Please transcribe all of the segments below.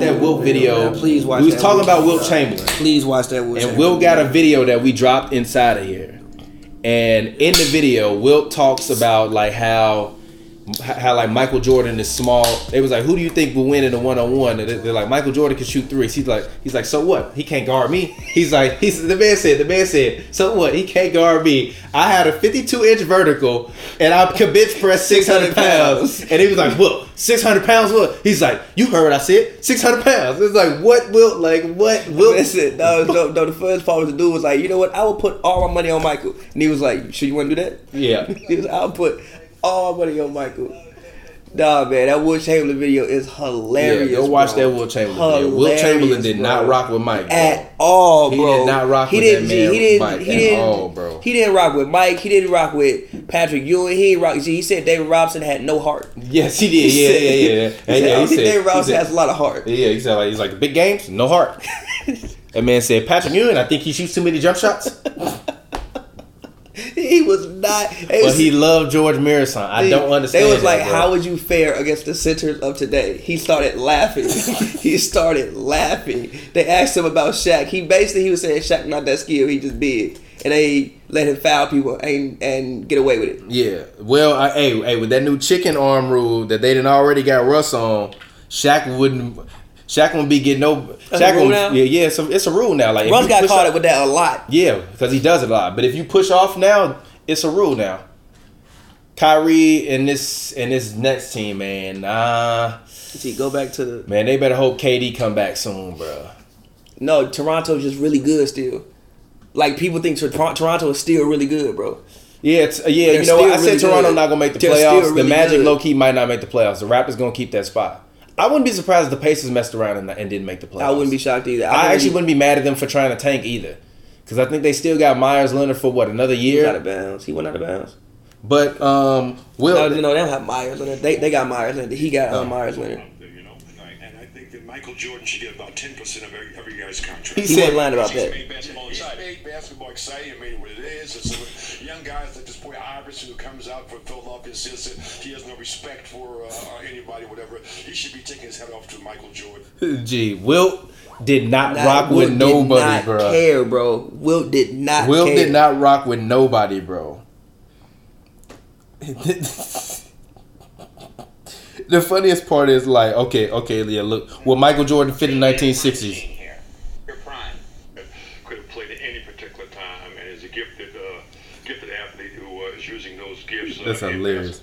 that Wilt video. Please watch We was talking Wilt about Wilt. Chamberlain. Please watch that. Wilt And Will got a video that we dropped inside of here. And in the video, Wilt talks about like how how like Michael Jordan is small. They was like, who do you think will win in a one on one? And they're like, Michael Jordan can shoot threes. He's like, he's like, so what? He can't guard me. He's like, he's the man said, the man said, so what? He can't guard me. I had a 52 inch vertical, and I could bench press 600 pounds. And he was like, what? 600 pounds? What? He's like, you heard what I said? 600 pounds. It's like, what will like what will? Listen, no, no, no. The first part was the dude was like, you know what? I will put all my money on Michael, and he was like, "Sure, you want to do that?" Yeah. he was, I'll put all money on Michael. Nah, man, that Wilt Chamberlain video is hilarious. Yeah, go watch bro. that Wilt Chamberlain video. Wilt Chamberlain did not rock with Mike. bro. at all, bro. He did not rock he with didn't, that man, He didn't. Mike, he at didn't. all, bro. He didn't rock with Mike. He didn't rock with Patrick Ewing. He didn't rock. See, he said David Robinson had no heart. Yes, he did. Yeah, yeah, yeah. yeah. He said, yeah, he oh, said- David he Robinson said- has a lot of heart. Yeah, he's like he's like big games, no heart. that man said Patrick Ewing. I think he shoots too many jump shots, He was not. it but was- he loved George Marathon. I don't understand. They was like, bro. "How would you fare against the centers of today?" He started laughing. he started laughing. They asked him about Shaq. He basically he was saying Shaq not that skilled. He just big, and they let him foul people and and get away with it. Yeah. Well, I, hey, hey, with that new chicken arm rule that they didn't already got Russ on, Shaq wouldn't. Shaq won't be getting no. That's a Shaq rule won't, now? yeah, yeah. It's a, it's a rule now. Like Russ got caught up with that a lot. Yeah, because he does it a lot. But if you push off now, it's a rule now. Kyrie and this and this next team, man. Nah, See, go back to the man, they better hope KD come back soon, bro. no. Toronto's just really good still. Like people think Toronto is still really good, bro. Yeah, it's, uh, yeah. They're You know, what? I still said Toronto good. not gonna make the They're playoffs. the Magic good. low key might not make the playoffs. The Raptors gonna keep that spot. I wouldn't be surprised if the Pacers messed around and, and didn't make the playoffs. I wouldn't be shocked either. I, think actually he- wouldn't be mad at them for trying to tank either, because I think they still got Meyers Leonard for what another He year. out of bounds. He went out of bounds. But um, No, Will, no, they don't have Meyers Leonard. They they got Meyers Leonard. He got uh, Meyers Leonard. You know, and I think that Michael Jordan should get about ten percent of every, every guy's contract. He He said- wasn't lying about He's that. made basketball exciting. He's made basketball exciting. and made it what it is. And so young guys like this boy Iverson who comes out from Philadelphia and says that he has no respect for uh, anybody, whatever. He should be taking his head off to Michael Jordan. gee, Wilt did not Nah, rock Wilt with did nobody, not bro. Care, bro. Wilt did not. Will care. did not rock with nobody, bro. the funniest part is like, okay, okay, Leah, look, will Michael Jordan fit in 1960s? Your prime. Could have played at any particular time, and is a gifted, uh, athlete who uh, using those gifts uh, That's hilarious.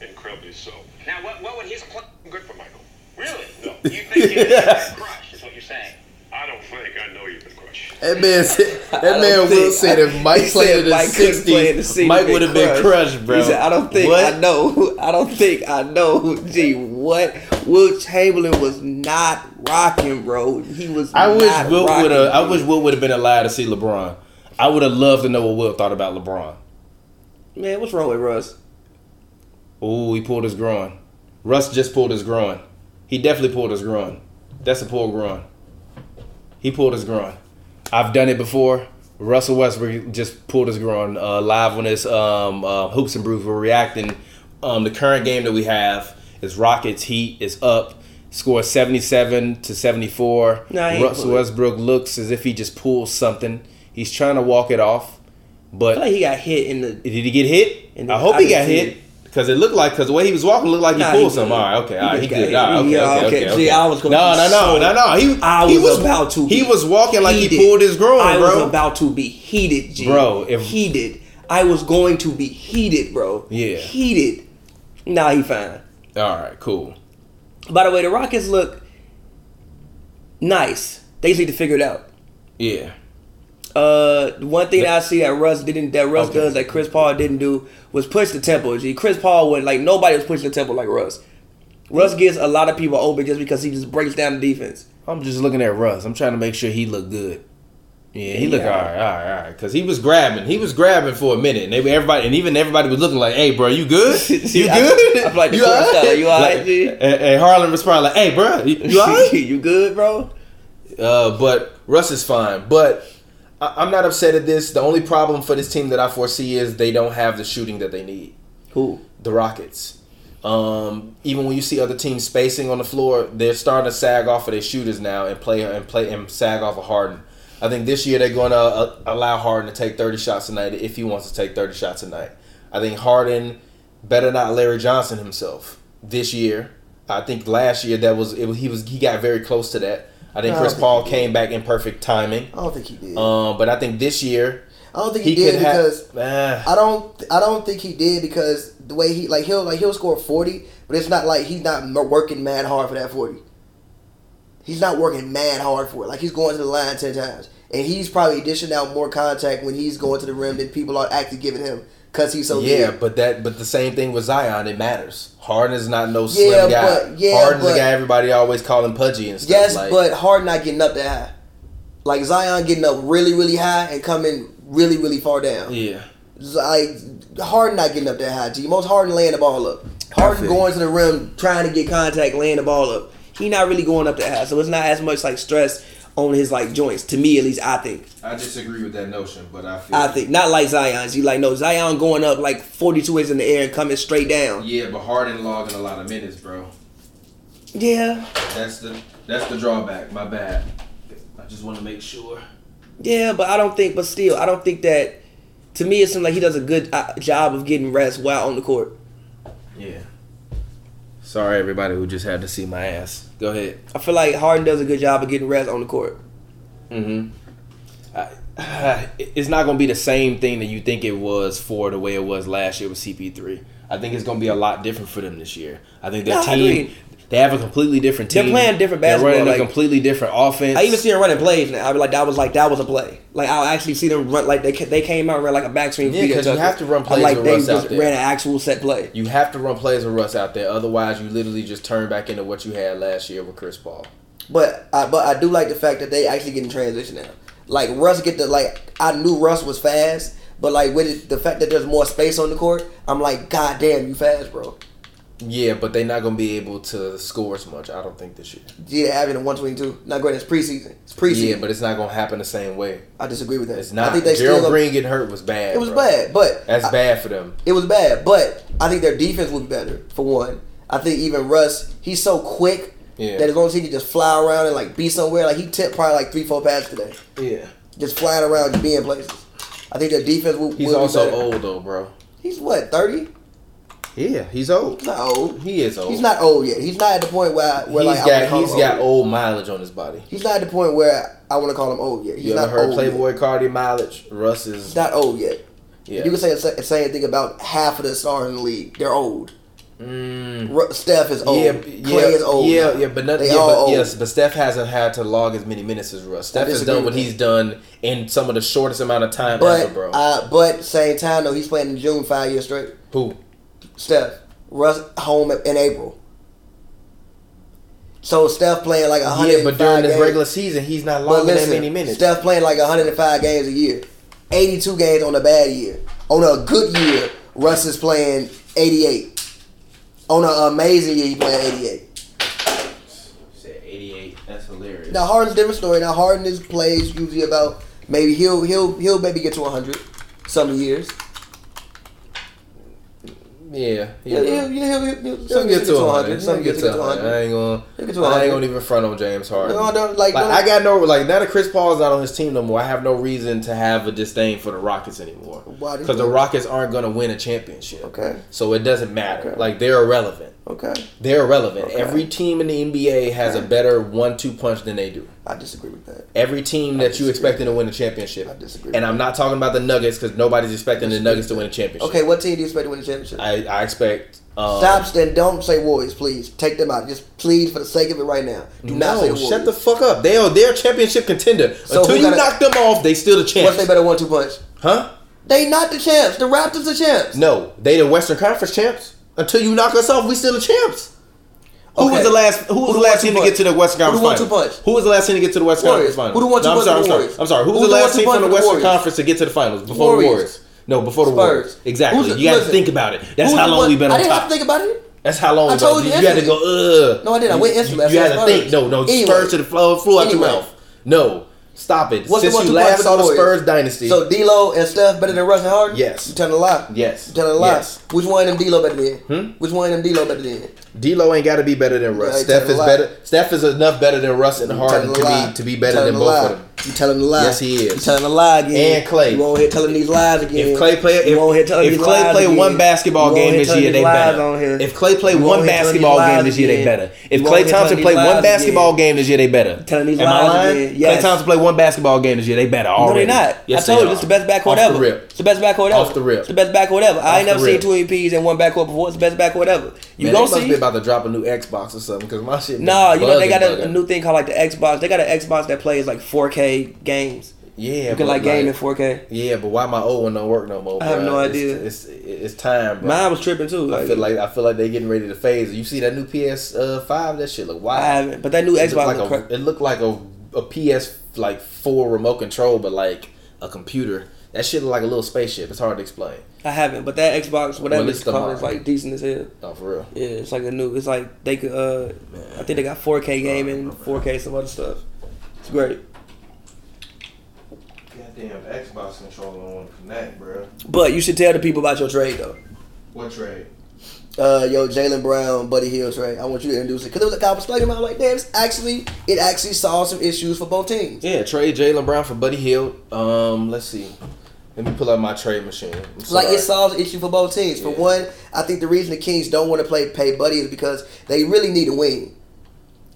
incredibly so. Now, what, what would his play? Good for Michael. Really? No, You think he's a crush, is what you're saying? I don't think I know you've been crushed. That man said, that man Will said if Mike played in the Mike couldn't play in the 60s, '60s, Mike would have been crushed, bro. He said, "I don't think What? I know. I don't think I know." Gee, what? Wilt Chamberlain was not rocking, bro. He was. I wish not Wilt would have. I wish Wilt would have been allowed to see LeBron. I would have loved to know what Wilt thought about LeBron. Man, what's wrong with Russ? Ooh, he pulled his groin. Russ just pulled his groin. He definitely pulled his groin. That's a pulled groin. He pulled his groin. I've done it before. Russell Westbrook just pulled his groin uh, live when this um, uh, hoops and brews were reacting. Um, the current game that we have is Rockets Heat is up. Score seventy seven to seventy four. Russell. Westbrook looks as if he just pulled something. He's trying to walk it off, I but feel like he got hit in the. did he get hit? I hope I he got hit it. because it looked like because the way he was walking looked like he Nah, pulled he something. All right, okay, all right, he He got good. All right, okay, Yeah, okay, okay. okay, okay. I was gonna no, no, no, so- no, no. He I he was about to He was walking like he pulled his groin, I bro. was about to be heated, G. Bro, if- heated. I was going to be heated, bro. Yeah. Heated. Nah, he fine. all right, cool. By the way, the Rockets look nice. They just need to figure it out. Yeah, Uh, one thing that I see that Russ didn't, that Russ Okay. does that Chris Paul didn't do was push the tempo. G. Chris Paul would like nobody was pushing the tempo like Russ. Russ gets a lot of people open just because he just breaks down the defense. I'm just looking at Russ. I'm trying to make sure he looked good. Yeah, he Yeah. looked all right, all right, all right. Because he was grabbing, he was grabbing for a minute, and they, everybody, and even everybody was looking like, "Hey, bro, you good? You I- good? I feel like you all style, you all right, Like, G? and, and Harlan responded like, "Hey, bro, you, you all right?" you good, bro? Uh, but Russ is fine. But I- I'm not upset at this. The only problem for this team that I foresee is they don't have the shooting that they need. Who? The Rockets. Um, even when you see other teams spacing on the floor, they're starting to sag off of their shooters now and play and play and sag off of Harden. I think this year they're going to uh, allow Harden to take 30 shots tonight if he wants to take 30 shots tonight. I think Harden better not Larry Johnson himself this year. I think last year that was it was he was he got very close to that. I think Chris Paul came back in perfect timing. I don't think he did. Um, but I think this year I don't think he, he, did because have. I don't I don't think he did because the way he like he'll like he'll score forty, but it's not like he's not working mad hard for that forty. He's not working mad hard for it. Like he's going to the line ten times, and he's probably dishing out more contact when he's going to the rim than people are actually giving him because he's so yeah, big. but that but the same thing with Zion. It matters. Harden is not no slim Yeah, guy. but- yeah, Harden's but- the guy everybody always calling pudgy and stuff. Yes, like, but Harden not getting up that high. Like Zion getting up really really high and coming really really far down. yeah, like Harden not getting up that high. G. Most Harden laying the ball up. Harden going to the rim, trying to get contact, laying the ball up. He not really going up that high, so it's not as much like stress on his like joints. To me, at least, I think. I disagree with that notion, but I feel I think not like Zion's. You like no Zion going up like forty two inches in the air and coming straight down. yeah, but Harden logging a lot of minutes, bro. Yeah, That's the that's the drawback. My bad. I just want to make sure. yeah, but I don't think. But still, I don't think that. To me, it seems like he does a good uh, job of getting rest while on the court. Yeah. Sorry, everybody who just had to see my ass. Go ahead. I feel like Harden does a good job of getting rest on the court. Mm-hmm. I, it's not going to be the same thing that you think it was for the way it was last year with CP3. I think it's going to be a lot different for them this year. I think their No, team. They have a completely different team. They're playing different basketball. They're running like- a completely different offense. I even see them running plays now. I be like, that was like that was a play. Like I'll actually see them run like they they came out and ran like a backscreen. Yeah, because you have to run I'm plays like with they Russ just out there. ran an actual set play. You have to run plays with Russ out there. Otherwise, you literally just turn back into what you had last year with Chris Paul. But I but I do like the fact that they actually getting transition now. Like Russ get the like I knew Russ was fast, but like with it, the fact that there's more space on the court, I'm like, God damn, you fast, bro. Yeah, but they're not going to be able to score as much, I don't think, this year. Yeah, having a 122, not great. It's preseason. It's preseason. Yeah, but it's not going to happen the same way. I disagree with that. It's not. I think they Gerald still. Green getting hurt was bad. it was bro. bad, but That's I- bad for them. It was bad, but I think their defense would be better for one. I think even Russ, he's so quick Yeah. that as long as he can just fly around and like be somewhere, like he tipped probably like three, four passes today, Yeah. just flying around, just being places. I think their defense will. He's will also be old though, bro. He's what thirty? Yeah, he's old. He's not old. He is old. He's not old yet. He's not at the point where where He's like I got call he's got old. old mileage on his body. He's not at the point where I want to call him old yet. He's You not ever heard Playboy Yet. Cardi mileage? Russ is He's not old yet. yeah. You can say the same thing about half of the stars in the league. They're old. Mm. Steph is old. Yeah, Klay yeah, is old. yeah, yeah, but not, They yeah, all but old. yes, but Steph hasn't had to log as many minutes as Russ. Steph has done what he's done in some of the shortest amount of time But ever, bro. uh, but same time though, he's playing in June five years straight. Who? Steph, Russ home in April. So Steph playing like a hundred. Yeah, but during this regular season, he's not but logging listen, that many minutes. Steph playing like 105 games a year, 82 games on a bad year. On a good year, Russ is playing 88. On an amazing year, he playing 88. 88. That's hilarious. Now Harden's a different story. Now Harden is plays usually about maybe he'll he'll he'll maybe get to 100 some years. Yeah, Yeah, yeah. he'll, he'll, he'll, Some he'll get to 100. Some Some get to 100. I ain't gonna. Get to I 100. ain't gonna even front on James Harden. No, don't- like, like don't- I got no like now that Chris Paul's not on his team no more. I have no reason to have a disdain for the Rockets anymore. Because the Rockets aren't gonna win a championship. Okay. So it doesn't matter. Okay. Like they're irrelevant. Okay, They're irrelevant. Okay. Every team in the NBA has a better one-two punch than they do. I disagree with that. Every team that you expecting to win a championship. I disagree. And I'm not talking about the Nuggets because nobody's expecting the Nuggets to win a championship. Okay, what team do you expect to win a championship? I, I expect. Um, Stop then don't say Warriors, please. Take them out. Just please for the sake of it right now. Do not say No, the shut the fuck up. They are they're a championship contender. So Until you gotta- knock them off, they still the What's champs. they better one two punch? huh? They not the champs. The Raptors the champs. No, they the Western Conference champs. Until you knock us off, we still the champs. Who Okay. was the last? Who was Who the last team to punch? get to the Western Who Conference one-two Finals? punch? Who was the last team to get to the Western Warriors. Conference Finals? Who the one-two no, I'm sorry, I'm sorry. I'm sorry. Who was Who's the last team from the for the Western Conference to get to the finals before the Warriors. Warriors? No, before the Spurs. Warriors. Exactly. Who's you got to think about it. That's how long we've been on top. I didn't have to think about it. That's how long I told you You, had to go. Ugh. No, I didn't. I went instantly. You, you had to think. No, no. Anyway. Spurs to the flow, flew out your mouth. No. Stop it. What's the Since one you two last saw the Spurs dynasty. So D'Lo and Steph better than Russ and Harden? Yes. You telling a lie? yes. You telling a lie? Yes. Which one of them D'Lo better than? Hmm? Which one of them D'Lo better than? D'Lo ain't got to be better than Russ. Yeah, Steph is better. Steph is enough better than Russ and Harden telling a lie. to be to be better than both of them. You telling a lie. Yes, he is. You telling a lie again. And Klay. You won't here telling these lies again. If Klay play, You won't if, telling if these Klay lies play again. one basketball game this year, they better. If Klay play one basketball game this year, they better. If Klay Thompson play one basketball game this year, they better. Telling these Am I lying? again. Yes. Klay Thompson play one basketball game this year, they better No, they're not. Yes, I told you, it's the best backcourt ever. It's the best backcourt ever. Off the rip. It's the best backcourt ever. I ain't never seen two. MPs in one backcourt before. It's the best backcourt ever. You must see? be about to drop a new Xbox or something because my shit. Nah, you know they got a, bugging, a bugging. new thing called like the Xbox. They got an Xbox that plays like 4K games. Yeah, You can like game in 4K. Yeah, but why my old one don't work no more? I have no idea. It's, it's it's time, bro. Mine was tripping too. I feel like I feel like they getting ready to phase. You see that new PS uh, five? That shit look wild. I haven't, but that new It Xbox looked like look a, cra- it looked like a, a PS like four remote control, but like a computer. That shit look like a little spaceship. It's hard to explain. I haven't, but that Xbox, whatever Well, it's called, is like decent as hell. Oh, for real. Yeah, it's like a new. It's like they could. uh I think they got 4K gaming, 4K some other stuff. It's great. Goddamn Xbox controller on want to connect, bro. But you should tell the people about your trade though. What trade? Uh, yo, Jaylen Brown, Buddy Hield trade. I want you to introduce it because it was like I was talking about. I'm like, damn, it's actually it actually solved some issues for both teams. Yeah, trade Jaylen Brown for Buddy Hield. Um, let's see. Let me pull up my trade machine. Like it solves the issue for both teams. For one, I think the reason the Kings don't want to play pay Buddy is because they really need a wing.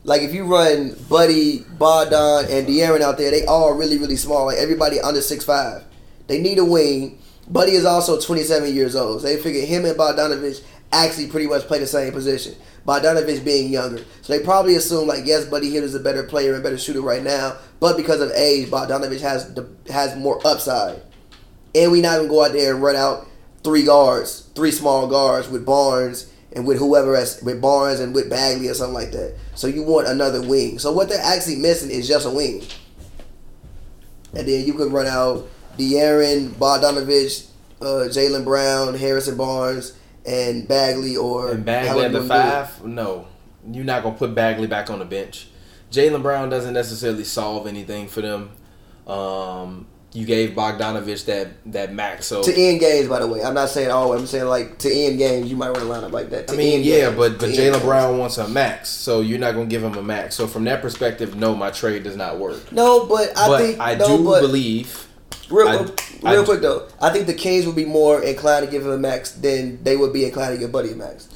Like if you run Buddy, Bogdan, and De'Aaron out there, they all really really small. Like everybody under six five. They need a wing. Buddy is also 27 years old. So they figure him and Bogdanovich actually pretty much play the same position. Bogdanovich being younger. So they probably assume like yes, Buddy Hield is a better player and better shooter right now, but because of age, Bogdanovich has the, has more upside. And we not even go out there and run out three guards, three small guards with Barnes and with whoever else, with Barnes and with Bagley or something like that. So you want another wing. So what they're actually missing is just a wing. And then you could run out De'Aaron, Bogdanovich, uh, Jaylen Brown, Harrison Barnes, and Bagley or And Bagley at the you wanna do it. five? No. You're not gonna put Bagley back on the bench. Jaylen Brown doesn't necessarily solve anything for them. Um, you gave Bogdanovich that that max, so To end games, by the way. I'm not saying all. I'm saying like to end games, you might run a lineup like that. To I mean, yeah, games, but but Jaylen. Brown wants a max, so you're not gonna give him a max. So from that perspective, no, my trade does not work. No, but I but think I no, do believe Real, I- real I- quick though, I think the Kings would be more inclined to give him a max than they would be inclined to give Buddy a max.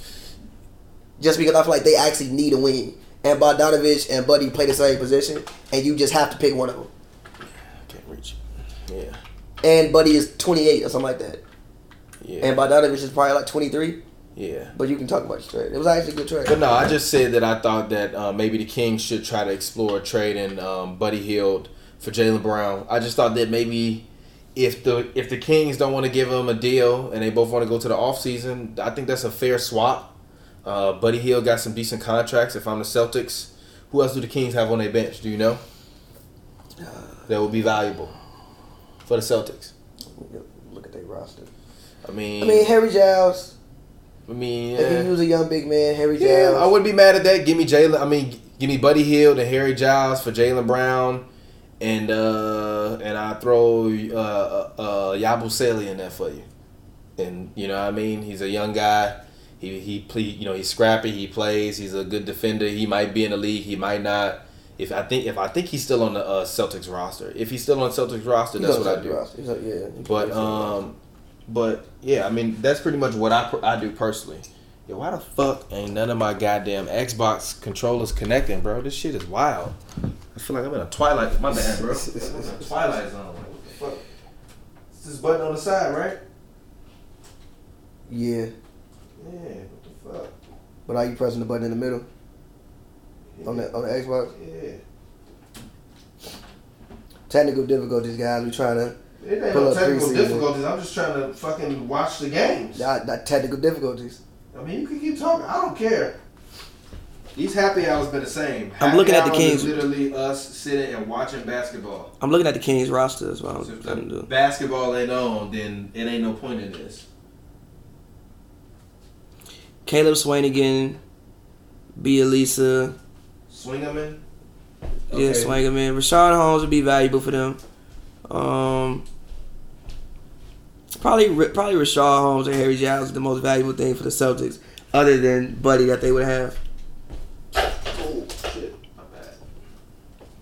Just because I feel like they actually need a wing, and Bogdanovich and Buddy play the same position, and you just have to pick one of them. I can't reach it. Yeah, And Buddy is 28 or something like that, yeah, and Bogdanovich is probably like 23. yeah. But you can talk about your trade. It was actually a good trade. But no, I just said that I thought that uh, maybe the Kings should try to explore trading um, Buddy Hield for Jaylen Brown. I just thought that maybe if the if the Kings don't want to give him a deal and they both want to go to the offseason, I think that's a fair swap. Uh, Buddy Hield got some decent contracts. If I'm the Celtics, who else do the Kings have on their bench? Do you know? That would be valuable for the Celtics. Look at their roster. I mean, I mean, Harry Giles. I mean, can yeah. use a young big man, Harry Yeah, Giles. I wouldn't be mad at that. Give me Jaylen. I mean, give me Buddy Hield and Harry Giles for Jaylen Brown, and uh and I throw uh uh, uh Yabusele in there for you. And you know what I mean? He's a young guy. He he play, you know he's scrappy. He plays. He's a good defender. He might be in the league. He might not. If I think if I think he's still on the uh, Celtics roster. If he's still on Celtics roster, He's that's what I do. roster. On- yeah. But um, but yeah, I mean that's pretty much what I I do personally. Yo, why the fuck ain't none of my goddamn Xbox controllers connecting, bro? This shit is wild. I feel like I'm in a twilight. My bad, bro. I'm in a twilight zone. What the fuck? It's this button on the side, right? yeah. Yeah. What the fuck? But are you pressing the button in the middle on the on the Xbox? Yeah. Technical difficulties, guys. We trying to It ain't Pull no up technical preseason. difficulties. I'm just trying to fucking watch the games. not, not technical difficulties. I mean, you can keep talking. I don't care. These happy hours been the same. I'm looking at the Kings. Literally us sitting and watching basketball. I'm looking at the Kings roster as well. So if the basketball ain't on, then it ain't no point in this. Caleb Swanigan, Bjelica, Swing 'em in. Yeah, Okay. swing him in. Richaun Holmes would be valuable for them. Um, probably probably Richaun Holmes and Harry Giles is the most valuable thing for the Celtics, other than Buddy that they would have. Oh shit, my bad.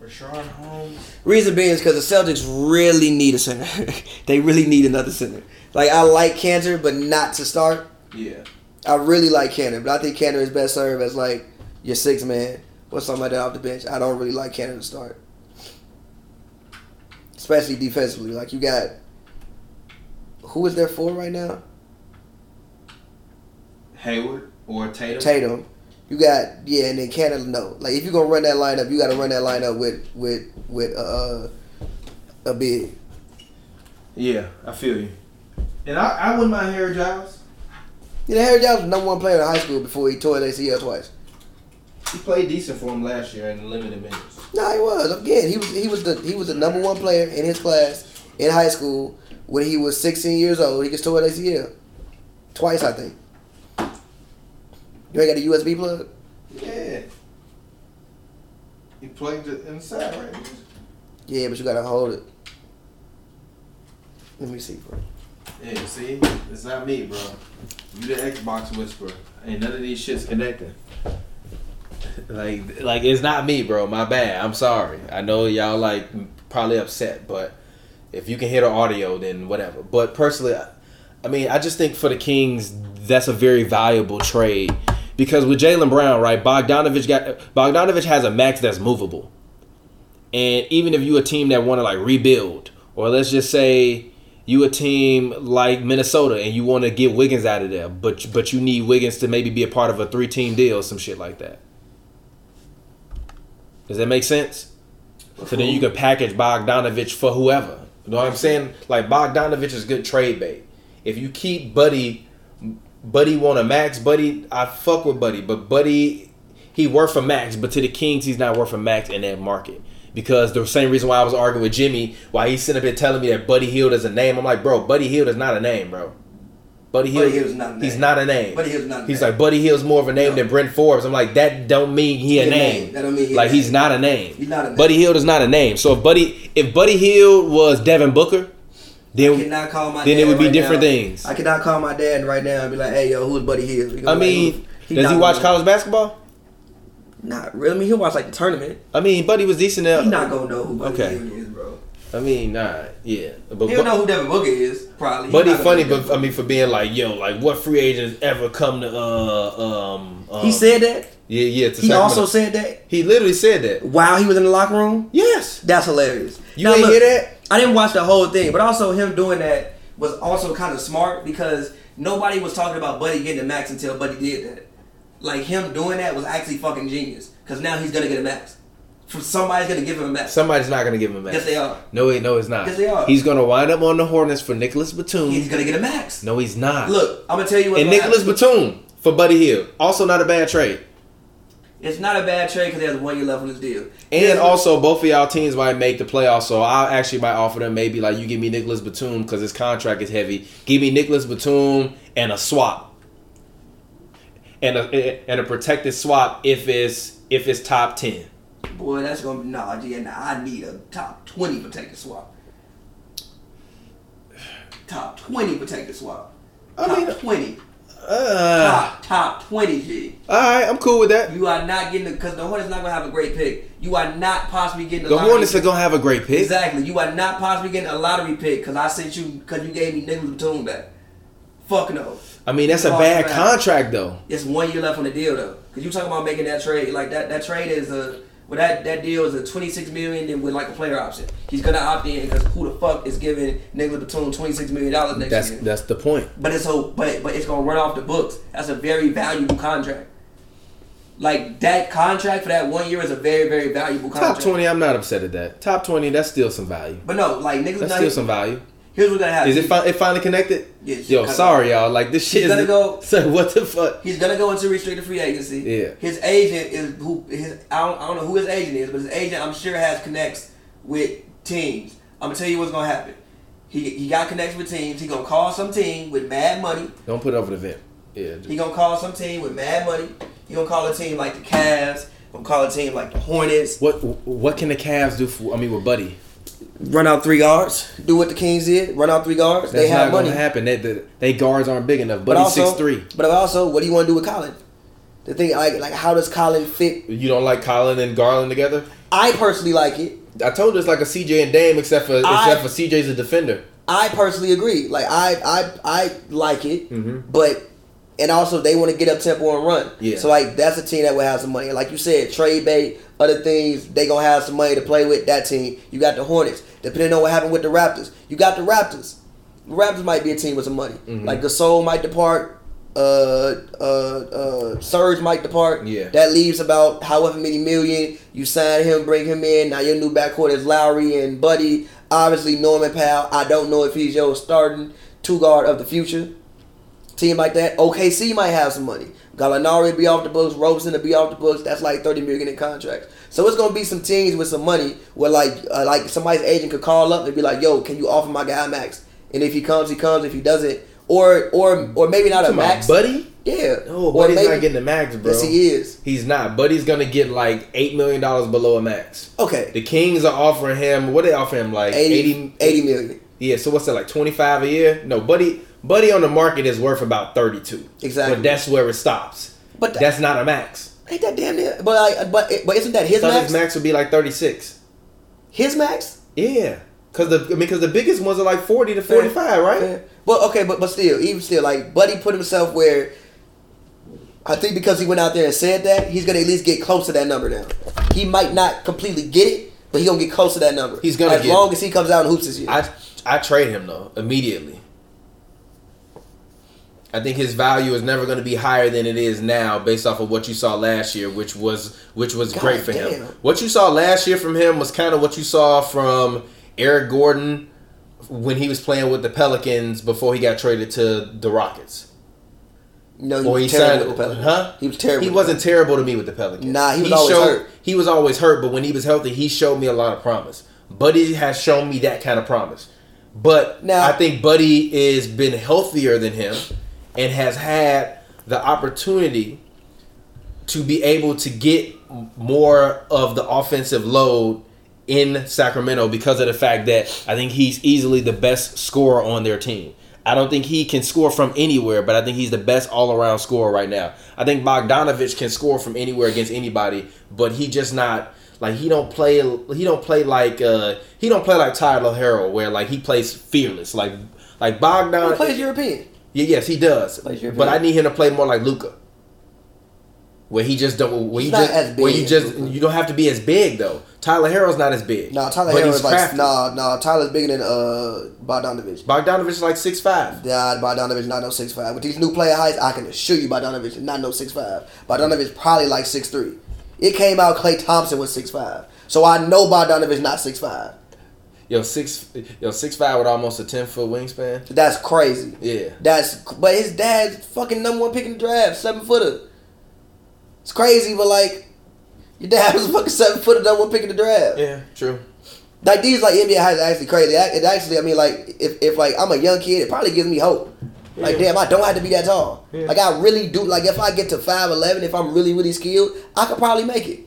Richaun Holmes. Reason being is because the Celtics really need a center. they really need another center. Like I like Kanter, but not to start. Yeah. I really like Kanter, but I think Kanter is best served as like your six man like that off the bench. I don't really like Kanter to start, especially defensively. Like you got who is there for right now? Hayward or Tatum. Tatum. You got yeah, and then Canada No, like if you're gonna run that lineup, you got to run that lineup with with with uh, a big. Yeah, I feel you. And I, I wouldn't mind Harry Giles. You know, Harry Giles was the number one player in high school before he tore his ACL twice. He played decent for him last year in limited minutes. No, he was. Again, he was he was the he was the number one player in his class in high school when he was 16 years old. He gets tore his ACL twice, I think. You ain't got a USB plug? Yeah. He plugged it inside, right? Yeah, but you gotta hold it. Let me see, bro. Yeah, see? It's not me, bro. You the Xbox whisperer. Ain't none of these shits connecting. Like, like it's not me, bro. My bad. I'm sorry. I know y'all like probably upset, but if you can hear the audio, then whatever. But personally, I- mean, I just think for the Kings, that's a very valuable trade because with Jaylen Brown, right? Bogdanovich got Bogdanovich has a max that's movable, and even if you a team that want to like rebuild, or let's just say you a team like Minnesota and you want to get Wiggins out of there, but but you need Wiggins to maybe be a part of a three team deal some shit like that. Does that make sense? So then you can package Bogdanovich for whoever. You know what I'm saying? Like Bogdanovich is good trade bait. If you keep Buddy, Buddy want a max. Buddy, I fuck with Buddy, but Buddy, he worth a max. But to the Kings, he's not worth a max in that market because the same reason why I was arguing with Jimmy, why he's sitting up here telling me that Buddy Hield is a name. I'm like, bro, Buddy Hield is not a name, bro. Buddy Hield, Buddy Hield's not a he's not a name. Buddy Hield's not a He's name. like Buddy Hield's more of a name No. than Brent Forbes. I'm like, that don't mean he a He a name. name. That don't mean he like name. he's not a name. He's not a name. Buddy Hield is not a name. So if Buddy if Buddy Hield was Devin Booker, then cannot call my then it would be right different now. things. I cannot call my dad right now and be like, hey, yo, who's Buddy Hield? He I mean, "Who?" does he watch college basketball? Not really. I mean, he'll watch like the tournament. I mean, Buddy was decent. He's not gonna know who Buddy Okay. Hill is. I mean, nah, yeah. But He'll Bu- know who Devin Booker is, probably. He's Buddy not funny, but I mean, for being like, yo, like what free agents ever come to? Uh, um, um He said that. yeah, yeah. To He Sacramento. also said that he literally said that. while he was in the locker room. Yes. That's hilarious. You ain't hear that? I didn't watch the whole thing, but also him doing that was also kind of smart because nobody was talking about Buddy getting the max until Buddy did that. Like him doing that was actually fucking genius because now he's gonna get a max. Somebody's gonna give him a max. Somebody's not gonna give him a max. Yes, they are. No, wait, no, it's not. Yes, they are. He's gonna wind up on the Hornets for Nicolas Batum. He's gonna get a max. no, he's not. Look, I'm gonna tell you what. and Nicolas Batum for Buddy Hield. Also, not a bad trade. It's not a bad trade because he has one year left on his deal. And Here's- also, both of y'all teams might make the playoffs, so I actually might offer them maybe like you give me Nicolas Batum because his contract is heavy. Give me Nicolas Batum and a swap, and a and a protected swap if it's if it's top ten. Boy, that's gonna be nah. G, nah, I need a top twenty protected swap. Top twenty protected swap. I Top mean, twenty. Uh, Top top twenty. G. all right, I'm cool with that. You are not getting the because the Hornets not gonna have a great pick. You are not possibly getting The Hornets are gonna have a great pick. Exactly. You are not possibly getting a lottery pick because I sent you because you gave me Nicolas Batum back. Fuck no. I mean, that's a bad contract though. It's one year left on the deal though. Cause you talking about making that trade like that. That trade is a well that that deal is a twenty six million then with like a player option. He's gonna opt in because who the fuck is giving Nicolas Batum twenty six million dollars next That's year? that's the point. But it's so but but it's gonna run off the books. That's a very valuable contract. Like that contract for that one year is a very very valuable contract. Top twenty, I'm not upset at that. Top twenty, that's still some value. But no, like Nicolas. That's still some value. Here's what's gonna happen. Is it fi- it finally connected? Yes. Yo, sorry y'all. Like this shit He's is gonna go- So what the fuck? He's gonna go into restricted free agency. Yeah. His agent is who his I don't, I don't know who his agent is, but his agent I'm sure has connects with teams. I'm gonna tell you what's gonna happen. He he got connects with teams. He gonna call some team with mad money. Don't put it over the vent. Yeah. He gonna call some team with mad money. He gonna call a team like the Cavs, Gonna call a team like the Hornets. What what can the Cavs do? For, I mean, with Buddy, Run out three guards. Do what the Kings did. Run out three guards. that's they have not money. gonna happen. They, they, they guards aren't big enough. But also, six three. but also, what do you want to do with Collin? The thing, like, like how does Collin fit? You don't like Collin and Garland together? I personally like it. I told you it's like a CJ and Dame, except for I- except for CJ's a defender. I personally agree. Like I I I like it, Mhm. but and also they want to get up tempo and run. Yeah. So like that's a team that will have some money. Like you said, trade bait, other things they gonna have some money to play with. That team. You got the Hornets. Depending on what happened with the Raptors, you got the Raptors. The Raptors might be a team with some money. Mhm. Like Gasol might depart. Uh, uh, uh, Serge might depart. Yeah. That leaves about however many million. You sign him, bring him in. Now your new backcourt is Lowry and Buddy. Obviously Norman Powell. I don't know if he's your starting two guard of the future. Team like that. OKC might have some money. Gallinari be off the books. Roberson to be off the books. That's like thirty million in contracts. So it's gonna be some teams with some money where like uh, like somebody's agent could call up and be like, "Yo, can you offer my guy max?" And if he comes, he comes. If he doesn't, or or or maybe not a max. Buddy. Yeah. No, Buddy's maybe- not getting the max, bro. Yes, he is. He's not. Buddy's gonna get like eight million dollars below a max. Okay. The Kings are offering him. What they offer him? Like 80, 80, 80 million. Yeah. So what's that? Like twenty five a year? No, Buddy. Buddy on the market is worth about thirty two. Exactly. But that's where it stops. But That's not a max. ain't that damn near? But like, but but isn't that his So max? his max would be like thirty six. His max. Yeah. Cause the I mean, cause the biggest ones are like forty to forty five, right? Yeah. But okay, but but still, even still, like Buddy put himself where. I think because he went out there and said that, he's gonna at least get close to that number now. He might not completely get it, but he gonna get close to that number. He's gonna as get long as he comes out and hoops this year. I I trade him though immediately. I think his value is never going to be higher than it is now, based off of what you saw last year, which was which was God great for damn. him. What you saw last year from him was kind of what you saw from Eric Gordon when he was playing with the Pelicans before he got traded to the Rockets. no, he Or was he terrible signed, with the Pelicans. huh? He was terrible. He wasn't terrible to me with the Pelicans. Nah, he was always showed, hurt. He was always hurt, but when he was healthy, he showed me a lot of promise. Buddy has shown me that kind of promise. But Now- I think Buddy is been healthier than him and has had the opportunity to be able to get more of the offensive load in Sacramento because of the fact that I think he's easily the best scorer on their team. I don't think he can score from anywhere, but I think he's the best all-around scorer right now. I think Bogdanovich can score from anywhere against anybody, but he just not like he don't play he don't play like uh he don't play like Tyler Herro where like he plays fearless like like Bogdan He plays European. yeah, yes, he does. European. But I need him to play more like Luka. Where he just don't where He's you not just as where you just Luka. you don't have to be as big though. Tyler Herro's not as big. Nah, Tyler but Hero he's is like crafty. nah, nah. Tyler's bigger than uh Bogdanovich. Bogdanovich is like six five. Nah, Bogdanovich not no six five. With these new player heights, I can assure you Bogdanovich is not no six five. Bogdanovich probably like six three. It came out Klay Thompson was six five, so I know Bogdanovich not six five. Yo, six yo, six five with almost a ten foot wingspan. That's crazy. Yeah. That's but his dad's fucking number one pick in the draft, seven footer. It's crazy, but like your dad was a fucking seven footer, number one pick in the draft. Yeah, true. Like these like NBA heights actually crazy. It actually, I mean, like if, if like I'm a young kid, it probably gives me hope. Like Yeah. damn, I don't have to be that tall. Yeah. Like I really do. Like if I get to five eleven, if I'm really really skilled, I could probably make it.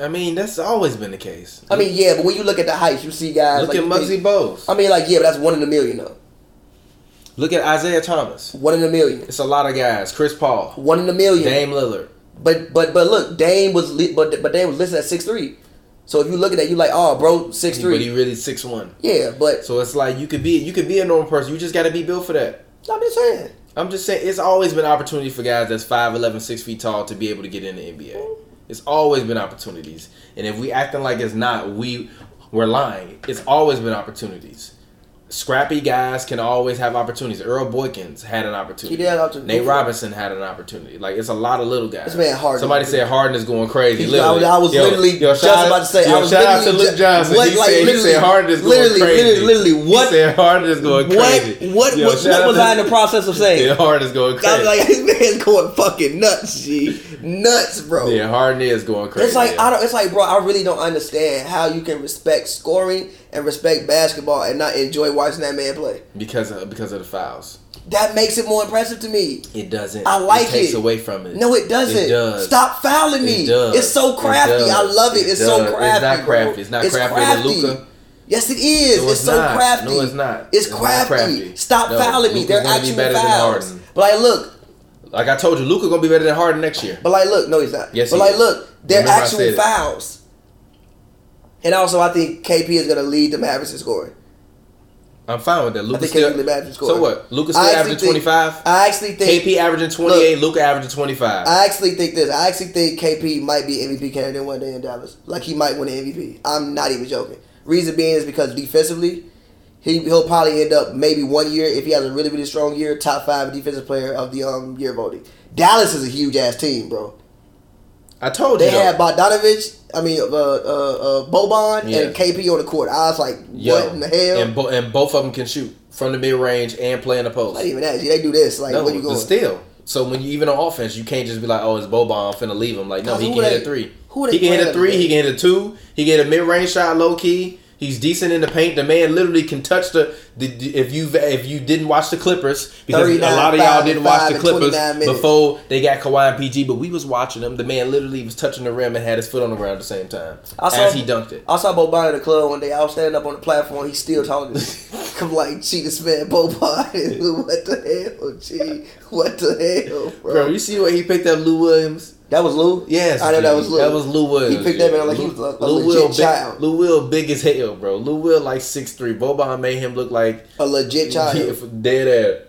I mean, that's always been the case. I mean, yeah, but when you look at the heights, you see guys. look like, at Muggsy think- Bogues. I mean, like yeah, but that's one in a million though. Look at Isaiah Thomas. One in a million. It's a lot of guys. Chris Paul, One in a million. Dame Lillard. But but but look, Dame was li- but but Dame was listed at six three. So if you look at that, you like, oh, bro, six three. But he really six one. Yeah, but So it's like you could be you could be a normal person. You just got to be built for that. I'm just saying. I'm just saying it's always been opportunity for guys that's 5'11", 6 feet tall to be able to get in the NBA. Mm-hmm. It's always been opportunities. And if we acting like it's not, we we're lying. It's always been opportunities. Scrappy guys can always have opportunities. Earl Boykins had an opportunity. He did have opportunity. Nate Robinson had an opportunity. Like it's a lot of little guys. This man Harden. Somebody said Harden is going crazy. Literally. I was- I was literally just out- about to say, Yo, I was shout out to Luke Johnson. what, he, like, said, he said Harden is going literally, crazy. literally, literally, what- He said Harden is going crazy. What what Yo, what, what was to- I in the process of saying? Yeah, Harden is going crazy. I was like, this man's going fucking nuts, G, nuts, bro. yeah, Harden is going crazy. It's like yeah. I don't. It's like, bro, I really don't understand how you can respect scoring and respect basketball and not enjoy watching that man play. because of because of the fouls. That makes it more impressive to me. It doesn't. I like it. Takes it. away from it. No, it doesn't. It does. Stop fouling me. It does. It's so It crafty. does. I love it. It's It so crafty. It's not bro. crafty. It's not craftier than Luka. Yes, it is. No, it's, it's so not. crafty. No, it's not. It's It's not crafty. crafty. Stop No, fouling me. They're be actual than fouls. Harden. But like, look. Like I told you, Luka gonna be better than Harden next year. But like, look. No, he's not. Yes, But like, is. look. They're Remember actual it. fouls. And also, I think KP is going to lead the Mavericks in scoring. I'm fine with that. I Luka still. The scoring. So what? Luka still averaging 25. I actually think KP averaging 28. Luka averaging 25. I actually think this. I actually think KP might be MVP candidate one day in Dallas. Like he might win the MVP. I'm not even joking. Reason being is because defensively, he he'll probably end up maybe one year if he has a really really strong year, top five defensive player of the um year voting. Dallas is a huge ass team, bro. I told They you. though. had Bogdanovich, I mean uh, uh, uh Boban Yeah. and KP on the court. I was like, Yo, what in the hell? And, bo- and both of them can shoot from the mid range and play in the post. not even that. They do this. Like, no, where you but going? still. So when you even on offense, you can't just be like, "Oh, it's Boban, I'm finna leave him." Like, no, he can they- hit a three. who they He can hit a three. He can hit a two. He can hit a mid range shot, low key. He's decent in the paint. The man literally can touch the. the, if you if you didn't watch the Clippers because a lot of y'all didn't watch the Clippers before they got Kawhi and PG, but we was watching them. The man literally was touching the rim and had his foot on the ground at the same time I saw- as he dunked it. I saw Boban in the club one day. I was standing up on the platform. He's still talking. I'm like, gee, this man Boban. what the hell, gee? What the hell, bro? Bro, you see what he picked up, Lou Williams? That was Lou. Yes, I know that was Lou. That was Lou Williams. He picked that man like he was a, a Lou legit Will big, child. Lou Will big as hell, bro. Lou Will like six three. Boban made him look like a legit child. dead ass.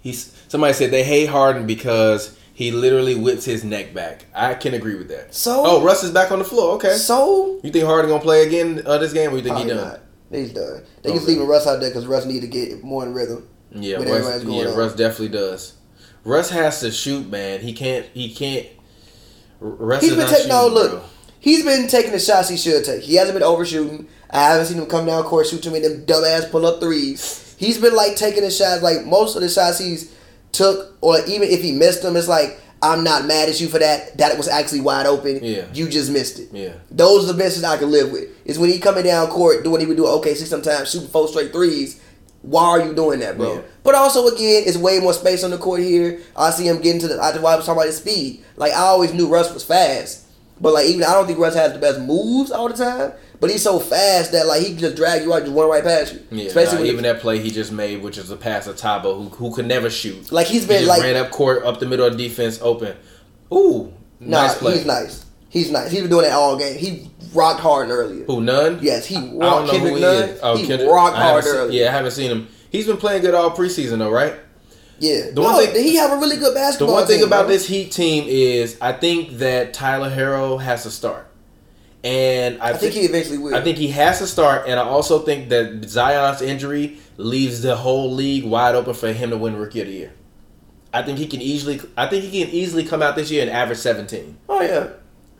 He's somebody said they hate Harden because he literally whips his neck back. I can agree with that. So? oh, Russ is back on the floor. Okay, So you think Harden gonna play again uh, this game, or you think he done? not. He's done. They Oh, just leaving Russ out there because Russ need to get more in rhythm. Yeah, Russ, yeah. Russ definitely does. Russ has to shoot, man. He can't. He can't. Russ He's been taking no look. bro. He's been taking the shots he should take. He hasn't been overshooting. I haven't seen him come down court shoot too many them dumbass pull up threes. He's been like taking the shots. Like most of the shots he's took, or even if he missed them, it's like I'm not mad at you for that. That was actually wide open. Yeah. you just missed it. Yeah. Those are the misses I can live with. Is when he coming down court doing what he would do. Okay, see sometimes shooting four straight threes. Why are you doing that, bro? Yeah. But also again, it's way more space on the court here. I see him getting to the. I why I was talking about his speed. Like I always knew Russ was fast, but like even I don't think Russ has the best moves all the time. But he's so fast that like he can just drag you out, just one right past you. Yeah, Especially nah, even that play he just made, which is a pass to Thabo, who who could never shoot. Like, he's He been, just like- ran up court, up the middle of defense, open. Ooh, Nah, nice play. he's nice. He's nice. He's been doing that all game. He rocked hard earlier. Who none? Yes, he I don't rocked know Kendrick who he Nunn. is. Oh, he Kendrick. rocked hard seen- earlier. Yeah, I haven't seen him. He's been playing good all preseason though, right? Yeah. The no, one thing- he have a really good basketball. The one thing team, about bro. this Heat team is I think that Tyler Herro has to start, and I, I think thi- he eventually will. I think he has to start, and I also think that Zion's injury leaves the whole league wide open for him to win Rookie of the Year. I think he can easily. I think he can easily come out this year and average seventeen. Oh yeah.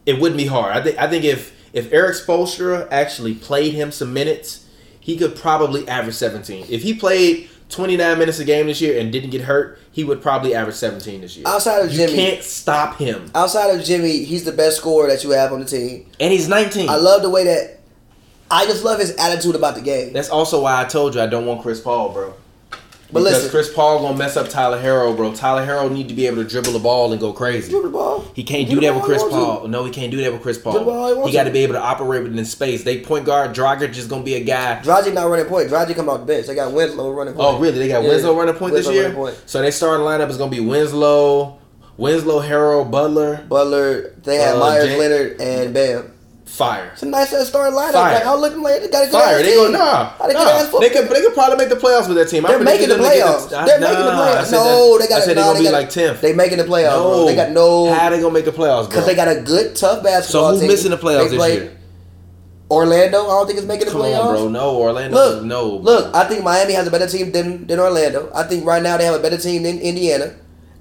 It wouldn't be hard. I think. I think if if Erik Spoelstra actually played him some minutes, he could probably average seventeen. If he played twenty nine minutes a game this year and didn't get hurt, he would probably average seventeen this year. Outside of you Jimmy, you can't stop him, outside of Jimmy, he's the best scorer that you have on the team. and he's nineteen. I love the way that. I just love his attitude about the game. That's also why I told you I don't want Chris Paul, bro. But because listen, Chris Paul gonna mess up Tyler Herro, bro. Tyler Herro need to be able to dribble the ball and go crazy. dribble the ball. He can't do that with Chris Paul. No, he can't do that with Chris Paul. Dribble he He got to to. be able to operate within space. They point guard Dragic is gonna be a guy. Dragic not running point. Dragic come off the bench. They got Winslow running point. Oh, really? They got Yeah, Winslow running point this year. running point. So they starting lineup is gonna be Winslow, Winslow, Herro, Butler, Butler. They had Uh, Myers, Jay- Leonard, and Bam. Fire. It's a nice ass starting lineup. Fire. Like I look like they got a good Fire. They go nah. A nah. They could they could probably make the playoffs with that team. They're making the them playoffs. the- I- They're making the playoffs. No, that- they got. I said no, they're gonna they be like tenth. They making the playoffs. bro. No, They got no. How they gonna make the playoffs. Because they got a good, tough basketball so who's team. missing the playoffs They this year? Orlando, I don't think it's making the Come playoffs. on, bro. No, Orlando. Look, no. look. I think Miami has a better team than than Orlando. I think right now they have a better team than Indiana.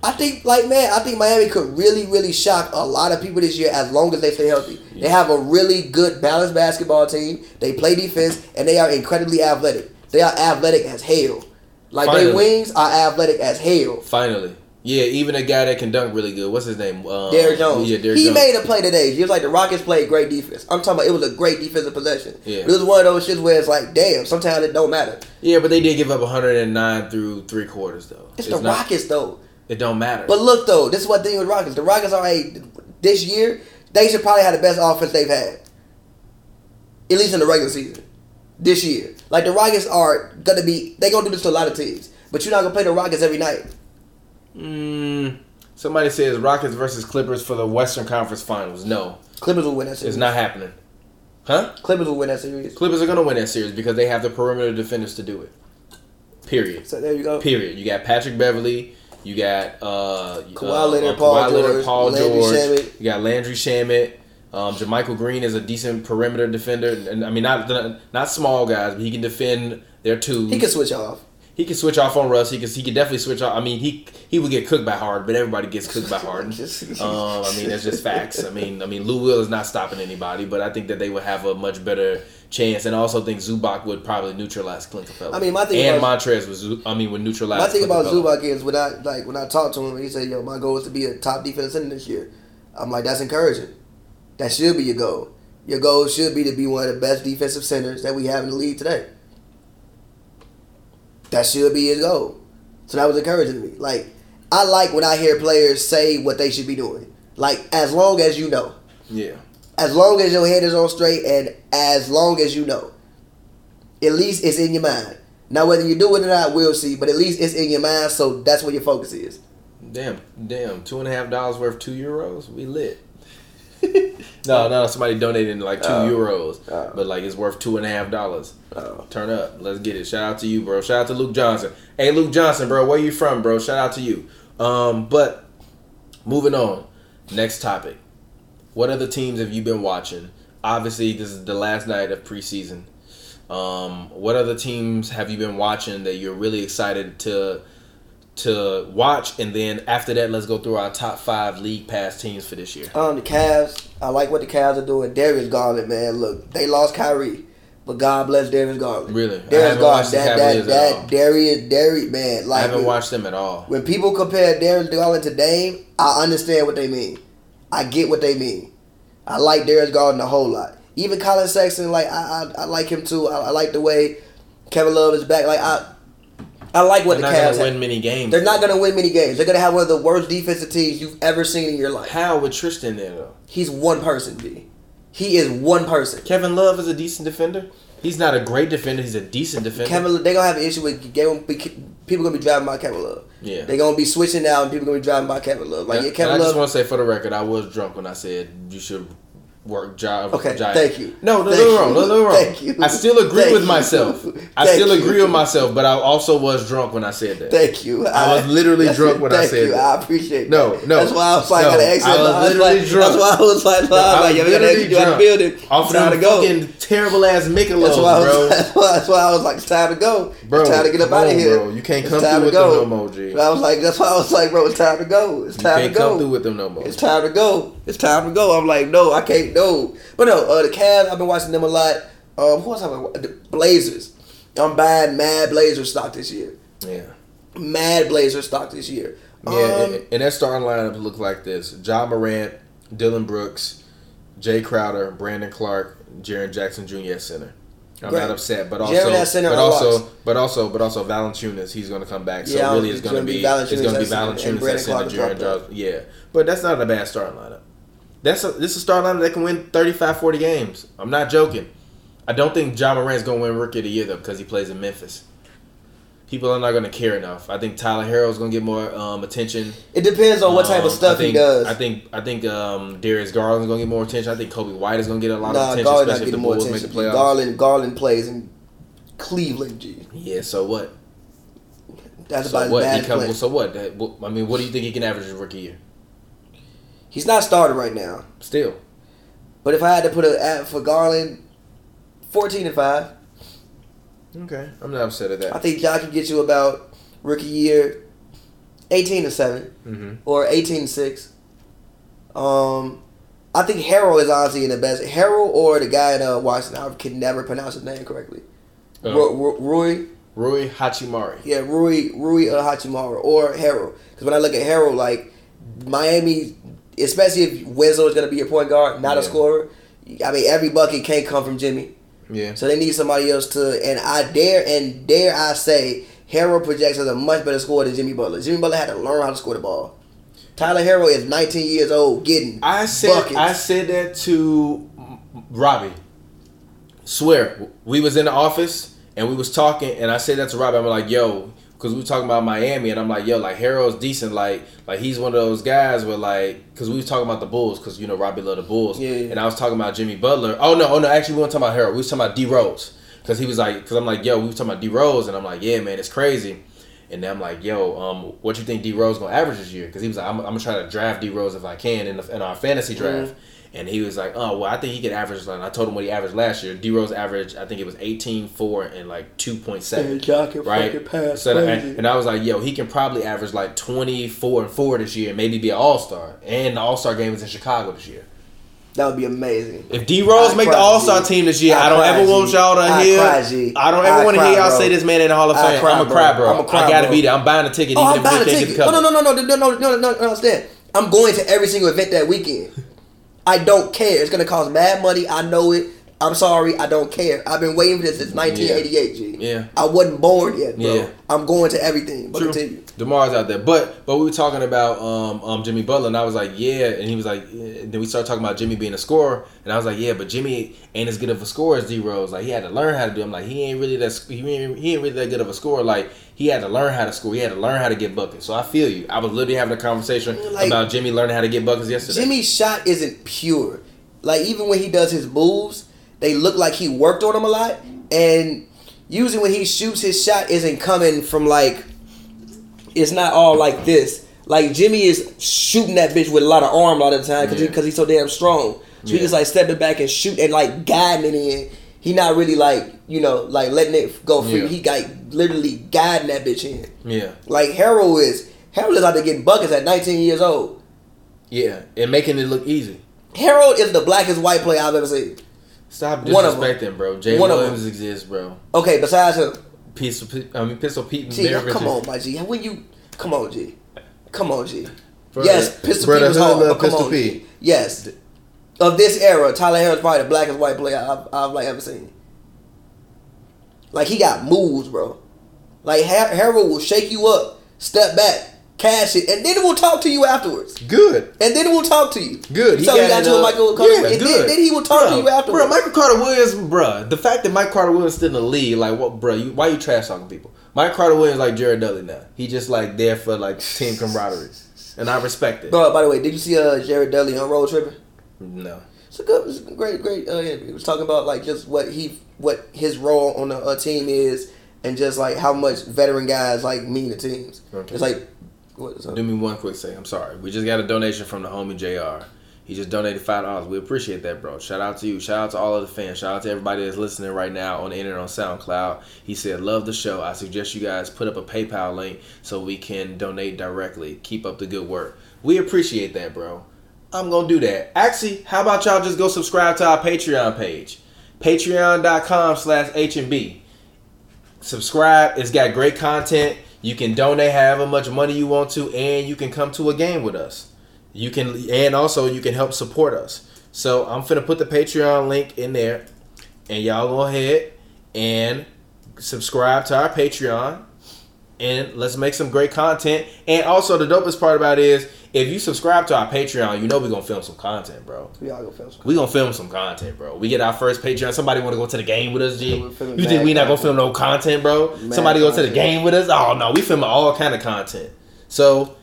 I think, like man, I think Miami could really, really shock a lot of people this year as long as they stay healthy. They have a really good, balanced basketball team. They play defense and they are incredibly athletic. They are athletic as hell. Like their wings are athletic as hell. Finally, Yeah, even a guy that can dunk really good. What's his name? Um, Derrick Jones. Yeah, Derrick he Jones. made a play today. He was like the Rockets played great defense. I'm talking about it was a great defensive possession. Yeah. It was one of those shits where it's like, damn, sometimes it don't matter. Yeah, but they did give up 109 through three quarters though. It's, the not- Rockets though. It don't matter. But look though, this is what thing with Rockets. The Rockets are a this year. They should probably have the best offense they've had, at least in the regular season. This year, like the Rockets are gonna be, they gonna do this to a lot of teams. But you're not gonna play the Rockets every night. Mm, somebody says Rockets versus Clippers for the Western Conference Finals. No, Clippers will win that series. it's not happening. Huh? Clippers will win that series. Clippers are gonna win that series because they have the perimeter defenders to do it. Period. So there you go. Period. You got Patrick Beverley. You got uh, Kawhi uh, Leonard, uh, Paul Kawhi Leonard, George, Paul Landry George. You got Landry Shamet. Um, JaMychal Green is a decent perimeter defender, and I mean not not small guys, but he can defend their two. He can switch off. He can switch off on Russ. He can he can definitely switch off. I mean he he would get cooked by Harden, but everybody gets cooked by Harden. um, I mean that's just facts. I mean I mean Lou Will is not stopping anybody, but I think that they would have a much better chance, and I also think Zubac would probably neutralize Clint Capela. I mean, my thing and about- Montrez was I mean would neutralize. My thing Clint about Capela. Zubac is when I like when I talked to him, he said, "Yo, my goal is to be a top defensive center this year." I'm like, "That's encouraging. That should be your goal. Your goal should be to be one of the best defensive centers that we have in the league today. That should be his goal." So that was encouraging to me. Like, I like when I hear players say what they should be doing. Like, as long as you know, Yeah. as long as your head is on straight, and as long as you know, at least it's in your mind. Now, whether you do it or not, we'll see. But at least it's in your mind, so that's where your focus is. Damn, damn, two and a half dollars worth two euros. We lit. no, no, somebody donated like two Oh. euros, Oh. but like it's worth two and a half dollars. Oh. Turn up, let's get it. Shout out to you, bro. Shout out to Luke Johnson. Hey, Luke Johnson, bro, where you from, bro? Shout out to you. Um, but moving on, next topic. What other teams have you been watching? Obviously, this is the last night of preseason. Um, what other teams have you been watching that you're really excited to to watch? And then after that, let's go through our top five league pass teams for this year. Um, the Cavs. I like what the Cavs are doing. Darius Garland, man. Look, they lost Kyrie, but God bless Darius Garland. Really? I Darius haven't Garland. That that that Darius Darius man. Like I haven't when, watched them at all. when people compare Darius Garland to Dame, I understand what they mean. I get what they mean. I like Darius Garland a whole lot. Even Collin Sexton, like I, I, I like him too. I, I like the way Kevin Love is back. Like I, I like what They're the not Cavs. gonna win many games. They're not gonna win many games. They're gonna have one of the worst defensive teams you've ever seen in your life. How with Tristan there though? He's one person, B. He is one person. Kevin Love is a decent defender. He's not a great defender. He's a decent defender. Kevin, they're gonna have an issue with they gonna be, people gonna be driving by Kevin Love. Yeah. they're gonna be switching out and people gonna be driving by Kevin Love. Like yeah, and Kevin I just Love. want to say for the record, I was drunk when I said you should work job. Okay, giant. thank you. No, no, Thank no, wrong, you. no, no, wrong. Thank you. I still agree Thank with you. myself. I still you. agree with myself, but I also was drunk when I said that. Thank you. I was literally drunk when I thank said you. that. I appreciate No, that. no, That's why I was like, no, I gotta exit. I was I was literally like, drunk. That's why I was like, No, I was I like, was yeah, we gotta exit you out the building. Off It's time to go. fucking terrible ass That's Michelob, why, I was, bro. that's, why, that's why I was like, it's time to go. Bro, it's time to get up out of here. bro. You can't It's come through with them no more, G. And I was like, that's why I was like, bro, it's time to go. It's time to go. come through with them no more. It's time to go. It's time to go. I'm like, no, I can't. No, but no. Uh, the Cavs. I've been watching them a lot. Um, who else have I? The Blazers. I'm buying mad Blazer stock this year. Yeah. Mad Blazer stock this year. Yeah, Um, and, and that starting lineup looked like this: Ja Morant, Dillon Brooks, Jae Crowder, Brandon Clarke, Jaren Jackson Jr. at center. I'm Great. not upset, but also, but also, but also, but also, Valanciunas, he's going to come back. So Yeah, really, it's going to be be, it's going to be at center, and Valanciunas at center, Jaren will. Yeah, but that's not a bad starting lineup. That's a, this is a starting lineup that can win 35, 40 games. I'm not joking. I don't think Ja Morant's going to win Rookie of the Year though because he plays in Memphis. People are not going to care enough. I think Tyler Herro's going to get more um, attention. it depends on what type Um, of stuff think, he does. I think I think um, Darius Garland's gonna get more attention. I think Coby White is gonna get a lot of attention, Garland especially if the more Bulls attention. make the playoffs. Garland, Garland plays in Cleveland. G. Yeah, so what? That's So about what? bad come, play. so what? I mean, what do you think he can average his rookie year? He's not starting right now. Still, But if I had to put a ad for Garland, fourteen and five. Okay. I'm not upset at that. I think Ja can get you about rookie year, eighteen to seven hmm or eighteen to six. Um, I think Herro is honestly in the best. Herro or the guy in uh, Washington, I can never pronounce his name correctly. Uh, Ro- Ro- Roy, Rui Hachimura. Yeah, Rui Rui uh, Hachimura or Herro. Because when I look at Herro, like Miami, especially if Winslow is going to be your point guard, not a scorer. I mean, every bucket can't come from Jimmy. Yeah. So they need somebody else to. And I dare and dare I say, Herro projects as a much better scorer than Jimmy Butler. Jimmy Butler had to learn how to score the ball. Tyler Herro is 19 years old, getting I said buckets. I said that to Robbie. Swear, we was in the office and we was talking, and I said that to Robbie. I'm like, yo, because we were talking about Miami, and I'm like, yo, like Herro's decent, like, like he's one of those guys where like, because we was talking about the Bulls, because you know Robbie loved the Bulls, Yeah, yeah. and I was talking about Jimmy Butler. Oh no, oh no, actually we weren't talking about Herro. We was talking about D Rose, because he was like, because I'm like, yo, we was talking about D Rose, and I'm like, yeah, man, it's crazy. And then I'm like, yo, um, what you think D Rose gonna average this year? Because he was like, I'm, I'm gonna try to draft D Rose if I can in, the, in our fantasy draft. And he was like, oh, well, I think he could average. Like, I told him what he averaged last year. D Rose averaged, I think it was 18, 4, and like 2.7. Yeah, Jock can right? pass So that- and I was like, yo, he can probably average like 24 and 4 this year, maybe be an all star. And the all star game is in Chicago this year. that would be amazing. If D Rose make the All Star team this year, I I, don't ever want y'all to I hear. cry. I don't ever I want to hear y'all bro. say this man in the Hall of Fame. cry, I'm a cry, bro. I'm a cry, I gotta bro. be there. I'm buying a ticket Oh, even I'm if buying a we can't get ticket. the Oh, cover. no, no, no, no, no, no, no, no, no, no, understand. I'm going to every single event that weekend. I don't care. It's gonna cost mad money. I know it. I'm sorry. I don't care. I've been waiting for this since 1988. G. Yeah. I wasn't born yet, bro. Yeah. I'm going to everything. But True. continue. Demar's out there, but but we were talking about um, um Jimmy Butler, and I was like, yeah, and he was like, yeah. then we started talking about Jimmy being a scorer, and I was like, yeah, but Jimmy ain't as good of a scorer as D Rose. Like he had to learn how to do. it. I'm like, he ain't really that he ain't, he ain't really that good of a scorer. Like he had to learn how to score. He had to learn how to get buckets. So I feel you. I was literally having a conversation Like- about Jimmy learning how to get buckets yesterday. Jimmy's shot isn't pure. Like even when he does his moves, they look like he worked on them a lot. And usually when he shoots, his shot isn't coming from like it's not all like this. Like Jimmy is shooting that bitch with a lot of arm a lot of the time because Yeah. because he's so damn strong. So he just like stepping back and shoot and like guiding it in. He not really like you know like letting it go free. Yeah. He got literally guiding that bitch in. yeah, Like Herro is Herro is out there getting buckets at 19 years old. yeah, and making it look easy. Herro is the blackest white player I've ever seen. Stop One of 'em. disrespecting, bro. Jay One. Williams exists, bro. Okay, besides him, Pistol, I mean, Pistol Pete. and G, Derrick come Richards. on, my G. When you come on, G, come on, G. Brother, yes, Pistol brother, Pete was hard. but come Pistol on, Pete. G. Yes, of this era, Tyler Herro's probably the blackest white player I've, I've like ever seen. Like he got moves, bro. Like Har- Herro will shake you up, step back, cash it, and then we'll talk to you afterwards. Good. And then we'll talk to you. Good. So he got it to a up. Michael Carter, Yeah, and good. then, then he will talk to you afterwards. Bro, Michael Carter Williams, bro. The fact that Mike Carter Williams still in the league, like, what, bro? You, why you trash talking people? Mike Carter Williams like Jared Dudley now. He just like there for like team camaraderie, and I respect it. Bro, by the way, did you see uh, Jared Dudley on Road Tripping? No. It's a good, it's a great, great uh, interview. He was talking about like just what he, what his role on the uh, team is, and just like how much veteran guys like mean to teams. Okay. It's like, what is Do me one quick say. I'm sorry. We just got a donation from the homie Jr. He just donated five dollars. We appreciate that, bro. Shout out to you. Shout out to all of the fans. Shout out to everybody that's listening right now on the internet on SoundCloud. He said, "Love the show. I suggest you guys put up a PayPal link so we can donate directly. Keep up the good work. We appreciate that, bro. I'm gonna do that. Actually, how about y'all just go subscribe to our Patreon page, Patreon.com/slash H and B subscribe. It's got great content. You can donate however much money you want to, and you can come to a game with us. You can, and also you can help support us. So I'm gonna put the Patreon link in there, and y'all go ahead and subscribe to our Patreon, and let's make some great content. And also the dopest part about it is if you subscribe to our Patreon, you know we're gonna film some content, bro. we all go film some. We gonna film some content, bro. We get our first Patreon. Somebody want to go to the game with us, G? You think we not gonna film no content, bro? Mad Somebody go to the game with us? Oh no, we filming all kind of content. So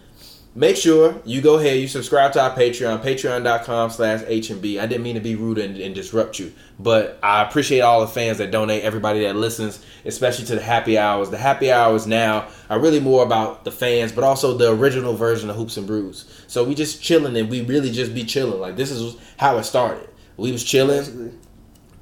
make sure you go ahead, you subscribe to our Patreon, patreon.com slash HB. I didn't mean to be rude and, and disrupt you, but I appreciate all the fans that donate, everybody that listens, especially to the happy hours. The happy hours now are really more about the fans, but also the original version of Hoops and Brews. So we just chilling and we really just be chilling. Like this is how it started. We was chilling Basically,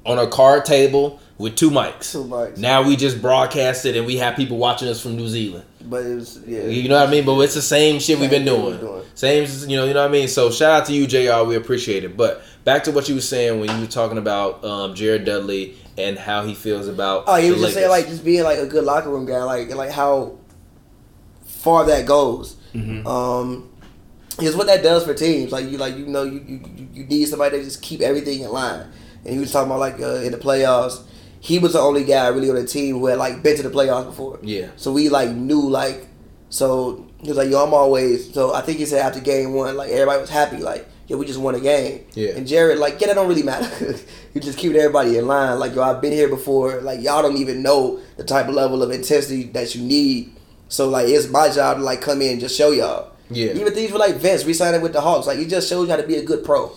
on a card table with two mics. Two mics. Now we just broadcast it and we have people watching us from New Zealand. but it was yeah. You know what I mean? But it's the same shit we've been doing. doing. Same, you know, you know what I mean. So shout out to you, Jr. We appreciate it. But back to what you were saying when you were talking about um, Jared Dudley and how he feels about. Oh, he the was just saying like just being like a good locker room guy, like like how far that goes. Mm-hmm. Um, is what that does for teams. Like you like you know you you, you- you need somebody to just keep everything in line. And he was talking about like uh, in the playoffs, he was the only guy really on the team who had like been to the playoffs before. Yeah. So we like knew like so he was like yo I'm always so I think he said after game one like everybody was happy like yeah, we just won a game. Yeah. And Jared like yeah that don't really matter. you just keeping everybody in line like yo I've been here before like y'all don't even know the type of level of intensity that you need. So like it's my job to like come in and just show y'all. Yeah. Even things with like Vince we signed resigning with the Hawks, like he just shows you how to be a good pro.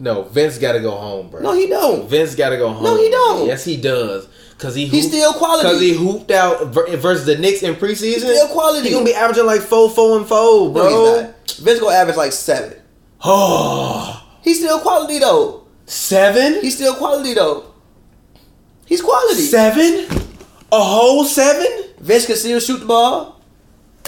No, Vince got to go home, bro. No, he don't. Vince got to go home. No, he don't. Yes, he does. Cause he He's still quality. Cause he hooped out versus the Knicks in preseason. still quality. He gonna be averaging like four, four, and four, bro. not. Vince gonna average like seven. Oh, He's still quality though. seven, He's still quality though. He's quality. seven, a whole seven. Vince can still shoot the ball.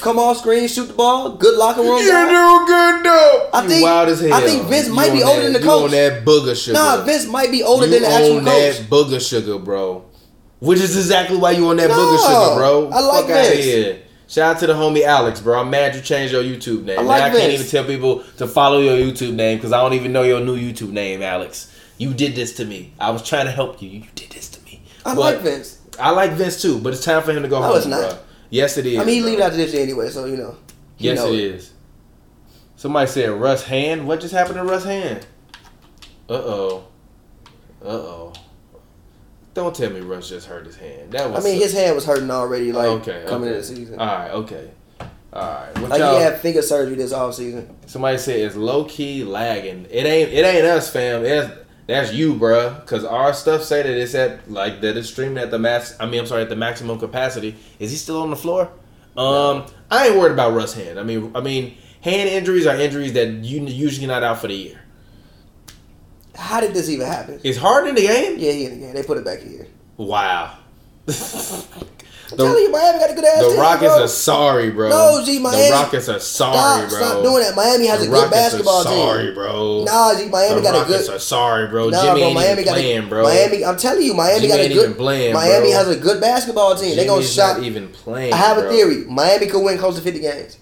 Come off screen, shoot the ball. Good locker room You're guy. doing good though. I you think- wild as hell. I think Vince You might be on older that- than the you coach. on that booger sugar. Nah, Vince might be older you than the actual own coach. that booger sugar, bro. Which is exactly why you on that No, booger sugar, bro. I like Fuck outta Vince. here. Shout out to the homie Alex, bro. I'm mad you changed your YouTube name. I Now like I can't even tell people to follow your YouTube name because I don't even know your new YouTube name, Alex. You did this to me. I was trying to help you. You did this to me. I But like Vince. I like Vince too, but it's time for him to go No, home, it's not. bro. Yes, it is. I mean, he leaving after this year anyway, so you know. Yes, know it is. Somebody said Russ Hand. What just happened to Russ Hand? Uh oh. Uh oh. Don't tell me Russ just hurt his hand. That was. I mean, his hand was hurting already, like okay. coming okay. into the season. All right. Okay. All right. What like he had finger surgery this off season. Somebody said it's low key lagging. It ain't. It ain't us, fam. It's that's you, bruh. Cause our stuff say that it's at like that it's streaming at the max. I mean, I'm sorry, at the maximum capacity. Is he still on the floor? Um, I ain't worried about Russ hand. I mean, I mean, hand injuries are injuries that you usually not out for the year. How did this even happen? Is Harden in the game? Yeah, he in the game. They put it back here. Wow. I'm telling you, Miami got a good ass The team, Rockets bro. are sorry, bro. No, G, Miami- The Rockets are sorry, Stop, bro. stop doing that. Miami has the a good Rockets basketball are sorry, team. bro. Nah, G, Miami the got a good. Rockets are sorry, bro. Nah, Jimmy bro, ain't Miami even got playing, a, bro. Miami, I'm telling you, Miami Jimmy got a good. playing, Miami bro. has a good basketball team. They gonna Jimmy's shot. even playing. I have a theory. Miami could win close to 50 games.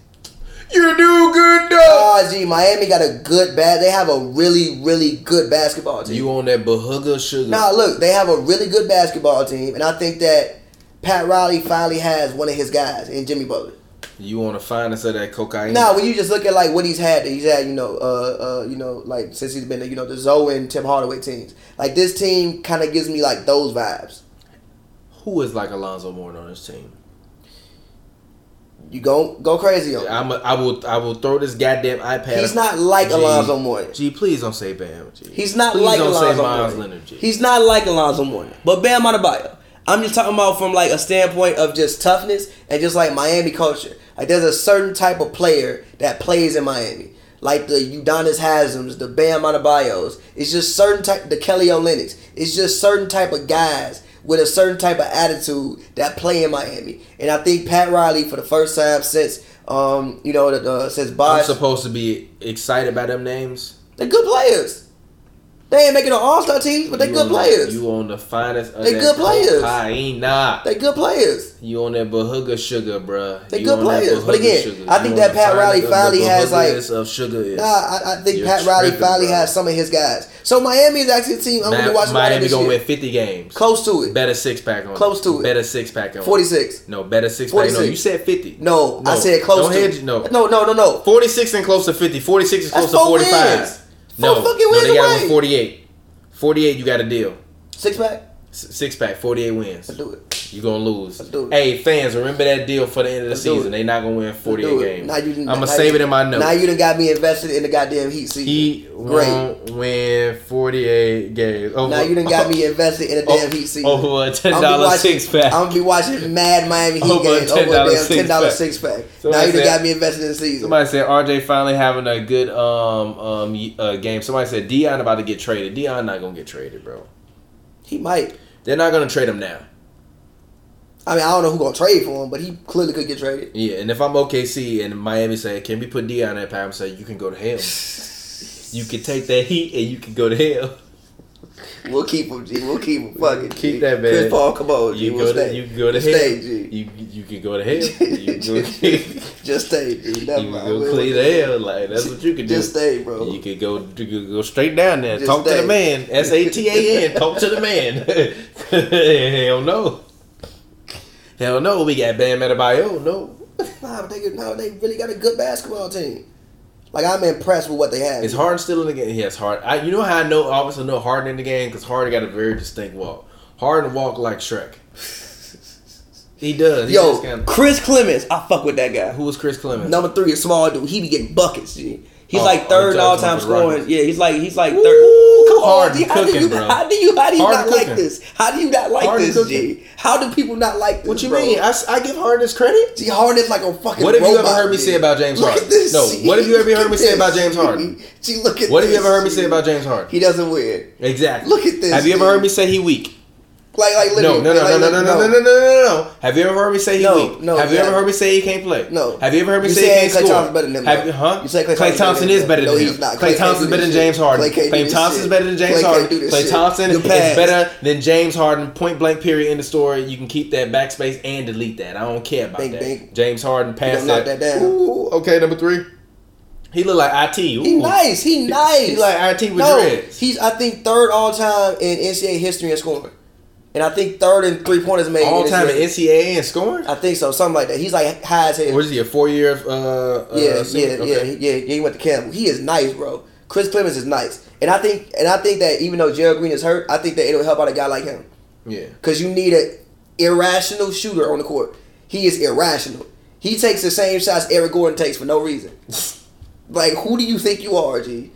You do good, though. Ah, G, Miami got a good bad. They have a really, really good basketball team. You on that Bahooga sugar? Nah, look, they have a really good basketball team, and I think that Pat Riley finally has one of his guys in Jimmy Butler. You want to find us of that cocaine? Nah, when you just look at like what he's had, he's had you know, uh, uh, you know, like since he's been, you know, the Zoe and Tim Hardaway teams. Like this team kind of gives me like those vibes. Who is like Alonzo Mourning on this team? You go go crazy on. I'm a, I will I will throw this goddamn iPad. He's not like G. Alonzo Mourning. Gee, please don't say Bam. G. He's not please like Alonzo Mourning. He's not like Alonzo Mourning. But Bam Adebayo. I'm just talking about from like a standpoint of just toughness and just like Miami culture. Like there's a certain type of player that plays in Miami. Like the Udonis Haslem's, the Bam Adebayos. It's just certain type the Kelly Olynyk's. It's just certain type of guys with a certain type of attitude that play in Miami. And I think Pat Riley for the first time since um, you know, the, uh, since I'm supposed to be excited by them names. they're good players. They ain't making an all star teams, but they're You good on- players. You on the finest. Of They good players. Cocaine, nah. They good players. You on that Bahooga sugar, bruh. They You good players. But again, sugar. I think that Pat Riley finally has, like- of sugar is. Nah, I, I think You're Pat Riley finally bro. has some of his guys. So Miami is actually a team I'm going to watch a lot of Miami this gonna year. win 50 games. Close to it. Better six pack on. Close to it. Better six pack on. 46. No, better six pack. No, you said 50. No, I said close don't to. hedge- no. no, no, no, no. 46 and close to 50. 46 is That's close to 45. Wins. No, Four fucking no, they got to win 48. 48, you got a deal. Six pack. S- Six pack, 48 wins. Let's do it. You gonna lose. Let's do it. Hey, fans, remember that deal for the end of the season. They not gonna win 48 games. Now you, I'm gonna save you- it in my notes. Now you done got me invested in the goddamn Heat season. he Great. won't win 48 games. Over, Now you done got me invested in a damn Heat season. over a ten I'm gonna be dollar six pack. I'm gonna be watching Mad Miami Heat Over games over a $10 damn ten dollar six pack. Somebody now you done said- got me invested in the season. Somebody said RJ finally having a good um um uh, game. Somebody said Dion about to get traded. Dion not gonna get traded, bro. he might. They're not gonna trade him now. I mean, I don't know who gonna trade for him, but he clearly could get traded. Yeah, and if I'm OKC and Miami say, "Can we put D on that pack?" I'm saying, "You can go to hell. you can take that heat and you can go to hell." We'll keep him, G. We'll keep him. Fuck it. Keep G. that, man. Chris Paul, come on, G. You we'll go to stay. you can go to Just hell. Stay, G. You you can go to hell. You go, Just stay, G. Never you mind. can go We'll- clean the hell. Like that's what you can do. Just stay, bro. You could go you could go straight down there. Just talk to the man. S A T A N. Talk to the man. Hell no. Hell no. We got Bam Adebayo. Oh, no. Nah, they no, they really got a good basketball team. Like I'm impressed with what they have. Is Harden still in the game? Yes, Harden. I, you know how I know? Obviously, know Harden in the game because Harden got a very distinct walk. Harden walk like Shrek. He does. He Yo, kinda- Chris Clemons, I fuck with that guy. who was Chris Clemons? Number three, a small dude. He be getting buckets, G. He's Oh, like oh, third Johnson all time scoring. Yeah, he's like he's like Ooh, third. Come on, Harden G. How do you bro. how do you how do you not like this? How do you not like Harden this, cooking. G? How do people not like this? What you bro? mean? I give Harden his credit. G Harden is like a fucking. What have you ever heard me say about James Look Harden? at this, No, G. what have you ever heard me say about James Harden? G, look at What have you ever heard me say about James Harden? He doesn't win. Exactly. Look at this, Have you ever heard me say he weak? Like, like, No, literally, no, no, like, no, no, like, no, no, no, no, no, no, no. Have you ever heard me say he No, weak? no, Have you yeah. ever heard me say he can't play? No. Have you ever heard me You say he can't Klay score? Thompson's better than him, Have huh? You Klay Klay Thompson's Thompson better is than better him. than No, him. he's not. Klay can't Thompson's better than James. Harden. Klay can't do Klay this Thompson's better than James Harden. do this Klay shit. Thompson is better than James Harden. Point blank. Period. In the story. You can keep that backspace and delete that. I don't care about that. James Harden passed that. Ooh, okay, number three. He look like it. Ooh. He nice. He nice. He like it with no, dreads. he's I think third all time in NCAA history in scoring, and I think third and three pointers made. All time in NCAA. And scoring. I think so, something like that. He's like high as hell. Or is he a four year? Uh, uh, yeah, senior? yeah, yeah, yeah, yeah. He went to Campbell. He is nice, bro. Chris Clemons is nice, and I think, and I think that even though Gerald Green is hurt, I think that it'll help out a guy like him Yeah. because you need a irrational shooter on the court. He is irrational. He takes the same shots Eric Gordon takes for no reason. like, who do you think you are, G?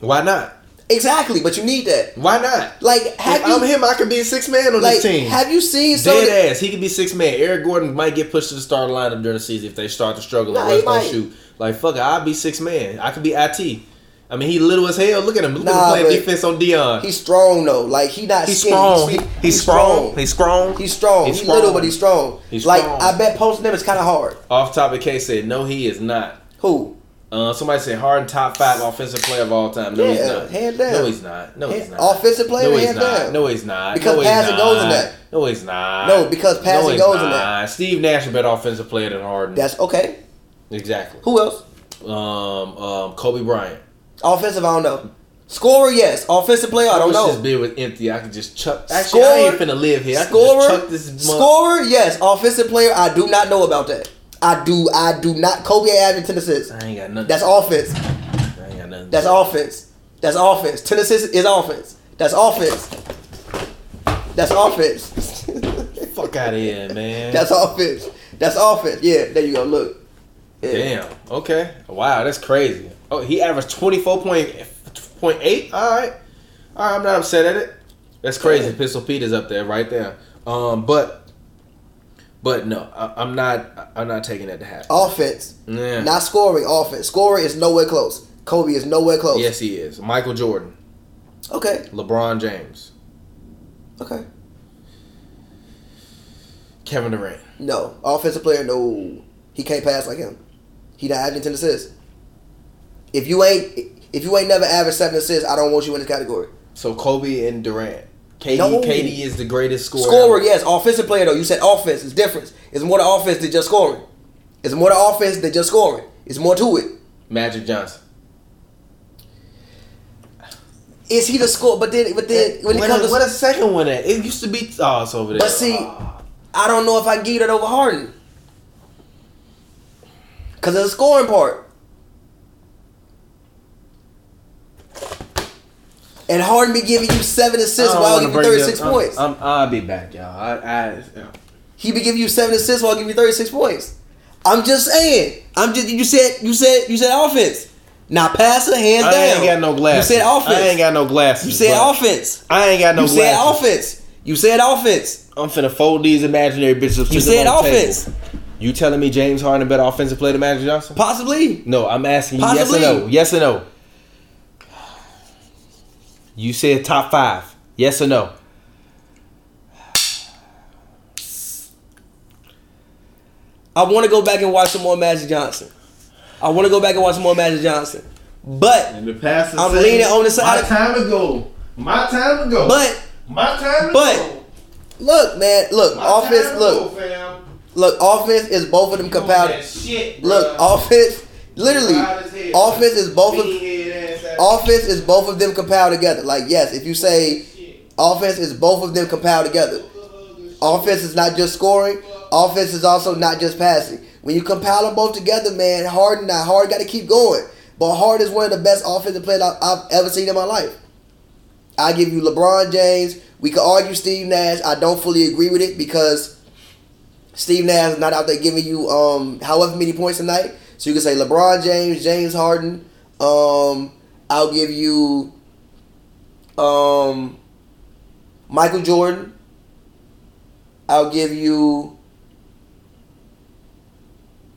Why not? Exactly, but you need that. Why not? Like, have if you I'm him, I could be a six man on like this team. have you seen some? Dead ass. He could be six man. Eric Gordon might get pushed to the starting lineup during the season if they start to struggle Nah, and he don't might. shoot. Like fuck it, I'll be six man. I could be it. I mean, he little as hell. Look at him. Look Nah, at him playing defense on Dion. He's strong though. Like he not He's skinny. strong. He's, He- He's strong. He's strong. He's strong. He's He's, little, but he's strong. He's like strong. I bet posting him is kind of hard. Off topic, K said no. He is not. Who? Uh, somebody said Harden top five offensive player of all time. No, he's not. hands down. No, he's not. No, he's Hand- not. offensive player, No, he's hands not. down. No, he's not. Because no, passing goes in that. No, he's not. No, because passing no, he's goes in not. that. Steve Nash is a better offensive player than Harden. That's okay. exactly. Who else? Um, um, Kobe Bryant. Offensive, I don't know. Scorer, yes. Offensive player, I don't this know. bid was empty. I could just chuck. Actually, I ain't Scorer- finna live here. I Scorer, just chuck this. Month. scorer, yes. Offensive player, I do not know about that. I do, I do not. Kobe averaging ten assists. I ain't got nothing. That's offense. I ain't got nothing. That's offense. That's offense. Ten assists is offense. That's offense. That's offense. Fuck out of here, man. That's offense. That's offense. Yeah, there you go. Look. Yeah. Damn. Okay. Wow, that's crazy. Oh, he averaged twenty four point point eight. All right. All right. I'm not upset at it. That's crazy. Pistol Pete is up there, right there. Um, but, but no, I, I'm not. I'm not taking that to happen. Offense. Yeah. Not scoring. Offense. Scoring is nowhere close. Kobe is nowhere close. Yes, he is. Michael Jordan, Okay. LeBron James, Okay. Kevin Durant. No. Offensive player, no. He can't pass like him. He not averaging ten assists. If you ain't if you ain't never averaged seven assists, I don't want you in this category. So Kobe and Durant. KD, No. KD is the greatest scorer. Scorer, ever. yes. Offensive player though. You said offense. It's different. It's more to offense than just scoring. It's more to offense than just scoring. It's more to it. Magic Johnson. Is he the score? But then, but then when it what, comes a, to what a second one at? It used to be. Oh, it's over there. But see, I don't know if I can get it over Harden. Because of the scoring part. And Harden be giving you seven assists while giving you 36 up- I'm- points. I'm, I'll be back, y'all. I, I, he be giving you seven assists while giving you 36 points. I'm just saying. I'm just you said you said you said offense. Now passer hands I down. I ain't got no glasses. You said offense. I ain't got no glasses. you said offense. I ain't got no glasses. you glasses. said offense. You said offense. I'm finna fold these imaginary bitches. You said offense. table. You telling me James Harden a better offensive player than Magic Johnson? Possibly. No, I'm asking you Possibly. yes or no. Yes or no. You said top five. Yes or no? I want to go back and watch some more Magic Johnson. I want to go back and watch some more Magic Johnson. But In the past, I'm leaning on the side My time ago, My time to go. But my time to but- look, man, look, My offense, look, go, look, offense is both of them. Shit, Look, offense, literally, offense is both of Beanhead ass ass offense is both of them compiled together. Like yes, if you say offense is both of them compiled together. Offense is not just scoring. Offense is also not just passing. When you compile them both together, man, Harden, now Harden got to keep going. But Harden is one of the best offensive players I've ever seen in my life. I give you LeBron James. We could argue Steve Nash. I don't fully agree with it because Steve Nash is not out there giving you um however many points a night. So you can say LeBron James, James Harden. Um, I'll give you um Michael Jordan. I'll give you.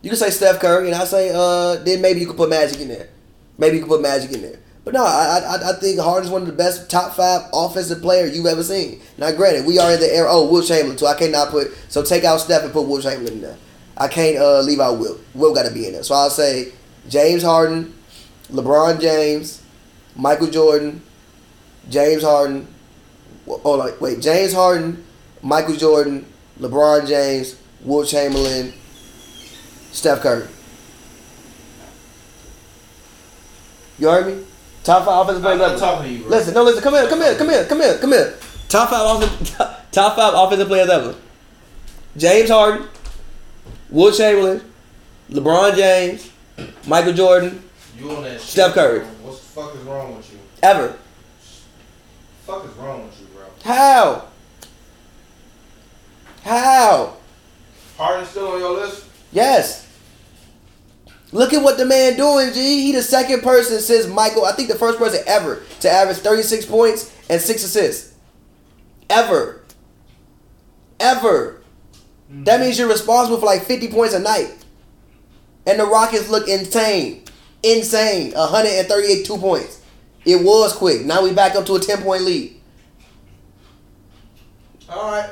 You can say Steph Curry, and I say uh then maybe you could put Magic in there. Maybe you could put Magic in there. But no, I I, I think Harden's one of the best top five offensive players you've ever seen. Now, granted, we are in the era. Oh, Wilt Chamberlain too. I cannot put so take out Steph and put Wilt Chamberlain in there. I can't uh, leave out Wilt. Wilt got to be in there. So I'll say James Harden, LeBron James, Michael Jordan, James Harden. Oh, like wait, James Harden, Michael Jordan, LeBron James, Wilt Chamberlain, Steph Curry. You heard me? Top five offensive I'm players not ever. talking to you, bro. Listen, no, listen. Come here, come here, come here, come here, come here. Top five offensive, top five offensive players ever. James Harden, Wilt Chamberlain, LeBron James, Michael Jordan, You on that shit, Steph Curry. bro. What the fuck is wrong with you? ever. What the fuck is wrong with you, bro? How? How? Harden still on your list? Yes. Look at what the man doing, G. He the second person since Michael. I think the first person ever to average 36 points and six assists. Ever. Ever. That mm-hmm. means you're responsible for like 50 points a night. And the Rockets look insane. Insane. 138 two points. It was quick. Now we back up to a 10 point lead. All right.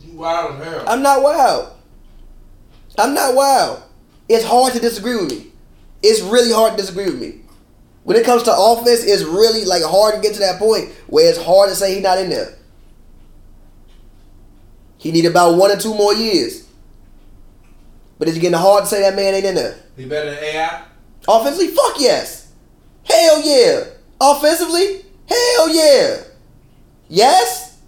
You wild as hell. I'm not wild. I'm not wild. It's hard to disagree with me. It's really hard to disagree with me. When it comes to offense, it's really like hard to get to that point where it's hard to say he's not in there. He need about one or two more years. But is it's getting hard to say that man ain't in there. He better than AI? Offensively, fuck yes. Hell yeah. Offensively, hell yeah. Yes.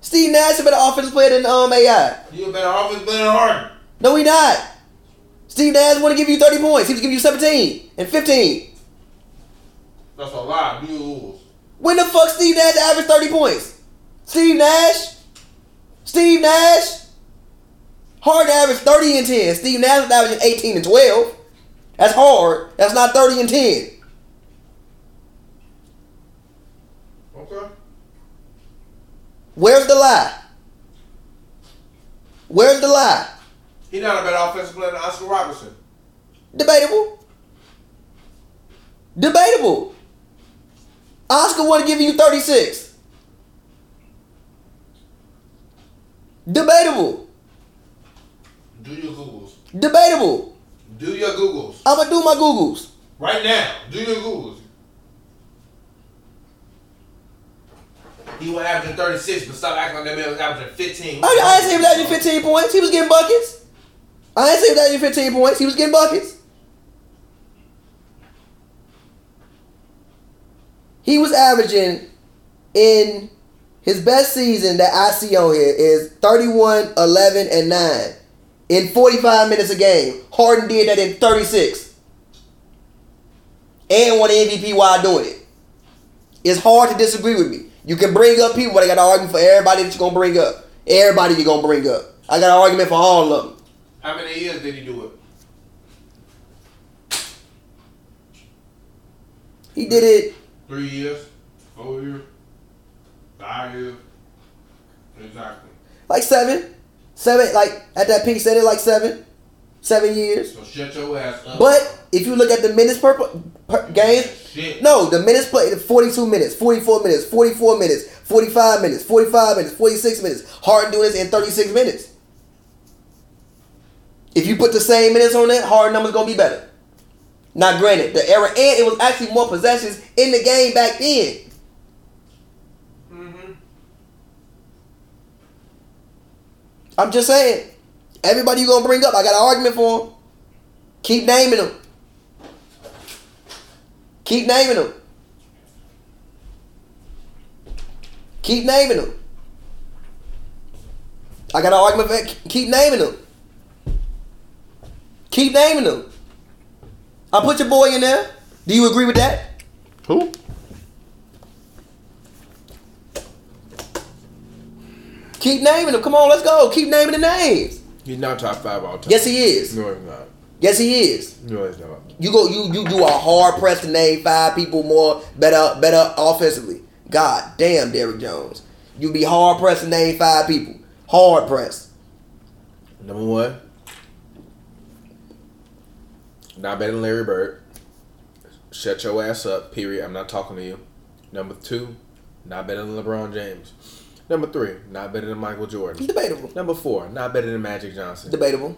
Steve Nash is a better offensive player than um AI. You a better offense player than Harden. No, he not. Steve Nash want to give you 30 points. He was giving you 17 and 15. That's a lot. Rules. When the fuck Steve Nash averaged 30 points? Steve Nash? Steve Nash? Hard averaged 30 and 10. Steve Nash averaging 18 and 12. That's hard. That's not 30 and 10. Okay. Where's the lie? Where's the lie? He's not a better offensive player than Oscar Robertson. Debatable. Debatable. Oscar want to give you 36. Debatable. Do your Googles. Debatable. Do your Googles. I'm going to do my Googles. Right now. Do your Googles. He was averaging 36, but stop acting like that man was averaging 15. I, I say he was averaging 15 points. He was getting buckets. I say he was averaging 15 points. He was getting buckets. He was averaging in his best season that I see on here is 31, 11, and 9 in 45 minutes a game. Harden did that in 36 and won the MVP while doing it. It's hard to disagree with me. You can bring up people, but I got an argument for everybody that you're gonna bring up. Everybody you're gonna bring up. I got an argument for all of them. How many years did he do it? He did it Three years? Four years? Five years? Exactly. like seven, seven. Like at that peak, said it like seven, seven years. So shut your ass up. But if you look at the minutes per, per game, Shit. no, the minutes played 42 minutes, 44 minutes, 44 minutes, 45 minutes, 45 minutes, 46 minutes. Harden doing this in 36 minutes. If you put the same minutes on that, Harden numbers gonna be better. Now, granted, the era and it was actually more possessions in the game back then. I'm just saying. Everybody you gonna bring up, I got an argument for them. Keep naming them. Keep naming them. Keep naming them. I got an argument for. Keep naming them. Keep naming them. I put your boy in there. Do you agree with that? Who? Keep naming them. Come on, let's go. Keep naming the names. He's not top five all time. Yes, he is. No, he's not. Yes, he is. No, he's not. You go. You you you are hard pressed to name five people more better better offensively. God damn, Derrick Jones. You be hard pressed to name five people. Hard pressed. Number one, not better than Larry Bird. Shut your ass up. Period. I'm not talking to you. Number two, not better than LeBron James. Number three, not better than Michael Jordan. Debatable. Number four, not better than Magic Johnson. Debatable.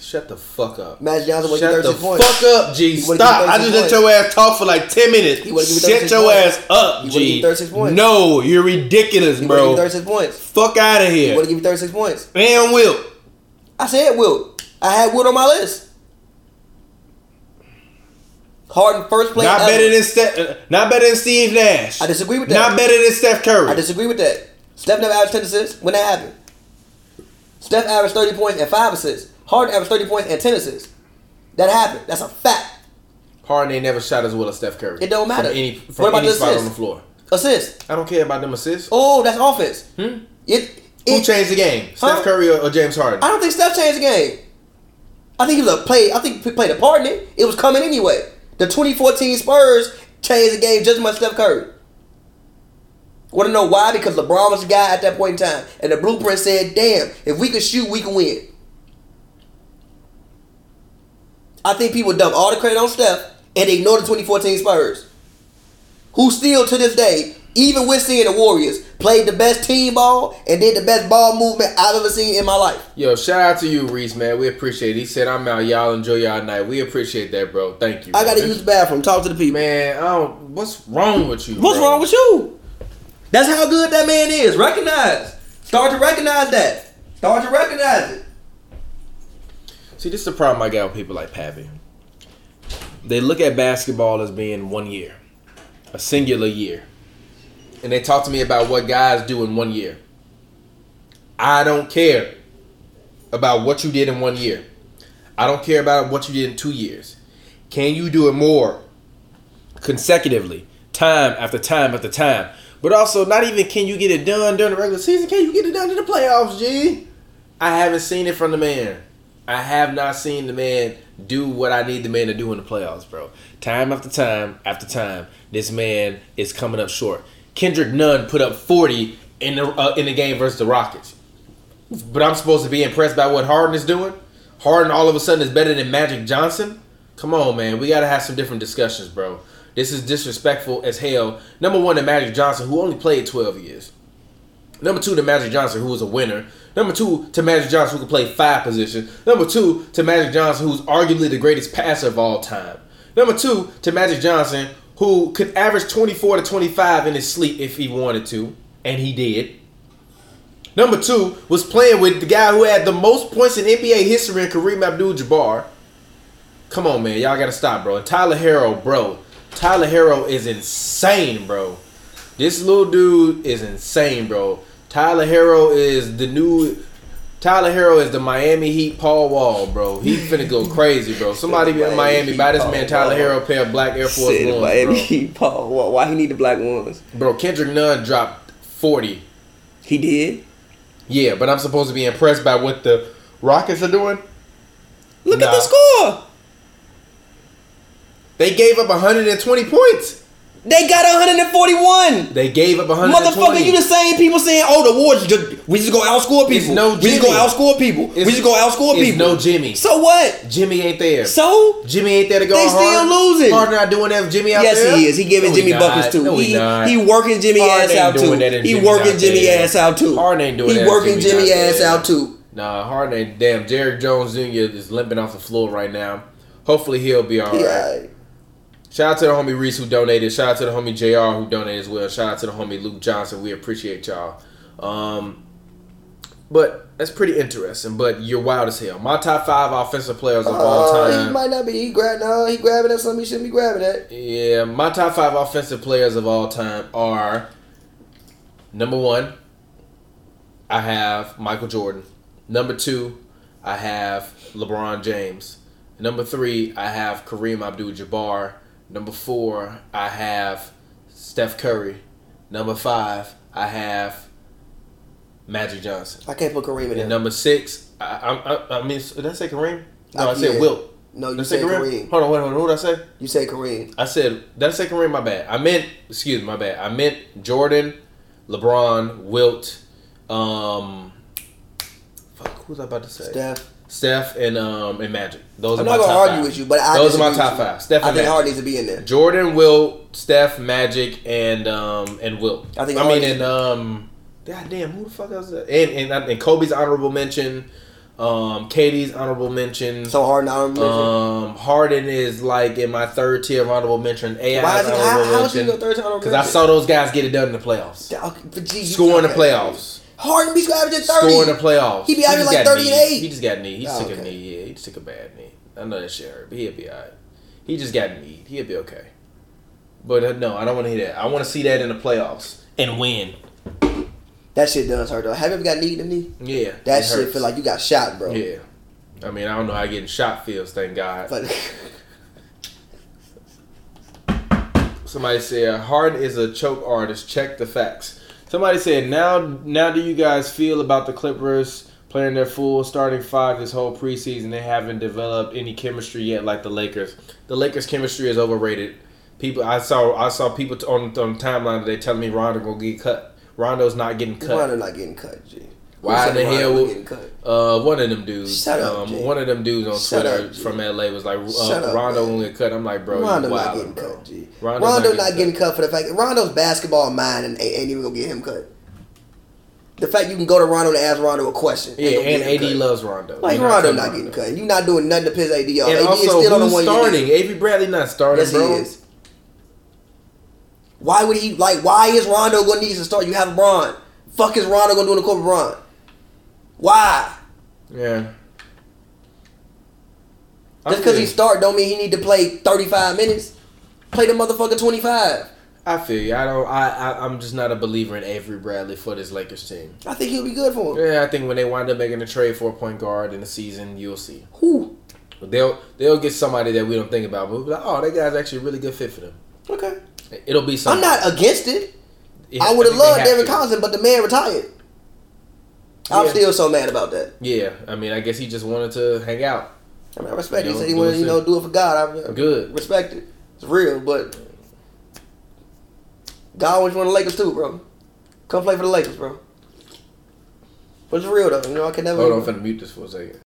Shut the fuck up. Magic Johnson Shut give the points. fuck up, G. He Stop. I just let your ass talk for like 10 minutes. He Shut your points. ass up, He G. 36 points. No, you're ridiculous, He bro. give 36 points. Fuck out of He here. would have given 36 points. And Wilt. I said Wilt. I had Wilt on my list. Harden first place. Not ever. better than Steph. uh, Not better than Steve Nash. I disagree with that. Not better than Steph Curry. I disagree with that. Steph never averaged 10 assists. When that happened? Steph averaged 30 points and 5 assists. Harden averaged 30 points and 10 assists. That happened. That's a fact. Harden ain't never shot as well as Steph Curry. It don't matter. From any, What about any the spot on assists? the floor. Assist. I don't care about them assists. Oh, that's offense. Hmm? It, Who changed the game? Huh? Steph Curry or, or James Harden? I don't think Steph changed the game. I think he was a play. I think he played a part in it. It was coming anyway. The 2014 Spurs changed the game just as much as Steph Curry. Want to know why? Because LeBron was the guy at that point in time, and the blueprint said, "Damn, if we can shoot, we can win." I think people dump all the credit on Steph and ignore the 2014 Spurs, who still to this day, even with seeing the Warriors, played the best team ball and did the best ball movement I've ever seen in my life. Yo, shout out to you, Reese, man. We appreciate it. He said, I'm out. Y'all enjoy y'all night. We appreciate that, bro. Thank you. I gotta use the bathroom. Talk to the people. Man, I don't. What's wrong with you? What's bro? wrong with you? That's how good that man is. Recognize. Start to recognize that. Start to recognize it. See, this is the problem I got with people like Pappy. They look at basketball as being one year, a singular year. And they talk to me about what guys do in one year. I don't care about what you did in one year. I don't care about what you did in two years. Can you do it more consecutively, time after time after time? But also, not even can you get it done during the regular season, can you get it done in the playoffs, G? I haven't seen it from the man. I have not seen the man do what I need the man to do in the playoffs, bro. Time after time after time, this man is coming up short. Kendrick Nunn put up 40 in the uh, in the game versus the Rockets. But I'm supposed to be impressed by what Harden is doing? Harden all of a sudden is better than Magic Johnson? Come on, man. We got to have some different discussions, bro. This is disrespectful as hell. Number one, to Magic Johnson, who only played 12 years. Number two, to Magic Johnson, who was a winner. Number two, to Magic Johnson, who could play five positions. Number two, to Magic Johnson, who's arguably the greatest passer of all time. Number two, to Magic Johnson, who could average 24 to 25 in his sleep if he wanted to, and he did. Number two was playing with the guy who had the most points in NBA history in Kareem Abdul-Jabbar. Come on, man, y'all gotta stop, bro. And Tyler Herro, bro. Tyler Herro is insane, bro. This little dude is insane, bro. Tyler Herro is the new. Tyler Herro is the Miami Heat Paul Wall, bro. He finna go crazy, bro. Somebody in Miami Miami buy this Paul man Tyler Wall. Herro a pair of black Air Force Said Ones, Miami bro. Heat Paul. Why, why he need the black ones? Bro, Kendrick Nunn dropped forty. He did. Yeah, but I'm supposed to be impressed by what the Rockets are doing. Look Nah. at the score. They gave up 120 points. They got 141. They gave up 120. Motherfucker, you the same people saying, "Oh, the Warriors just we just go outscore It's people. no we just go Jimmy. outscore people. we just go outscore it's people." no Jimmy. So what? Jimmy ain't there. So Jimmy ain't there to go They hard. still losing. Harden not doing that. with Jimmy out yes, there. Yes, he is. He giving No, Jimmy not. buckets too. No, he, he not. he working Jimmy Harden ass out too. He Jimmy working Jimmy ass out too. Harden ain't doing he that in working Jimmy Jimmy ass there. out too. Nah, Harden ain't. Damn, Derrick Jones Jr. is limping off the floor right now. Hopefully he'll be all right. He alright. Shout out to the homie Reese who donated. Shout out to the homie JR who donated as well. Shout out to the homie Luke Johnson. We appreciate y'all. Um, but that's pretty interesting. But you're wild as hell. My top five offensive players of all time. he might not be. He no. He grabbing at something he shouldn't be grabbing at. Yeah, my top five offensive players of all time are number one, I have Michael Jordan. Number two, I have LeBron James. Number three, I have Kareem Abdul Jabbar. Number four, I have Steph Curry. Number five, I have Magic Johnson. I can't put Kareem in And number six, I, I, I, I mean, did I say Kareem? No, Uh, I said yeah. Wilt. No, you said Kareem? Kareem. Hold on, wait, hold on. What did I say? You say Kareem. I said, did I say Kareem? My bad. I meant, excuse me, my bad. I meant Jordan, LeBron, Wilt, um, fuck, who was I about to say? Steph. Steph and um and Magic. Those I'm are not my gonna top argue five. with you, but I those are my top five. Steph I and think Magic. Hard needs to be in there. Jordan, Will, Steph, Magic, and um and Wilt. I think I mean, and um, god damn, who the fuck else? Is that? And and and Kobe's honorable mention. Um, KD's honorable mention. So hard now. Um, Harden is like in my third tier of honorable mention. AI Why is he? How, honorable how is he mention. your third time? Because I saw those guys get it done in the playoffs. Score Score in the playoffs. Harden be averaging thirty. Score in the playoffs. He be averaging like got 30 and eight. He just got knee. He just Oh, a okay. knee. Yeah, he just took a bad knee. I know that shit hurt, but he'll be alright. He just got knee. He'll be okay. But uh, no, I don't want to hear that. I want to see that in the playoffs and win. That shit does hurt though. Have you ever got knee to knee? Yeah, That shit hurts. feel like you got shot, bro. Yeah. I mean, I don't know how getting shot feels. Thank God. But Somebody said Harden is a choke artist. Check the facts. Somebody said now now do you guys feel about the Clippers playing their full starting five this whole preseason? They haven't developed any chemistry yet like the Lakers. The Lakers chemistry is overrated. People I saw I saw people on on the timeline today telling me Rondo gonna get cut. Rondo's not getting cut. Rondo not getting cut, G. Why the hell would- getting cut? Uh, one of them dudes. Shut up, um, one of them dudes on Shut Twitter up, from LA was like, uh, up, Rondo won't cut. I'm like, bro, Rondo you not getting bro. cut, G. Rondo's Rondo not not getting cut for the fact that Rondo's basketball mind and ain't ain't even gonna get him cut. The fact you can go to Rondo and ask Rondo a question. Yeah, and AD cut. loves Rondo. Like You're Rondo cutting not getting cut. You not doing nothing to piss AD off. And AD also, is still on the one starting? Avery Bradley not starting, yes, he bro. is. Why would he like? Why is Rondo gonna need to start? You have LeBron. Fuck is Rondo gonna do in the court with LeBron? Why? Yeah. I Just because he start don't mean he need to play 35 minutes. Play the motherfucker 25. I feel you. I don't. I, I. I'm just not a believer in Avery Bradley for this Lakers team. I think he'll be good for him. Yeah, I think when they wind up making a trade for a point guard in the season, you'll see. Who? They'll they'll get somebody that we don't think about, but we'll be like, oh, that guy's actually a really good fit for them. Okay. It'll be something. I'm not against it. I would have loved Darren. Collison, but the man retired. I'm Yeah. still so mad about that. Yeah, I mean, I guess he just wanted to hang out. I mean, I respect You it. He know, said he wanted, you know, do it for God. I'm Good. respect it. It's real, but God wants you on the Lakers too, bro. Come play for the Lakers, bro. But it's real though. You know, I can never. Hold on, I'm finna mute this for a second.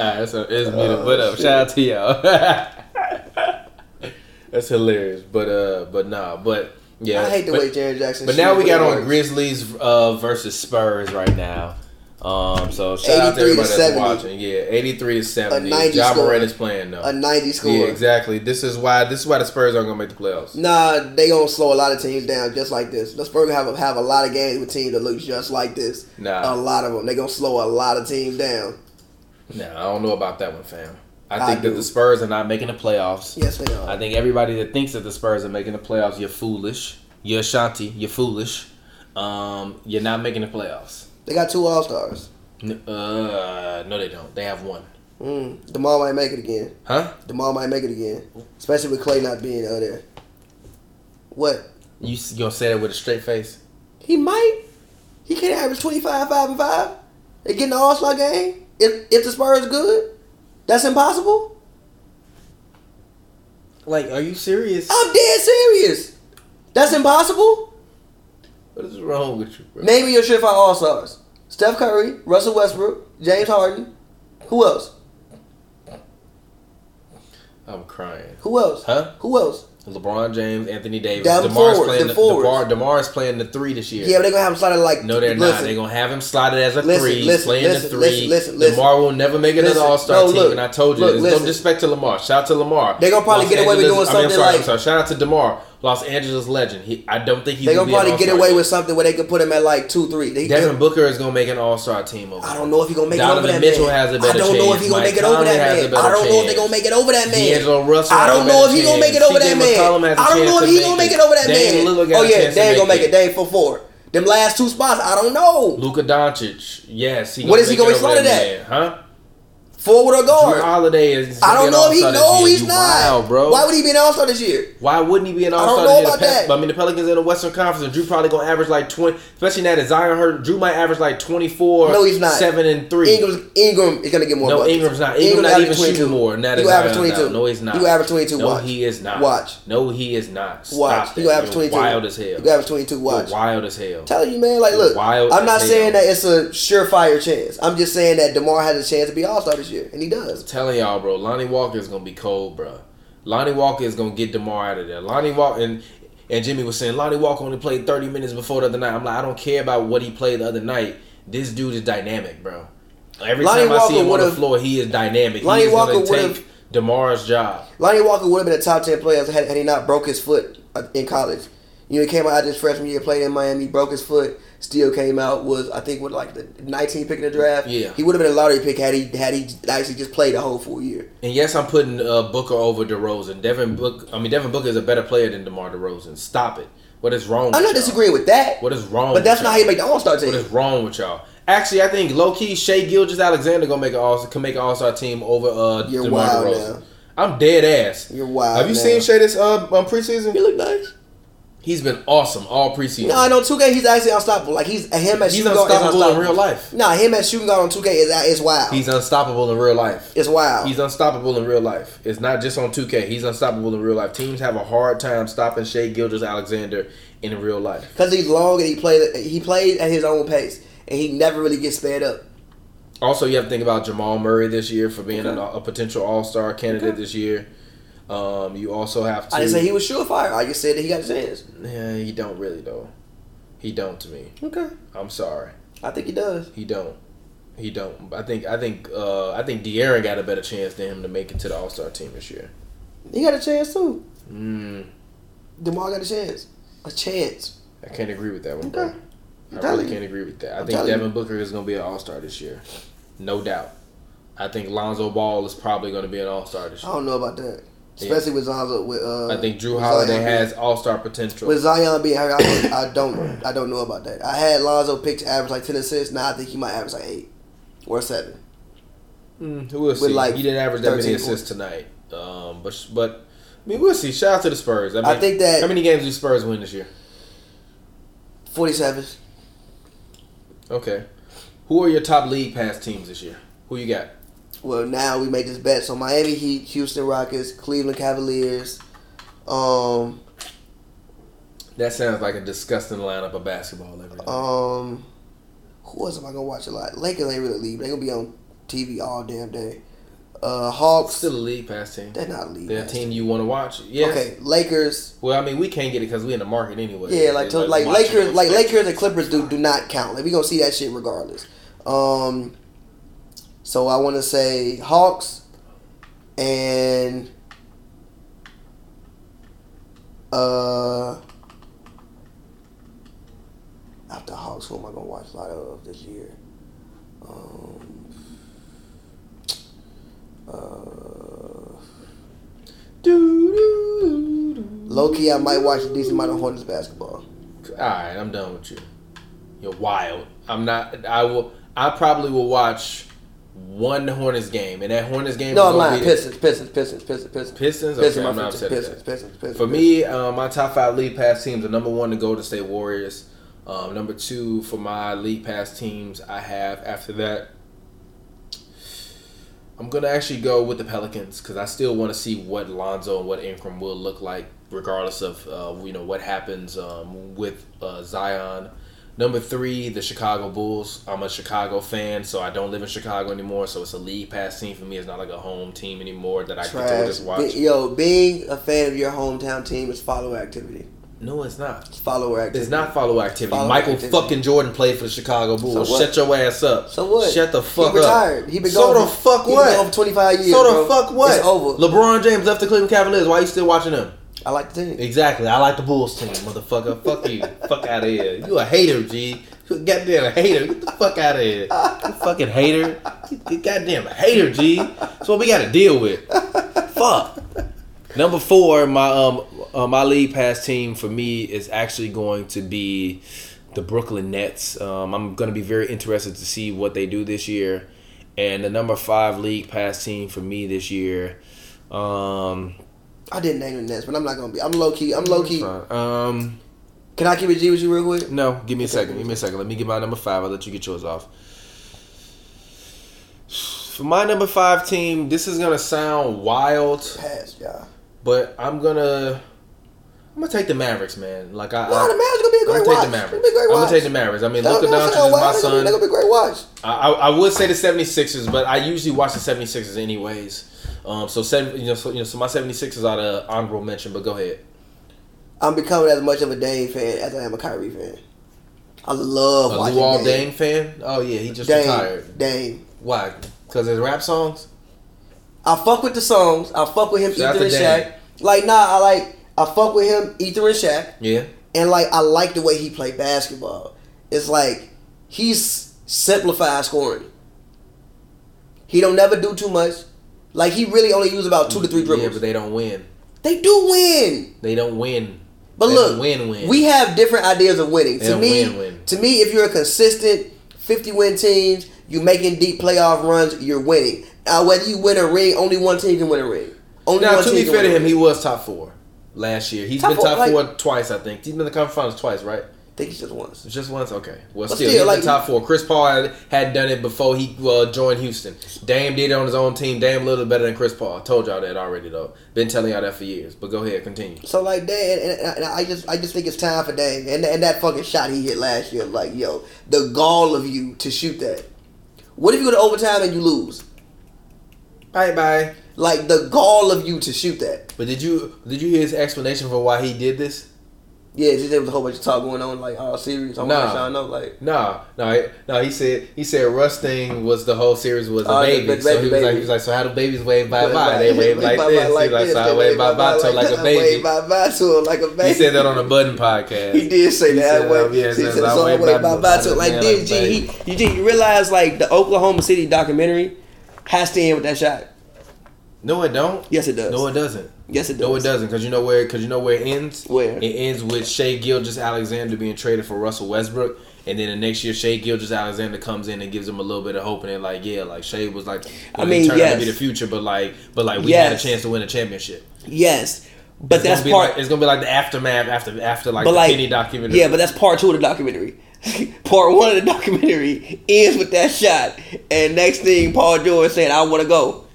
Alright, so it's muted. But uh, shout out to y'all. That's hilarious. But uh, but nah, but yeah. I hate the but, way Jaren Jackson. But now we got on works. Grizzlies uh, versus Spurs right now. Um, so shout out to 83 to everybody that's watching. Yeah, eighty-three to seventy. 90 John score. Morant is playing though. a 90 score. Yeah, exactly. This is why this is why the Spurs aren't gonna make the playoffs. Nah, they gonna slow a lot of teams down just like this. The Spurs have a, have a lot of games with teams that look just like this. Nah. A lot of them. They gonna slow a lot of teams down. Nah, I don't know about that one, fam. I I think that the Spurs are not making the playoffs. Yes, they are. I think everybody that thinks that the Spurs are making the playoffs, you're foolish. You're Ashanti. You're foolish. Um, you're not making the playoffs. They got two All Stars. Uh, no, they don't. They have one. Mm. Demar might make it again. Huh? Demar might make it again, especially with Klay not being out there. What? You gonna say that with a straight face? He might. He can't average 25, 5, and 5. They get in the All Star game. If, if the Spurs good, that's impossible. Like, are you serious? I'm dead serious. That's impossible. What is wrong with you, bro? Name me your surefire All Stars: Steph Curry, Russell Westbrook, James Harden. Who else? I'm crying. Who else? Huh? Who else? LeBron James, Anthony Davis, Them Demar's forward- playing the, forwards. DeMar, Demar's playing the three this year. Yeah, but they're gonna have him slide like. No, they're not. They're gonna have him slotted as a Listen, three, listen, playing listen, the three. listen, listen, listen. Lamar will never make another Listen. All Star No, team, look. and I told you, Look, listen. no disrespect to Lamar. Shout out to Lamar. They're gonna probably Los get away with doing I mean, I'm something sorry, I'm like- sorry. Shout out to Demar, Los Angeles legend. He, I don't think he's They're gonna gonna probably get away team. with something where they could put him at like two, three. They, Devin Booker is gonna make an All Star team over. I don't know if he's gonna make Donovan it over that Mitchell man. has a better I don't know if he gonna Mike make it over that man. I don't know if they're gonna make it over that man. D'Angelo Russell I don't know if he's gonna make it over that man. McCollum has a I don't know if to he make gonna make it over that man. Oh yeah, they ain't gonna make it. They ain't for four. Them last two spots, I don't know. Luka Doncic, yes, he What is he gonna slotted that at? man, Huh? Forward or Drew? Holiday is. I don't know if he. No, he's not. Wild, bro. Why would he be an All Star this year? Why wouldn't he be an All Star? I don't know about The Pe- that. I mean, the Pelicans in the Western Conference, and Drew probably gonna average like twenty. Especially now that Zion hurt, Drew might average like twenty four. No, he's not. Seven and three. Ingram, Ingram is gonna get more. No, buckets. Ingram's not. Ingram not average even shooting more. Now that He average 22. No, he's not. He average 22. No, watch. he is not. Watch. No, he is not. Stop Watch. gonna average You're 22. Wild as hell. He average 22. You're Watch. wild as hell. Telling you, man, like, You're look, wild I'm not saying that it's a surefire chance. I'm just saying that Demar has a chance to be All Star this year, and he does. telling y'all, bro, Lonnie Walker is gonna be cold, bro. Lonnie Walker is gonna get Demar out of there. Lonnie Walker and and Jimmy was saying Lonnie Walker only played 30 minutes before the other night. I'm like, I don't care about what he played the other night. This dude is dynamic, bro. Every Lonnie time I see him on the floor, he is dynamic. Lonnie he is Walker would've- take Demar's job. Lonnie Walker would have been a top 10 player had, had he not broke his foot uh, in college. You know, he came out his freshman year, played in Miami, broke his foot, still came out, was, I think, with like the 19 pick in the draft. Yeah. He would have been a lottery pick had he had he actually just played a whole full year. And yes, I'm putting uh, Booker over DeRozan. Devin Book, I mean Devin Booker is a better player than DeMar DeRozan. Stop it. What is wrong? I'm not y'all? disagreeing with that. What is wrong? But that's with not how y'all? you make the All Star team. is wrong with y'all? Actually, I think low key Shai Gilgeous-Alexander gonna make an all can make an All Star team over uh You're DeMar wild DeRozan. now. I'm dead ass. You're wild Have you now. seen Shai this uh um, preseason? He look nice. He's been awesome all preseason. No, I know 2K. He's actually unstoppable. Like he's him He's shooting guard is unstoppable in real life. Nah, him as shooting guard on 2K is is wild. He's unstoppable in real life. it's wild. He's unstoppable in real life. It's not just on 2K. He's unstoppable in real life. Teams have a hard time stopping Shai Gilgeous-Alexander in real life. Because he's long and he played he played at his own pace and he never really gets sped up. Also, you have to think about Jamal Murray this year for being an, a potential All Star candidate this year. Um, you also have to. I didn't say he was surefire. I just said that he got a chance. Yeah, he don't really though. He don't to me. Okay, I'm sorry. I think he does. He don't. He don't. I think. I think. Uh, I think De'Aaron got a better chance than him to make it to the All Star team this year. He got a chance too. Mm, Demar got a chance. A chance. I can't agree with that one, Okay. bro. I really you. can't agree with that. I I'm think Devin you. Booker is going to be an All Star this year, no doubt. I think Lonzo Ball is probably going to be an All Star this year. I don't know about that. Especially with Zion. With uh, I think Drew with Holiday Zion has All Star potential. With Zion being hurt, I don't, I don't, I don't know about that. I had Lonzo picked to average like ten assists. Now I think he might average like eight or seven. Mm, we'll see. like he didn't average that many 13 assists tonight. Um, but but I mean, we'll see. Shout out to the Spurs. I, mean, I think that- how many games do Spurs win this year? Forty-seven. Okay, who are your top league pass teams this year? Who you got? Well, now we made this bet. So Miami Heat, Houston Rockets, Cleveland Cavaliers. Um, That sounds like a disgusting lineup of basketball every day. um, who else am I gonna watch a lot? Lakers ain't really leave. They gonna be on TV all damn day. Uh, Hawks. Still a league pass team. They're not a league. They're a team you want to watch. Yeah. Okay, Lakers. Well, I mean, we can't get it because we're in the market anyway. Yeah, like to, like watching Lakers, like. Lakers and Clippers do do not count. Like we gonna see that shit regardless. Um, so I want to say Hawks and uh after Hawks, who am I gonna watch a lot of this year? Um, uh, low key, I might watch a decent amount of Hornets basketball. All right, I'm done with you. You're wild. I'm not. I will. I probably will watch one Hornets game, and that Hornets game. No, I'm lying. Pistons, Pistons, Pistons, Pistons, Pistons. Pistons. Okay, Pistons, I'm not upset at Pistons. Pistons, Pistons. For me, uh, my top five league pass teams are number one to Golden State Warriors. Um, number two for my league pass teams, I have after that. I'm gonna actually go with the Pelicans because I still want to see what Lonzo and what Ingram will look like, regardless of uh, you know what happens um, with uh, Zion. Number three, the Chicago Bulls. I'm a Chicago fan, so I don't live in Chicago anymore. So it's a league pass team for me. It's not like a home team anymore that I get to just watch. Be- yo, being a fan of your hometown team is follower activity. no, it's not. It's follower activity. It's not follow activity. Follow Michael activity. fucking Jordan played for the Chicago Bulls. So? Shut your ass up. So what? Shut the fuck up. he retired. up. He been so gone the for- fuck he what? Been gone for 25 years. so the bro. fuck what? It's over. LeBron James left the Cleveland Cavaliers. Why you still watching them? I like the team. Exactly. I like the Bulls team, motherfucker. fuck you. fuck out of here. You a hater, G. You a goddamn hater. Get the fuck out of here. You fucking hater. You goddamn hater, G. That's what we got to deal with. fuck. Number four, my um uh, my league pass team for me is actually going to be the Brooklyn Nets. Um, I'm going to be very interested to see what they do this year. And the number five league pass team for me this year. Um, I didn't name the Nets, but I'm not gonna be. I'm low key. I'm low key. um, Can I keep it G with you real quick? no, give me a second. Give me a second. Let me get my number five. I'll let you get yours off. For my number five team, this is gonna sound wild, Pass, y'all. but I'm gonna I'm gonna take the Mavericks, man. Like I, I the Mavericks gonna be a I'm great gonna watch. take the Mavericks. be a great I'm gonna take the Mavericks. I mean, Luka gonna- Doncic is my son. They're gonna be a great watch. I, I I would say the 76ers, but I usually watch the 76ers anyways. Um, so seven, you know, so you know, so my 76ers are the honorable mention. But go ahead. I'm becoming as much of a Dame fan as I am a Kyrie fan. I love watching. A watching Luol Dame. Deng fan? Oh yeah, he just Dame, retired. Dame. Why? Because his rap songs. I fuck with the songs. I fuck with him, Shout out to Shaq. Like nah, I like. I fuck with him, Ether and Shaq, Yeah. and like I like the way he play basketball. It's like he's simplified scoring. He don't never do too much. Like he really only use about two to three dribbles. Yeah, but they don't win. they do win. They don't win. But They look, win, win. we have different ideas of winning. They to me, win, win. to me, if you're a consistent 50 win teams, you're making deep playoff runs, you're winning. Now, whether you win a ring, only one team can win a ring. Only Now, one to team be fair to him, he was top four last year. He's Top been four, top like- four twice, I think. He's been in the conference finals twice, right? I think he's just once. Just once, okay. Well, But still, still, he's like- been top four. Chris Paul had, had done it before he uh, joined Houston. Dame did it on his own team. Dame a little better than Chris Paul. I told y'all that already, though. Been telling y'all that for years. But go ahead, continue. So like Dame, and, and, and I just I just think it's time for Dame, and, and that fucking shot he hit last year, like yo, the gall of you to shoot that. What if you go to overtime and you lose? Bye bye. Like the gall of you to shoot that. But did you did you hear his explanation for why he did this? Yeah, just, there was a whole bunch of talk going on, like all series. I'm Nah. nah. trying to know, like No, no, he- no. He said he said Rusting was the whole series was a Oh, the- baby. so he was like he was like, so how do babies wave bye bye? bye- They wave like this. like He like this. so I wave bye bye to like a that. Wave baby. bye bye to him like a baby. He said that on a Button podcast. He did say He that. said, way. um, yeah, he said it's I wave bye- bye to. Like this, G. He, you realize like the Oklahoma City documentary has to end with that shot. No, it don't. Yes, it does. No, it doesn't. Yes, it does. No, it doesn't. Because you know where? Because you know where it ends. Where? it ends with Shai Gilgeous-Alexander being traded for Russell Westbrook, and then the next year Shai Gilgeous-Alexander comes in and gives him a little bit of hope, and they're like, yeah, like Shai was like, I I mean, turned out to be the future, but like, but like we had a chance to win a championship. Yes, but It's that's gonna part. Like, it's gonna be like the aftermath after after like but the like, Penny documentary. yeah, but that's part two of the documentary. part one of the documentary ends with that shot, and next thing, Paul George saying, "I want to go."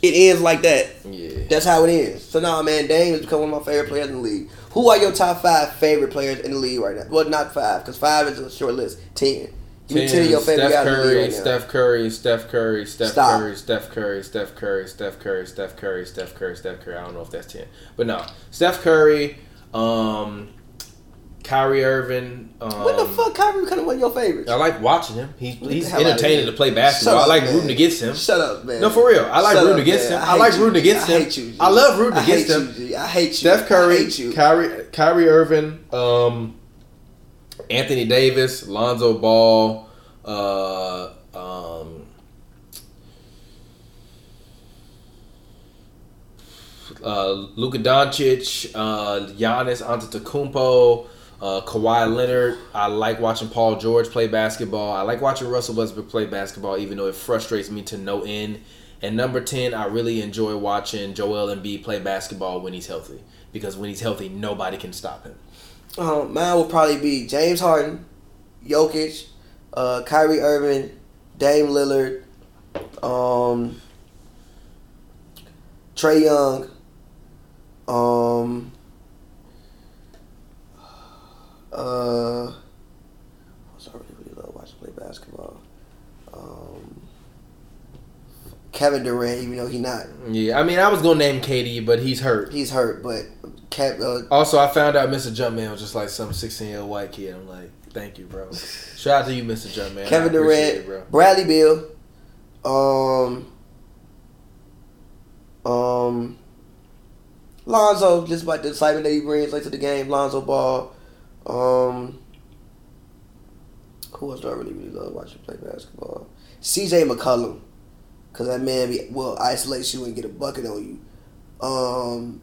It ends like that. yeah. That's how it is. So now, man, Dame has become one of my favorite players in the league. Who are your top five favorite players in the league right now? Well, not five, because five is a short list. Ten. Give me ten of your favorite Steph guys in the league Curry, right now. Steph Curry, Steph Curry, Steph Stop. Curry, Steph Curry, Steph Curry, Steph Curry, Steph Curry, Steph Curry, Steph Curry. I don't know if that's ten, but no, Steph Curry, um, Kyrie Irving. Um, What the fuck, Kyrie? Kind of one of your favorites? I like watching him. He's he's entertaining to play basketball. up, I like man. rooting against him. Shut up, man. No, for real. I like Shut rooting up, against man. him. I, hate like you, rooting G. against I him. hate you. I love rooting I against him. G. I hate you. Steph I Curry, hate you. Kyrie, Kyrie Irving, um, Anthony Davis, Lonzo Ball, uh, um, uh, Luka Doncic, uh, Giannis Antetokounmpo, uh, Kawhi Leonard. I like watching Paul George play basketball. I like watching Russell Westbrook play basketball, even though it frustrates me to no end. And number ten, I really enjoy watching Joel Embiid play basketball when he's healthy, because when he's healthy, nobody can stop him. Um, mine will probably be James Harden, Jokic, uh, Kyrie Irving, Dame Lillard, um, Trae Young, um, uh, I was really love watching play basketball. Um, Kevin Durant, even though he's not. Yeah, I mean, I was gonna name KD, but he's hurt. He's hurt, but uh, also I found out Mr. Jumpman was just like some sixteen year old white kid. I'm like, thank you, bro. Shout out to you, Mr. Jumpman. Kevin Durant, it, bro. Bradley Beal, um, um, Lonzo, just about the excitement that he brings like to the game. Lonzo Ball, um, who else do I really really love watching play basketball? C.J. McCollum, cause that man be, will isolate you and get a bucket on you. Um,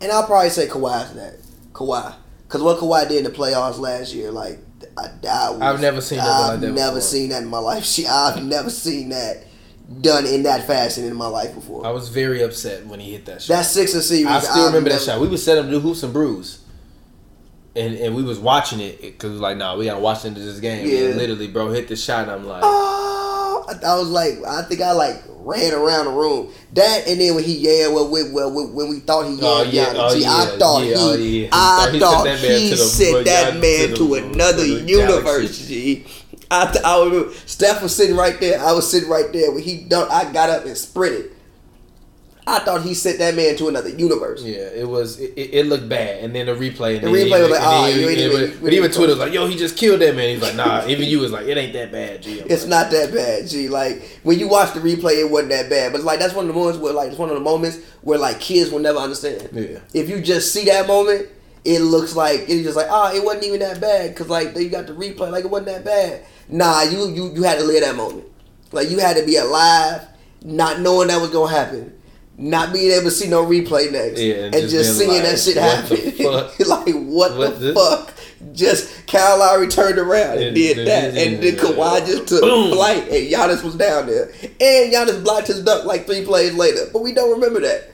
and I'll probably say Kawhi to that. Kawhi, cause what Kawhi did in the playoffs last year, like I, I was, I've never seen nothing I've like that never before. seen that in my life. Shit, I've never seen that done in that fashion in my life before. I was very upset when he hit that shot. that Sixer series, I still I've remember that shot. We was set up to do hoops and brews. And, and we was watching it because we was like, nah, we gotta watch into this game. Yeah. And literally, bro, hit the shot. And I'm like, Oh, I, was like, I think I like ran around the room. That and then when he yelled, well, when, well, when when we thought he yelled, Oh, yeah, Giannis, oh, Gee, I thought yeah, oh, he, yeah. I He thought sent that man he to the- sent that to man the- to another to universe. G. I, th- I remember Steph was sitting right there. I was sitting right there when he done. I got up and sprinted. I thought he sent that man to another universe. yeah, it was. It, it looked bad. And then the replay. And The replay was like, "Oh, you ain't even- But, even Twitter was like, yo, he just killed that man. He's like, nah. even you was like, it ain't that bad, G. I'm It's like, not that bad, G. Like when you watch the replay, it wasn't that bad. But it's like that's one of the moments where like it's one of the moments where like kids will never understand. Yeah. If you just see that moment, it looks like it's just like ah, it wasn't even that bad because like you got the replay, like it wasn't that bad. Nah, you you you had to live that moment. Like you had to be alive, not knowing that was gonna happen. Not being able to see no replay next, Yeah, and, and just, just seeing like, that shit happen. like what, What the the- fuck? Just Kyle Lowry turned around and And- did and- that, and then Kawhi just took Boom. flight, and Giannis was down there, and Giannis blocked his dunk like three plays later. But we don't remember that.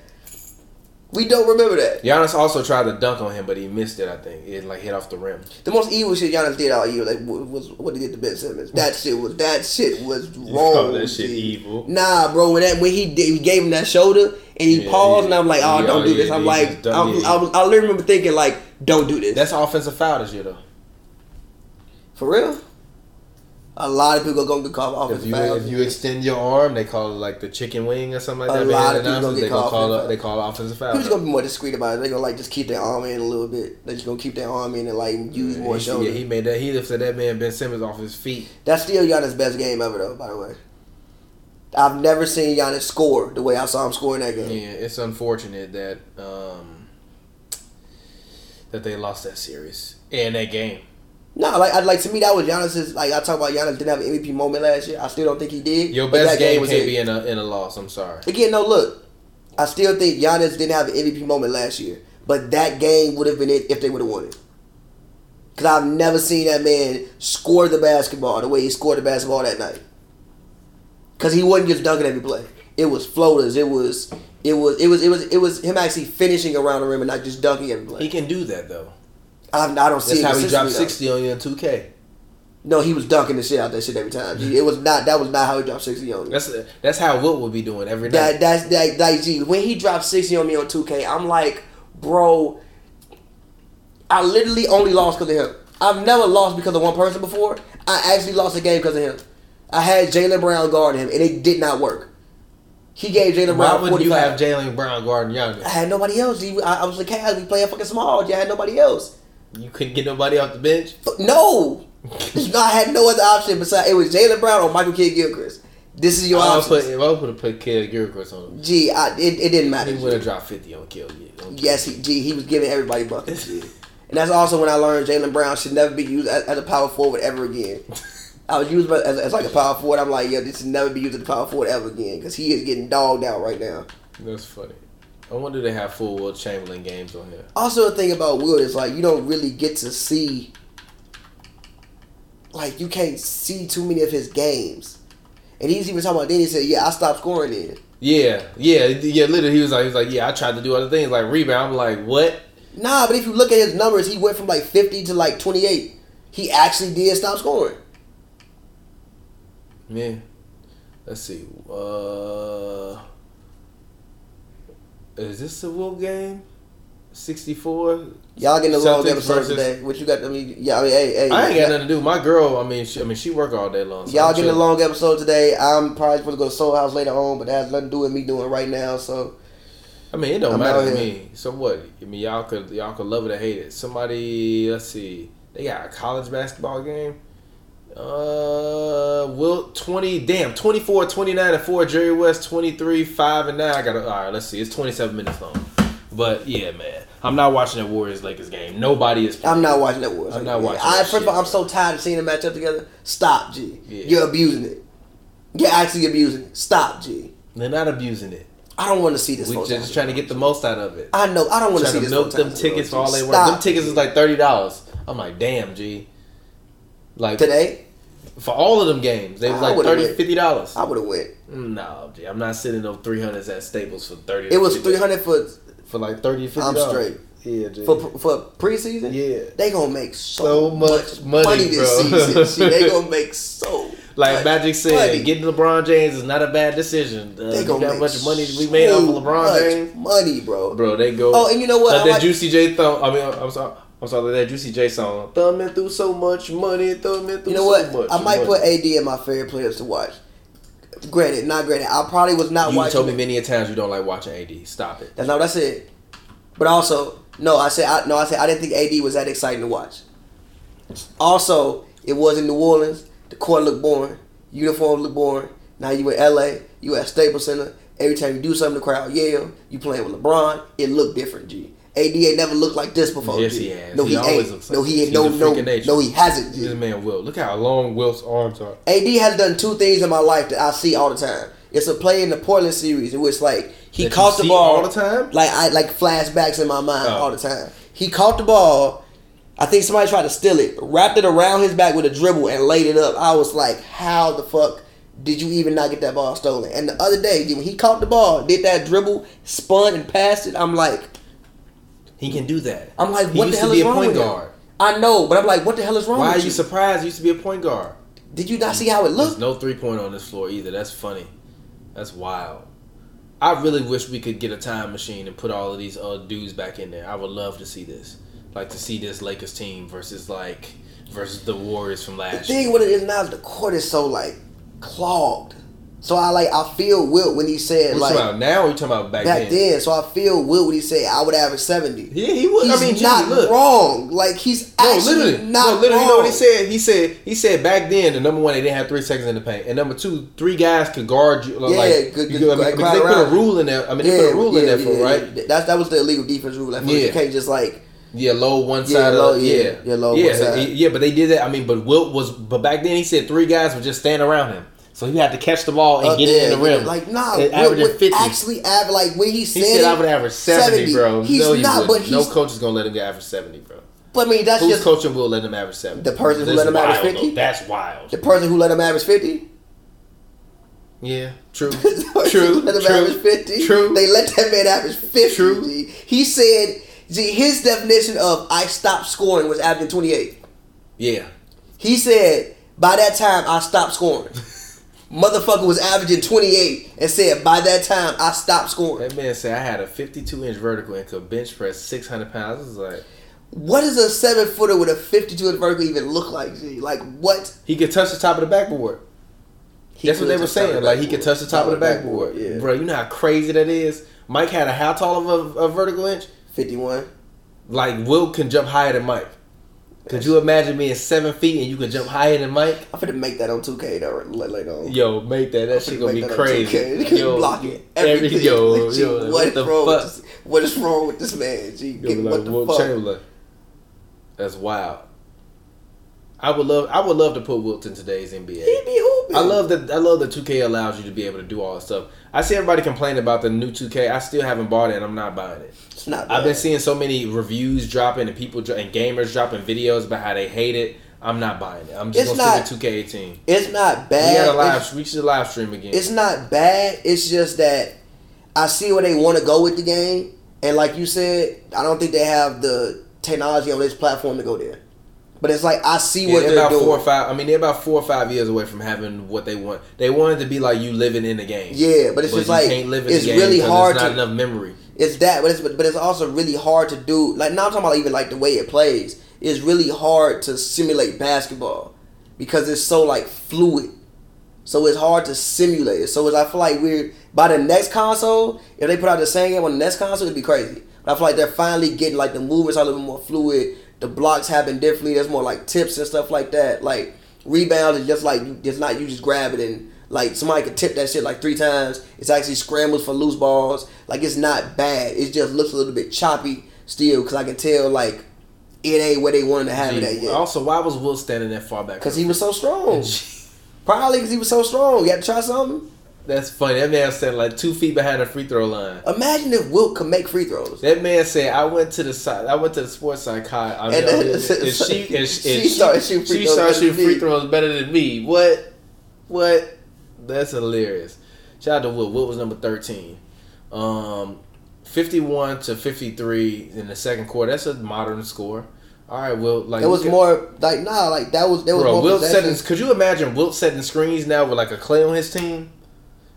We don't remember that. Giannis also tried to dunk on him, but he missed it. I think it like hit off the rim. The most evil shit Giannis did all year, like wa- was what he did to Ben Simmons. That shit was that shit was wrong. call that shit G. evil? Nah, bro. When that when he did, he gave him that shoulder and he Yeah, paused, yeah. and I'm like, oh, Yeah, don't do yeah, this. I'm he like, I'm, I, was, I literally remember thinking like, don't do this. That's offensive foul this year though. for real. A lot of people gonna get called off If you fouls. if you extend your arm, they call it like the chicken wing or something like A that. lot of people gonna get they called call it, they call it offensive foul. People just gonna be more discreet about it. They gonna like just keep their arm in a little bit. They just gonna keep their arm in and like use more He- shoulder. Yeah, he made that. He lifted that man Ben Simmons off his feet. That's still Giannis' best game ever, though. By the way, I've never seen Giannis score the way I saw him scoring that game. Yeah, it's unfortunate that um, that they lost that series and that game. No, like I like to me that was Giannis's. Like I talk about Giannis didn't have an MVP moment last year. I still don't think he did. Your best that game, was can't it. be in a in a loss. I'm sorry. Again, no, look. I still think Giannis didn't have an MVP moment last year, but that game would have been it if they would have won it. Cause I've never seen that man score the basketball the way he scored the basketball that night. Cause he wasn't just dunking every play. It was floaters. It was. It was. It was. It was. It was him actually finishing around the rim and not just dunking every play. He can do that though. I, I don't see. That's how he dropped though. sixty on you in 2K. No, he was dunking the shit out that shit every time. G. It was not. That was not how he dropped sixty on me. That's that's how Wilt would be doing every night. That that's that like G. When he dropped sixty on me on two K, I'm like, bro. I literally only lost because of him. I've never lost because of one person before. I actually lost a game because of him. I had Jaylen Brown guarding him, and it did not work. He gave Jaylen Brown. Why would you have. Jaylen Brown guarding Giannis? I had nobody else. I, I was like, hey, we playing fucking small. I had nobody else. You couldn't get nobody off the bench. No, no, I had no other option besides it was Jaylen Brown or Michael Kidd Gilchrist. This is your option. put if I would have put Kidd Gilchrist on him, G, I, it, it didn't matter. he would have dropped fifty on Kill. on Yes, he, G, he was giving everybody buckets. And that's also when I learned Jaylen Brown should never be used as, as a power forward ever again. I was used as, as like a power forward. I'm like, yo, this should never be used as a power forward ever again because he is getting dogged out right now. That's funny. I wonder they have full Wilt Chamberlain games on here. Also, the thing about Wilt is like you don't really get to see, like you can't see too many of his games. And he's even talking about then he said, yeah, I stopped scoring then. Yeah, yeah, yeah. Literally, he was like, he was like, yeah, I tried to do other things like rebound. I'm like, what? Nah, but if you look at his numbers, he went from like 50 to like 28. He actually did stop scoring. Yeah. Let's see. Uh, is this a Wilt game? 64. Y'all getting a long Celtics episode today. What you got? I mean, yeah, I mean, hey, hey. I ain't got nothing to do. My girl, I mean, she, I mean, she work all day long. so Y'all I'm getting a long episode today. I'm probably supposed to go to Soul House later on, but that has nothing to do with me doing right now. So I mean, it don't I'm matter to me. So what? I mean, y'all could y'all could love it or hate it. Somebody, let's see, they got a college basketball game. Uh, Wilt twenty damn 24, 29 and four. Jerry West twenty three five and nine. I got to all right. Let's see, it's twenty seven minutes long. But yeah, man, I'm not watching that Warriors Lakers game. Nobody is. I'm not watching that Wars. I'm not watching I, that first of all, shit, I'm so tired of seeing them match up together. Stop, G. Yeah. You're abusing it. You're actually abusing it. Stop, G. They're not abusing it. I don't want to see this. We're just trying to get the most out of it. I know. I don't want to see to this. milk them tickets for all they worth. Them tickets is like thirty dollars. I'm like, damn, G. Like today. for all of them games, they was I like would've 30 went. 50 dollars. I would have went. No, I'm not sitting those three hundreds at Staples for thirty. It was three hundred for for like thirty. 50 I'm straight. Yeah, for for preseason. Yeah. they gonna make so, So much money, money, this bro. season. Shit, they gonna make so like much Magic said, money. getting LeBron James is not a bad decision. Uh, They gonna got make much money we made off of so LeBron much James, money, bro. bro. They go. Oh, and you know what? Like I that like- Juicy J thumb. I mean, I'm sorry. I'm sorry. That Juicy J song. Thumbing through so much money. Thumbing through so much. You know so what? I might money. put AD in my favorite players to watch. Granted, not granted. I probably was not You watching. told me many a times you don't like watching AD. Stop it. That's not what I said. But also, no, I said I, no. I said I didn't think AD was that exciting to watch. Also, it was in New Orleans. The court looked boring. Uniforms look boring. Now you in LA. You at Staples Center. Every time you do something, the crowd yell. You playing with LeBron. It looked different, G. AD ain't never looked like this before. Yes, he has. No, He he, always ain't. looks no, he ain't. No, no, nature. no, he hasn't. G. This man will. Look how long Wilt's arms are. AD has done two things in my life that I see all the time. It's a play in the Portland series in which like he That caught the see ball all the time? Like I like flashbacks in my mind Oh. all the time. He caught the ball. I think somebody tried to steal it, wrapped it around his back with a dribble, and laid it up. I was like, how the fuck did you even not get that ball stolen? And the other day, when he caught the ball, did that dribble, spun and passed it, I'm like, He can do that. I'm like, He what the used hell to be is a wrong point with him? guard. I know, but I'm like, what the hell is wrong Why are with you surprised? He used to be a point guard. Did you not see how it There's looked? no three point on this floor either. That's funny. That's wild. I really wish we could get a time machine and put all of these uh, dudes back in there. I would love to see this. Like to see this Lakers team versus like versus the Warriors from last. The thing year. what it is now the court is so like clogged. So I like I feel Wilt when he said you like talking about now? You talking about back, back then? then. So I feel Wilt when he said I would average seventy. Yeah, he would. He's I mean, not look. wrong. Like he's No, actually literally. not no, literally. wrong. You know what he said? He said he said back then the number one they didn't have three seconds in the paint, and number two three guys could guard you. Yeah, like, good- you good- I mean, good because they put a rule in there. I mean, they Yeah, put a rule in yeah, there for yeah, right. yeah. That's that was the illegal defense rule. Like, Yeah. you can't just like Yeah, low one Yeah, side. low- of, yeah, yeah, yeah, low yeah, one side. yeah. But they did that. I mean, but Wilt was. But back then he said three guys would just stand around him, so he had to catch the ball and up get there, it in the rim. Like nah, They Wilt averaging would 50. actually average like when he said he said it, I would average seventy, bro. He's no, he not, wouldn't. but no coach is gonna let him get average seventy, bro. But I mean, that's Who's just coaching will let him average seventy? The person who let him average 50? That's wild. the person who let him average fifty. Yeah, true, True. true, let him true, average 50. true. They let that man average 50. True. G. He said, G, his definition of I stopped scoring was averaging 28. Yeah, He said, by that time, I stopped scoring. Motherfucker was averaging 28 and said, by that time, I stopped scoring. that man said I had a fifty-two inch vertical and could bench press six hundred pounds. I was like, What does a seven footer with a 52 inch vertical even look like, G? Like, what? he could touch the top of the backboard. He That's what they were the saying. Like he could touch the top of the backboard. Yeah. Bro, you know how crazy that is. Mike had a how tall of a, a vertical inch? 51. Like Wilt can jump higher than Mike. Could you imagine being seven feet and you could jump higher than Mike? I'm finna make that on 2K though, later on. Um, yo, make that. That shit gonna be Make that on crazy. 2K. Yo, blocking every- everything. yo, Like, yo, what what is the wrong fuck? With this, what is wrong with this man? G, Get- like what the Wilt fuck? Chamberlain. That's wild. I would love. I would love to put Wilt in today's NBA. He be hooping. I love that. I love that 2K allows you to be able to do all this stuff. I see everybody complaining about the new 2K. I still haven't bought it, and I'm not buying it. It's not. I've been seeing so many reviews dropping and people dro- and gamers dropping videos about how they hate it. I'm not buying it. I'm just It's gonna not- stick with 2K18. It's not We bad. got a live. It's, we should live stream again. it's not bad. It's just that I see where they want to go with the game, and like you said, I don't think they have the technology on this platform to go there. But it's like I see Yeah, what they're they're, about doing. four or five. I mean, they're about four or five years away from having what they want. They want it to be like you living in the game. Yeah, but it's just you like can't live in it's the game really hard to not enough memory. It's that, but it's but it's also really hard to do. Like now, I'm talking about even like the way it plays. It's really hard to simulate basketball because it's so like fluid. So it's hard to simulate it. So it's, I feel like we're by the next console, if they put out the same game on the next console, it'd be crazy. But I feel like they're finally getting like the movements are a little more fluid. The blocks happen differently. There's more like tips and stuff like that. Like rebounds is just like it's not you just grab it and like somebody could tip that shit like three times. It's actually scrambles for loose balls. Like it's not bad. It just looks a little bit choppy still because I can tell like it ain't where they wanted to have it at yet. Also, why was Wilt standing that far back? Because he was so strong. Probably because he was so strong. You had to try something. That's funny. That man said like two feet behind the free throw line. Imagine if Wilt could make free throws. That man said, "I went to the side. I went to the sports psychiatrist. I mean, And then- and she, and she she, started shooting free she throws started shooting free throws better than me. What? What? That's hilarious. Shout out to Wilt. Wilt was number thirteen. Um, fifty-one to fifty-three in the second quarter. That's a modern score. All right, Wilt. Like It was more like nah, like that was there was Bro, more Wilt setting. Could you imagine Wilt setting screens now with like a Clay on his team?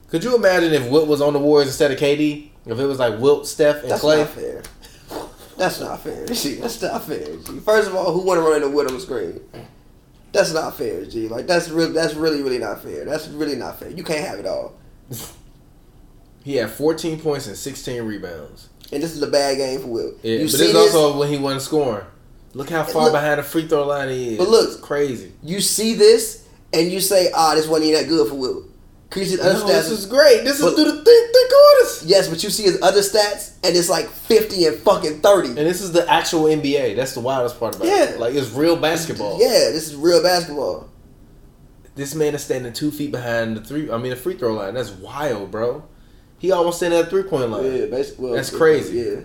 Could you imagine if Wilt was on the Warriors instead of KD? If it was like Wilt, Steph, and That's Clay? not fair. That's not fair. That's not fair. First of all, who want to run in the Wilt on the screen? That's not fair, G. Like that's real. That's really, really not fair. That's really not fair. You can't have it all. He had 14 points and 16 rebounds. And this is a bad game for Wilt. Yeah, you but see this is also when he wasn't scoring. Look how far look- behind the free throw line he is. But look- It's crazy. you see this, and you say, "Ah, this wasn't even that good for Wilt." Cause you see other No, stats. this is great. This is But- through the three, three quarters. yes, but you see his other stats, and it's like fifty and fucking thirty. And this is the actual NBA. That's the wildest part about it. Yeah. it. Like it's real basketball. Yeah, this is real basketball. This man is standing two feet behind the three. I mean the free throw line. That's wild, bro. He almost standing at the three point line. Yeah, basically. well, That's crazy. Yeah.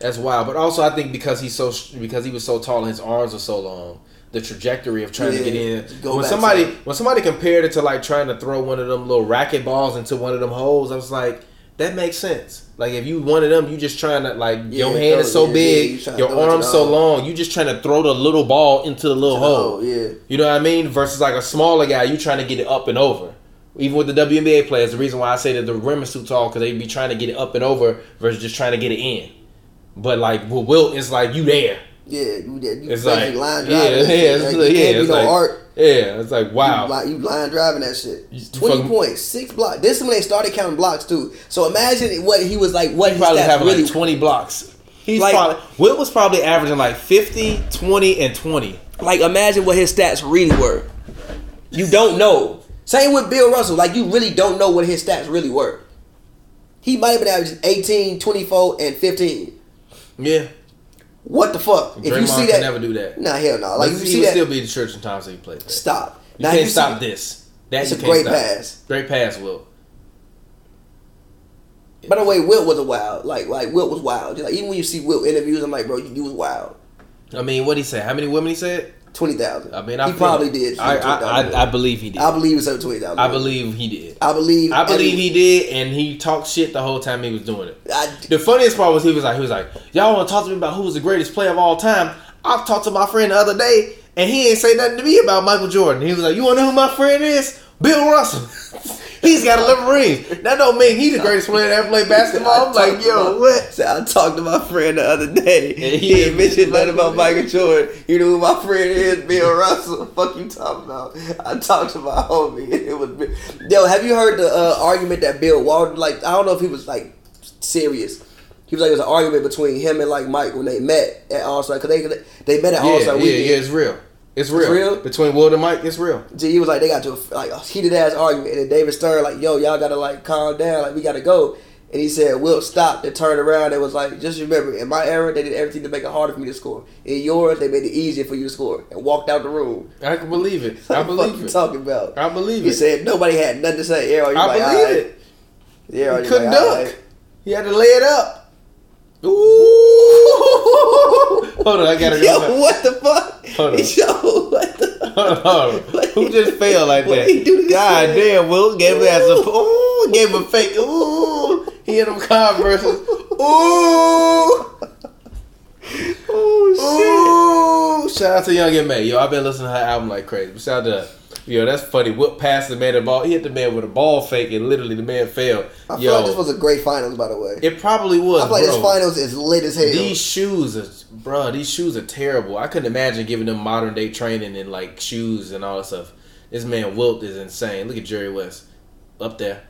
That's wild. But also, I think because he's so because he was so tall and his arms are so long, the trajectory of trying to get in. when somebody side. when somebody compared it to like trying to throw one of them little racket balls into one of them holes, I was like, that makes sense. Like if you one of them, you just trying to like your Yeah, hand is so yeah, yeah, big, you your throw it to arm's so long, you just trying to throw the little ball into the little hole. Oh yeah. You know what I mean? Versus like a smaller guy, you trying to get it up and over. Even with the WNBA players, the reason why I say that the rim is too tall because they'd be trying to get it up and over versus just trying to get it in. But like with Wilt, it's like you there. Yeah, you did. You It's basically like line yeah, driving. yeah, that it's Like, like- you yeah, it's no like art. yeah. It's like You, wow. li- you line driving that shit. You Twenty fucking- points, six blocks. This is when they started counting blocks too. So imagine what he was like. What He probably stats having really. like twenty blocks. He's Like- probably Wilt was probably averaging like 50, 20, and twenty. like imagine what his stats really were. You don't know. Same with Bill Russell. Like you really don't know what his stats really were. He might have been averaging 18, 24, and 15. Yeah. What the fuck? Draymond if you see that, never do that. Nah, hell no. Like Like you he see would that, still be the church in times that he played. That. stop. You Now, can't you stop see- this. That's a great stop. pass. Great pass, Wilt. By the way, Wilt was a wild. Like, like Wilt was wild. Like even when you see Wilt interviews, I'm like, bro, you, you was wild. I mean, what he said? How many women he said? Twenty thousand. I mean, I he probably it. did. I, I, I, I believe he did. I believe it's over twenty thousand. I believe he did. I believe. I believe he did, and he talked shit the whole time he was doing it. I, The funniest part was he was like, he was like, y'all want to talk to me about who was the greatest player of all time? I've talked to my friend the other day, and he ain't say nothing to me about Michael Jordan. He was like, you want to know who my friend is? Bill Russell. He's got 11 rings. That don't mean he's the greatest player to ever play basketball. I'm like, yo, what? So I talked to my friend the other day. And he, he mentioned nothing about Michael Jordan. You know who my friend is? Bill Russell. Fuck you talking about? I talked to my homie. It was Bill. Yo, have you heard the uh, argument that Bill Walton? Like, I don't know if he was like serious. He was like, it was an argument between him and like Mike when they met at All Star because they they met at All Yeah, Star yeah, weekend. yeah, it's real. It's real. real? Between Wilt and Mike, it's real. G, he was like, they got to a, like a heated ass argument, and then David Stern like, yo, y'all gotta like calm down, like we gotta go. And he said, Wilt stopped and turned around and was like, just remember, in my era, they did everything to make it harder for me to score. In yours, they made it easier for you to score, and walked out the room. I can believe it. I believe you it. talking about? I believe He it. He said nobody had nothing to say. You I like, believe "Alright." it. Yeah, He couldn't dunk. He had to lay it up. Ooh. Hold on, I gotta go. Yo, back. what the fuck? Hold on. Yo, what the? Hold on. What Who just failed like that? he do God his damn, Wilt gave him as a ooh, gave him a fake ooh. He hit him converses. Ooh. Oh Ooh. Shout out to Young and May. Yo, I've been listening to her album like crazy. But shout out to her. Yo, that's funny. Wilt passed the man the ball. He hit the man with a ball fake, and literally the man fell. I feel like this was a great finals, by the way. it probably was. I feel like bro. this finals is lit as hell. These shoes, are, bro. These shoes are terrible. I couldn't imagine giving them modern day training and like shoes and all that stuff. This man Wilt is insane. Look at Jerry West up there.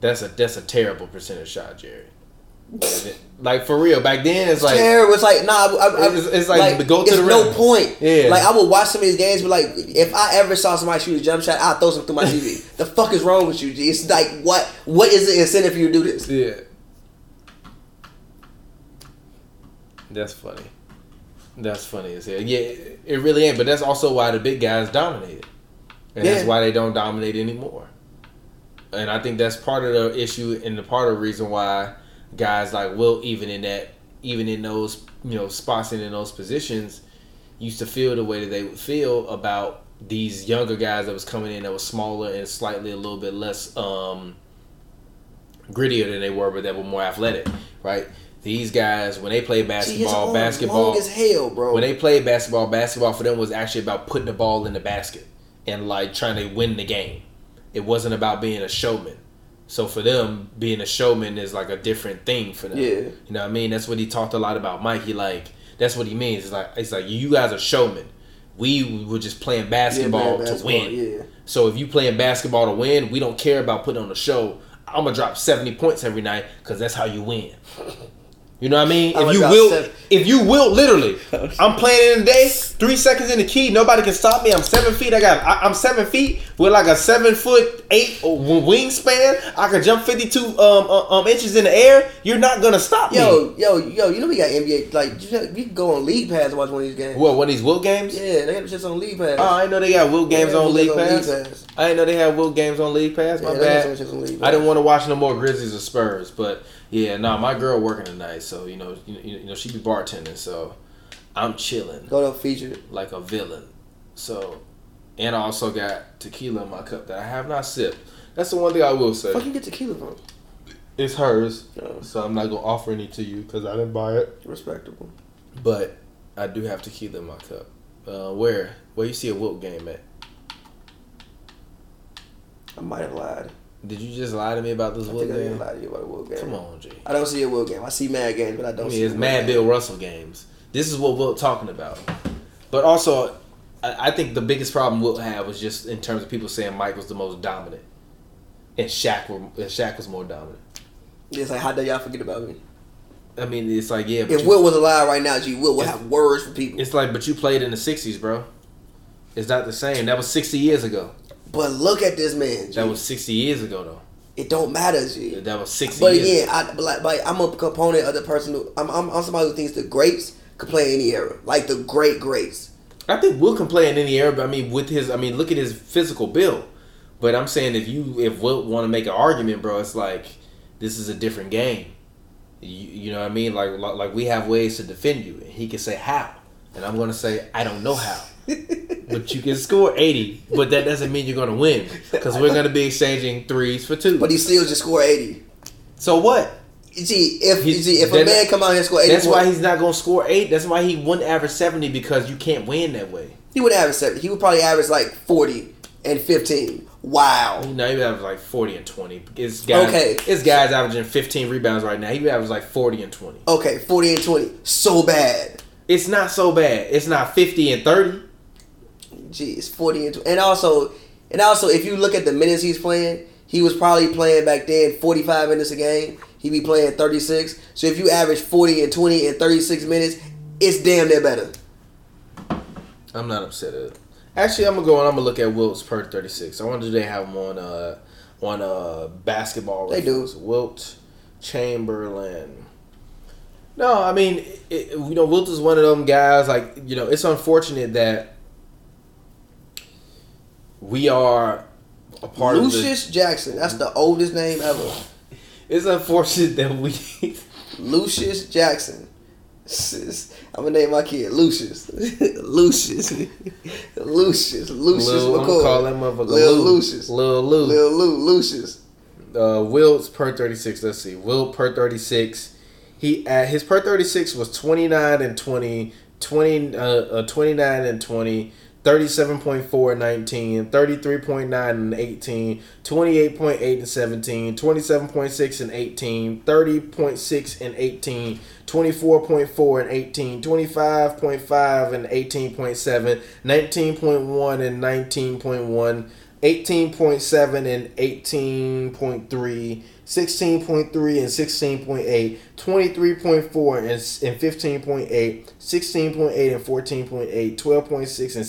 That's a that's a terrible percentage shot, Jerry. Like for real, back then it's like terrible. It's like nah. I, I, It's- it's like, go to it's the no point. Yeah. Like I would watch some of these games, but like if I ever saw somebody shoot a jump shot, I'd throw something through my TV. the fuck is wrong with you, G? It's like what? What is the incentive for you to do this? Yeah. That's funny. That's funny as hell. Yeah, it really ain't. But that's also why the big guys dominated, and that's why they don't dominate anymore. And I think that's part of the issue, and the part of the reason why guys like Wilt, even in that, even in those you know spots and in those positions, used to feel the way that they would feel about these younger guys that was coming in that was smaller and slightly a little bit less um, grittier than they were, but that were more athletic, right? These guys, when they play basketball, basketball, long as hell, bro. when they played basketball, basketball for them was actually about putting the ball in the basket and like trying to win the game. It wasn't about being a showman. So for them, being a showman is like a different thing for them. Yeah. You know what I mean? That's what he talked a lot about Mike. He like that's what he means. It's like it's like you guys are showmen. We were just playing Yeah, basketball, to win. Yeah. So if you playing basketball to win, we don't care about putting on a show. I'm gonna drop 70 points every night because that's how you win. You know what I mean? I'ma If you will, seven- if you will, literally, I'm playing in the day, three seconds in the key, nobody can stop me. I'm seven feet. I got, I, I'm seven feet with like a seven foot eight wingspan. I can jump 52 um, um, um inches in the air. You're not gonna stop me. Yo, yo, yo, you know we got NBA like you, know, you can go on League Pass and watch one of these games. What? One of these Wilt games? Yeah, they got shits on League Pass. Oh, I know they got Wilt games Yeah, on League Pass. League Pass. I didn't know they had Wilt games on League Pass. My Yeah, bad. on I didn't want to watch no more Grizzlies or Spurs, but yeah, nah, my girl working tonight, so you know, you, you know, she be bartending, so I'm chilling Go to feature. like a villain. So, and I also got tequila in my cup that I have not sipped. That's the one thing I will say. Fuck you get tequila from? It's hers, Oh. so I'm not gonna offer any to you because I didn't buy it. Respectable. But I do have tequila in my cup. Uh, where? Where you see a Wilt game at? I might have lied. Did you just lie to me about this I Wilt think I did game? lie to you about a Will game. Come on, G. I don't see a Will game. I see Mad games, but I I don't see mean, it's Mad Will Bill. Russell games. This is what Wilt talking about. But also, I, I think the biggest problem Will had was just in terms of people saying Mike was the most dominant, and Shaq were and Shaq was more dominant. It's like how dare y'all forget about me? I mean, it's like yeah, but If you- Will was alive right now, G, Will would have words for people. it's like but you played in the '60s, bro. It's not the same. That was 60 years ago. But look at this man, G. That was 60 years ago, though. it don't matter, G. That was 60 But years. again, I, like, like, I'm a component of the person who I'm, I'm, I'm somebody who thinks the greats could play any era, like the great greats. I think Will can play in any era, but I mean, with his, I mean, look at his physical build. But I'm saying if you, if Will want to make an argument, bro, it's like this is a different game. You, you know what I mean? Like, like, like we have ways to defend you, and he can say how, and I'm gonna say I don't know how. But you can score 80, but that doesn't mean you're gonna win because we're gonna be exchanging threes for two. But he still just scored 80. so what? See, if see, if a man come out here and score 80, That's why he's not gonna score eight. That's why he wouldn't average 70 because you can't win that way. he would average 70. He would probably average like 40 and 15. Wow. You know, he average like 40 and 20. It's guys, Okay. It's guys averaging 15 rebounds right now. He would average like 40 and 20. Okay, 40 and 20. So bad. It's not so bad. It's not 50 and 30. Jeez, 40 and And also, and also, if you look at the minutes he's playing, he was probably playing back then 45 minutes a game. He'd be playing 36. So if you average 40 and 20 and 36 minutes, it's damn near better. I'm not upset at it. Actually, I'm gonna go and I'm gonna look at Wilt's per 36. I wonder do they have him on uh on uh basketball. They do. reference. Wilt Chamberlain. No, I mean, it, you know, Wilt is one of them guys. Like, you know, it's unfortunate that we are a part of the. Lucious Jackson. That's the oldest name ever. It's unfortunate that we. Lucious Jackson. I'm gonna name my kid Lucius. Lucius. Lucius. Lucius Lil, I'm McCoy. gonna call that motherfucker Lil Lou. Lucius. Lil Lou. Lil Lou. Lucius. uh, Wilt's per 36. Let's see. Wilt per 36. He uh, his per 36 was 29 and 20, 20 uh, uh, 29 and 20, 37.4 and 19, 33.9 and 18, 28.8 and 17, 27.6 and 18, 30.6 and 18, 24.4 and 18, 25.5 and 18.7, 19.1 and 19.1, 18.7 and 18.3, 16.3 and 16.8, 23.4 and, and 15.8, 16.8 and 14.8, 12.6 and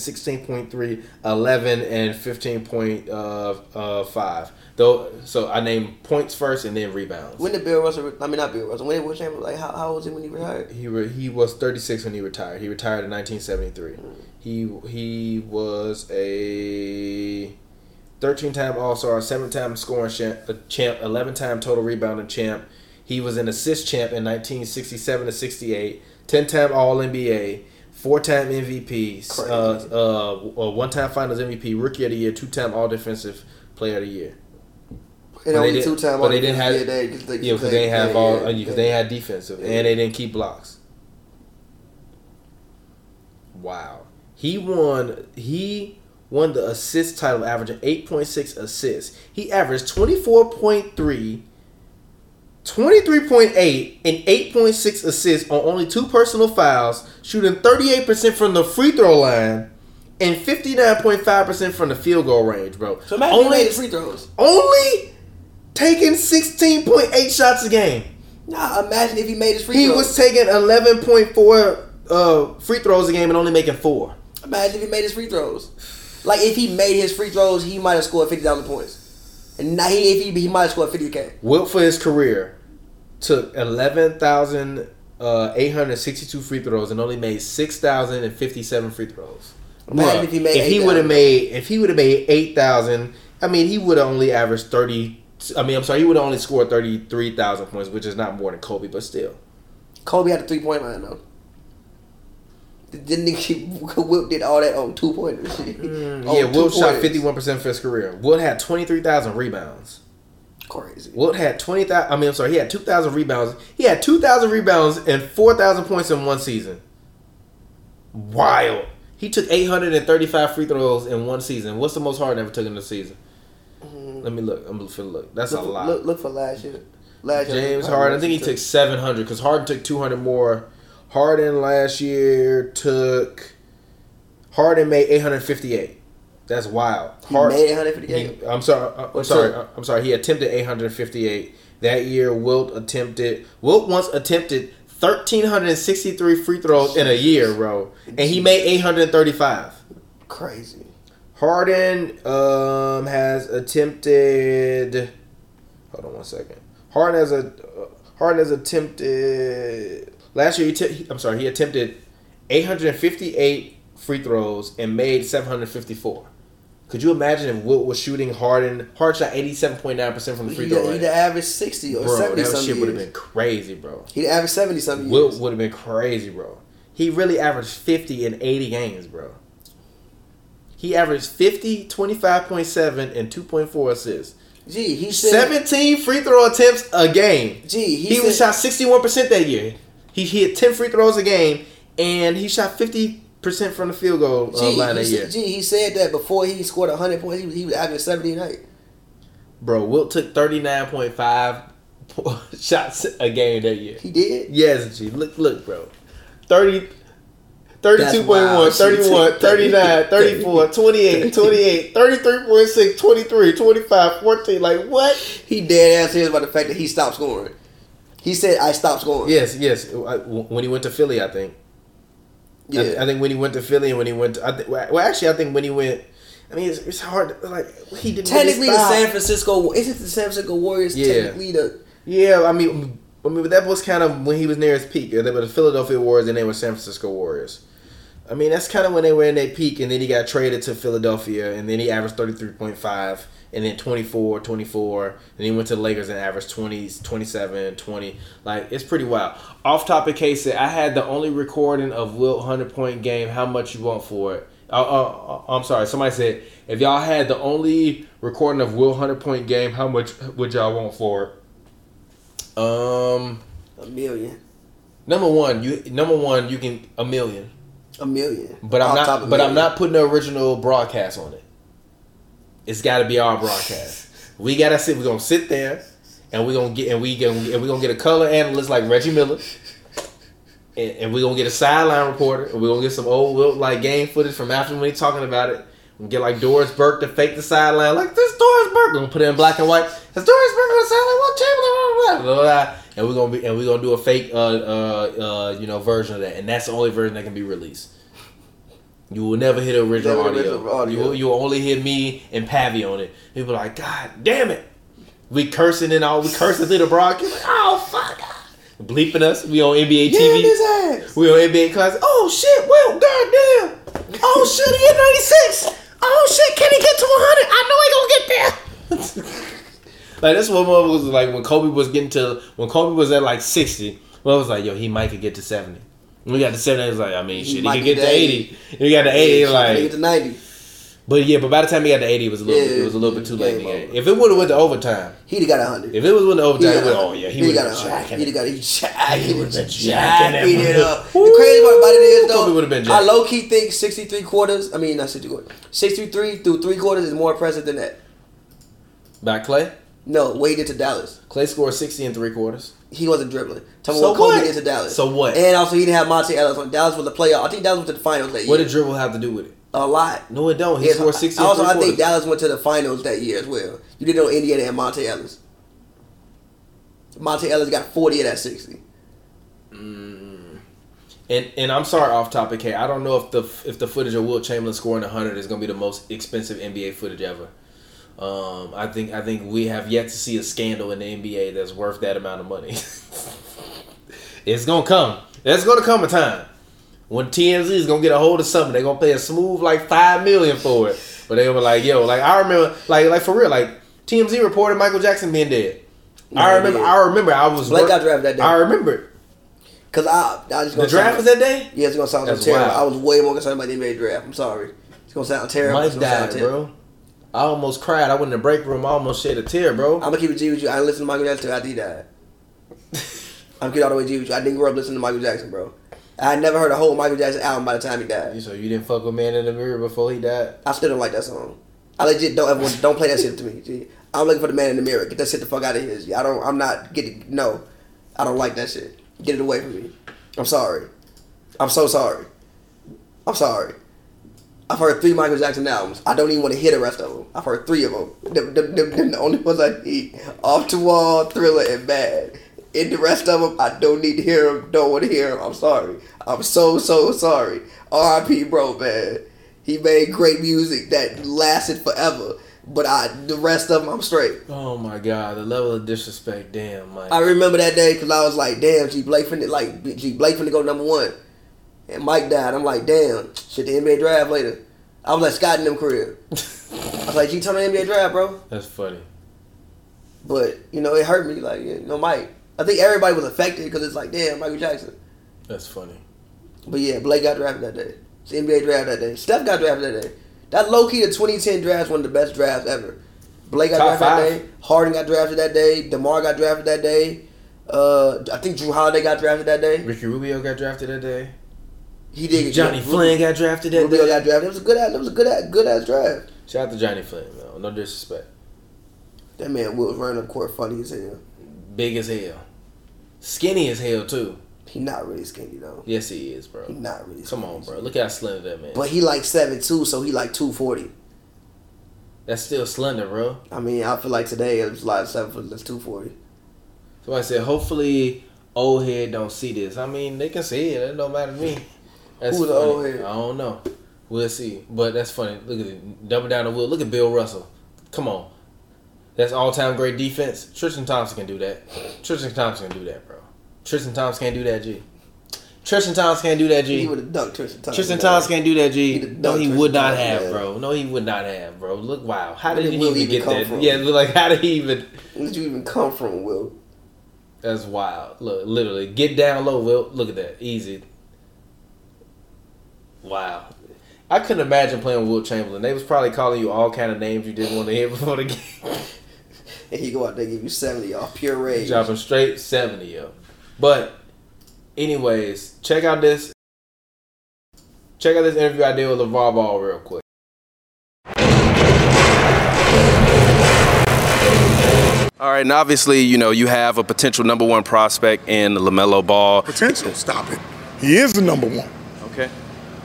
16.3, 11 and 15.5. Uh, uh, Though, so I named points first and then rebounds. When did Bill Russell? I mean, not Bill Russell. When Wilt Chamberlain? Like, how, how old was he when he retired? He re, he was 36 when he retired. He retired in 1973. Mm. He he was a 13 time All Star, 7 time scoring champ, uh, 11 time total rebounding champ. He was an assist champ in 1967 to 68, 10 time All NBA, 4 time MVP, uh, uh, 1 time Finals MVP, Rookie of the Year, 2 time All Defensive Player of the Year. And But they only two time. but they didn't have- Yeah, they, they, Yeah, because they didn't have all, yeah, because yeah. they had defensive and they didn't keep blocks. Wow, he won. He won the assist title, averaging eight point six assists. He averaged 24.3, 23.8, and eight point six assists on only two personal fouls, shooting thirty eight percent from the free throw line. And fifty nine point five percent from the field goal range, bro. So imagine he only made his free throws. only taking 16.8 shots a game. Nah, imagine if he made his free He throws. He was taking 11.4 uh, free throws a game and only making four. Imagine if he made his free throws. Like if he made his free throws, he might have scored fifty thousand points. And now he, if he, he might have scored fifty k. Wilt for his career took 11,862 uh, free throws and only made 6,057 free throws. Imagine Bruh, if he he would have made if he would have made 8,000, I mean he would have only averaged 30 I mean I'm sorry, he would have only scored 33,000 points, which is not more than Kobe, but still. Kobe had a three point line though. Didn't he? Wilt did all that on two pointers. Mm, yeah, Wilt shot 51% for his career. Wilt had 23,000 rebounds. Crazy. Wilt had 20,000, I mean, I'm sorry, he had 2,000 rebounds. He had 2,000 rebounds and 4,000 points in one season. Wild. He took 835 free throws in one season. What's the most Harden ever took in the season? Let me look. I'm gonna look. That's Look, a for- lot. look, look for last year. Last year, James Harden, I think he took 700 because Harden took 200 more. Harden last year took. Harden made 858. That's wild. He made 858. he- I'm sorry. I'm What's sorry. I'm sorry. He attempted 858 that year. Wilt attempted. Wilt once attempted 1,363 free throws in a year, bro, and he made 835. Crazy. Harden um has attempted. Hold on one second. Harden has a uh, Harden has attempted last year. He t- I'm sorry. He attempted 858 free throws and made 754. Could you imagine if Wilt was shooting Harden? Harden shot 87.9 percent from the free He'd, throw he'd line. average 60 or Bro, 70 that shit would have been crazy, bro. He'd average 70 some years. Wilt would have been crazy, bro. He really averaged 50 in 80 games, bro. He averaged 50, 25.7, and 2.4 assists. Gee, he said. 17 free throw attempts a game. Gee, he, He, said, was shot 61% that year. He, hit 10 free throws a game, and he shot 50% from the field goal uh, Gee, line that said, year. gee, he said that before he scored 100 points, he was, he was averaging 70 a night. Bro, Wilt took 39.5 shots a game that year. He did? Yes, G. Look, look, bro. 30, 32.1, 31, 39, 34, 28, 28, 33.6, 23, 25, 14. Like, what? He dead ass serious about the fact that he stopped scoring. He said, I stopped scoring. Yes, yes. I- When he went to Philly, I think. Yeah. I, I think when he went to Philly and when he went to, I th- well, actually, I think when he went, I mean, it's, it's hard. To, like, he didn't really technically, the. San Francisco, isn't the San Francisco Warriors Yeah. technically the. Yeah, I mean, I mean, but that was kind of when he was near his peak. They were the Philadelphia Warriors, and they were San Francisco Warriors. I mean, that's kind of when they were in their peak, and then he got traded to Philadelphia, and then he averaged thirty three point five, and then 24, 24, and he went to the Lakers and averaged 20, 27, 20. Like it's pretty wild. Off topic case, I had the only recording of Wilt hundred point game. How much you want for it? Uh, uh, uh, I'm sorry. Somebody said if y'all had the only recording of Will hundred point game, how much would y'all want for it? Um, A million. number one, you number one, you can a million. A million. But I'm not. But I'm not putting the original broadcast on it. It's got to be our broadcast. we gotta sit. We're gonna sit there, and we're gonna get and we gonna and we gonna get a color analyst like Reggie Miller, and, and we're gonna get a sideline reporter, and we're gonna get some old like game footage from after when he talking about it. We get like Doris Burke to fake the sideline, like this Doris Burke. We're gonna put it in black and white. Has Doris Burke on the sideline? What Chamberlain? Blah, blah, blah, blah. And we're gonna be and we're gonna do a fake, uh, uh, uh, you know, version of that, and that's the only version that can be released. You will never hear the original Never audio. original audio. You will, you will only hear me and Pavy on it. People are like, God damn it. We cursing and all. We cursing through the broadcast. Like, oh fuck. Bleeping us. We on NBA Yeah, TV. We on NBA class. Oh shit. Well, goddamn. Oh shit. He hit 96. Oh shit. Can he get to 100? I know he gonna get there. like this one was like when Kobe was getting to when Kobe was at like 60. Well, I was like, yo, he might could get to 70. When we got to 70, it was like, I mean, He shit, he might could get get to to 80. And we got to 80, Yeah, like, get to ninety. but yeah, but by the time he got to 80, it was a little, Yeah, it was a little bit too late in the game game. over. If it would have went to overtime, He'd have got a hundred. if it was went to overtime, it would, a oh yeah, he would got have a jacking He'd have it. got he jack. He would've was been jacking it it. up. The crazy part about it is Kobe though, would've been I low key think sixty three quarters. I mean not sixty quarters. Sixty three through three quarters is more impressive than that. By Klay, No, what he did to Dallas. Klay scored 60 and three quarters. He wasn't dribbling. Tell me So what Kobe what? did to Dallas. So what? And also he didn't have Monta Ellis on. Dallas was the playoff. I think Dallas went to the finals that year. What did dribble have to do with it? a lot. No, it don't. He Yes, scored 60 also, I think. Dallas went to the finals that year as well. You didn't know Indiana and Monta Ellis. Monta Ellis got 40 of that 60. Mm. And and I'm sorry, off topic. Hey, I don't know if the if the footage of Wilt Chamberlain scoring 100 is going to be the most expensive NBA footage ever. Um, I think I think we have yet to see a scandal in the NBA that's worth that amount of money. it's gonna come. There's gonna come a time when TMZ is gonna get a hold of something. They're gonna pay a smooth like five million for it. But they gonna like, yo, like I remember, like like for real, like TMZ reported Michael Jackson being dead. I remember. I remember. I was. Blake work- got drafted that day. I remember. it. Because I, I just The gonna draft was that day. Yeah, it's going to sound That's terrible. wild. I was way more concerned about the NBA draft. I'm sorry. It's going to sound terrible. Mike It's died, terrible. bro. I almost cried. I went in the break room. I almost shed a tear, bro. I'm going to keep it G with you. I didn't listen to Michael Jackson until he died. I'm getting all the way G with you. I didn't grow up listening to Michael Jackson, bro. I had never heard a whole Michael Jackson album by the time he died. So you didn't fuck with Man in the Mirror before he died? I still don't like that song. I legit don't ever don't play that shit to me. G. I'm looking for the man in the mirror. Get that shit the fuck out of here. G. I don't. I'm not getting. No, I don't like that shit. Get it away from me. I'm sorry. I'm so sorry. I'm sorry. I've heard three Michael Jackson albums. I don't even want to hear the rest of them. I've heard three of them. Them, them, them, them the only ones I need. Off the wall, Thriller, and Bad. And the rest of them, I don't need to hear them. Don't want to hear them. I'm sorry. I'm so so sorry. R.I.P. Bro, man. He made great music that lasted forever. But I, the rest of them, I'm straight. Oh my god, the level of disrespect, damn, Mike. I remember that day because I was like, damn, G Blake finna like G Blake finna go number one, and Mike died. I'm like, damn, shit, the NBA draft later. I was like Scott in them career. I was like, you turn the NBA draft, bro. That's funny. But you know, it hurt me. Like, you know, Mike. I think everybody was affected because it's like, damn, Michael Jackson. That's funny. But yeah, Blake got drafted that day. It's the NBA draft that day. Steph got drafted that day. That low key, the 2010 draft was one of the best drafts ever. Blake got Top drafted five. that day. Harden got drafted that day. DeMar got drafted that day. Uh, I think Jrue Holiday got drafted that day. Ricky Rubio got drafted that day. He did. get Johnny Rubio- Flynn got drafted that Rubio day. got drafted. It was a good. ass- It was a good. ass- Good ass draft. Shout out to Johnny Flynn, man. No disrespect. That man Will running up court funny as hell. Big as hell. Skinny as hell too. He not really skinny though. Yes, he is, bro. He not really. Come on, bro. Look how slender that man. But he like seven two, so he like two forty. That's still slender, bro. I mean, I feel like today it's like seven foot. That's two forty. So I said, hopefully, old head don't see this. I mean, they can see it. It don't matter to me. That's Who's the funny. old head? I don't know. We'll see. But that's funny. Look at it. Double down the wheel. Look at Bill Russell. Come on. That's all time great defense. Tristan Thompson can do that. Tristan Thompson can do that, bro. Tristan Thompson can't do that, G. Tristan Thompson can't do that, G. He would have dunked Tristan Thompson. Tristan Thompson can't do that, G. No, he Tristan would not Thompson, have, man. bro. No, he would not have, bro. Look, wow. How did did he Will even even get that? from? Yeah, like how did he even? Where did you even come from, Will? That's wild. Look, literally, get down low, Will. Look at that, easy. Wow, I couldn't imagine playing with Wilt Chamberlain. They was probably calling you all kind of names you didn't want to hear before the game. And he go out there give you seventy off pure rage. Dropping straight seventy yo. But, anyways, check out this. Check out this interview I did with LaVar Ball real quick. All right, and obviously, you know, you have a potential number one prospect in LaMelo Ball. Potential. Stop it. He is the number one.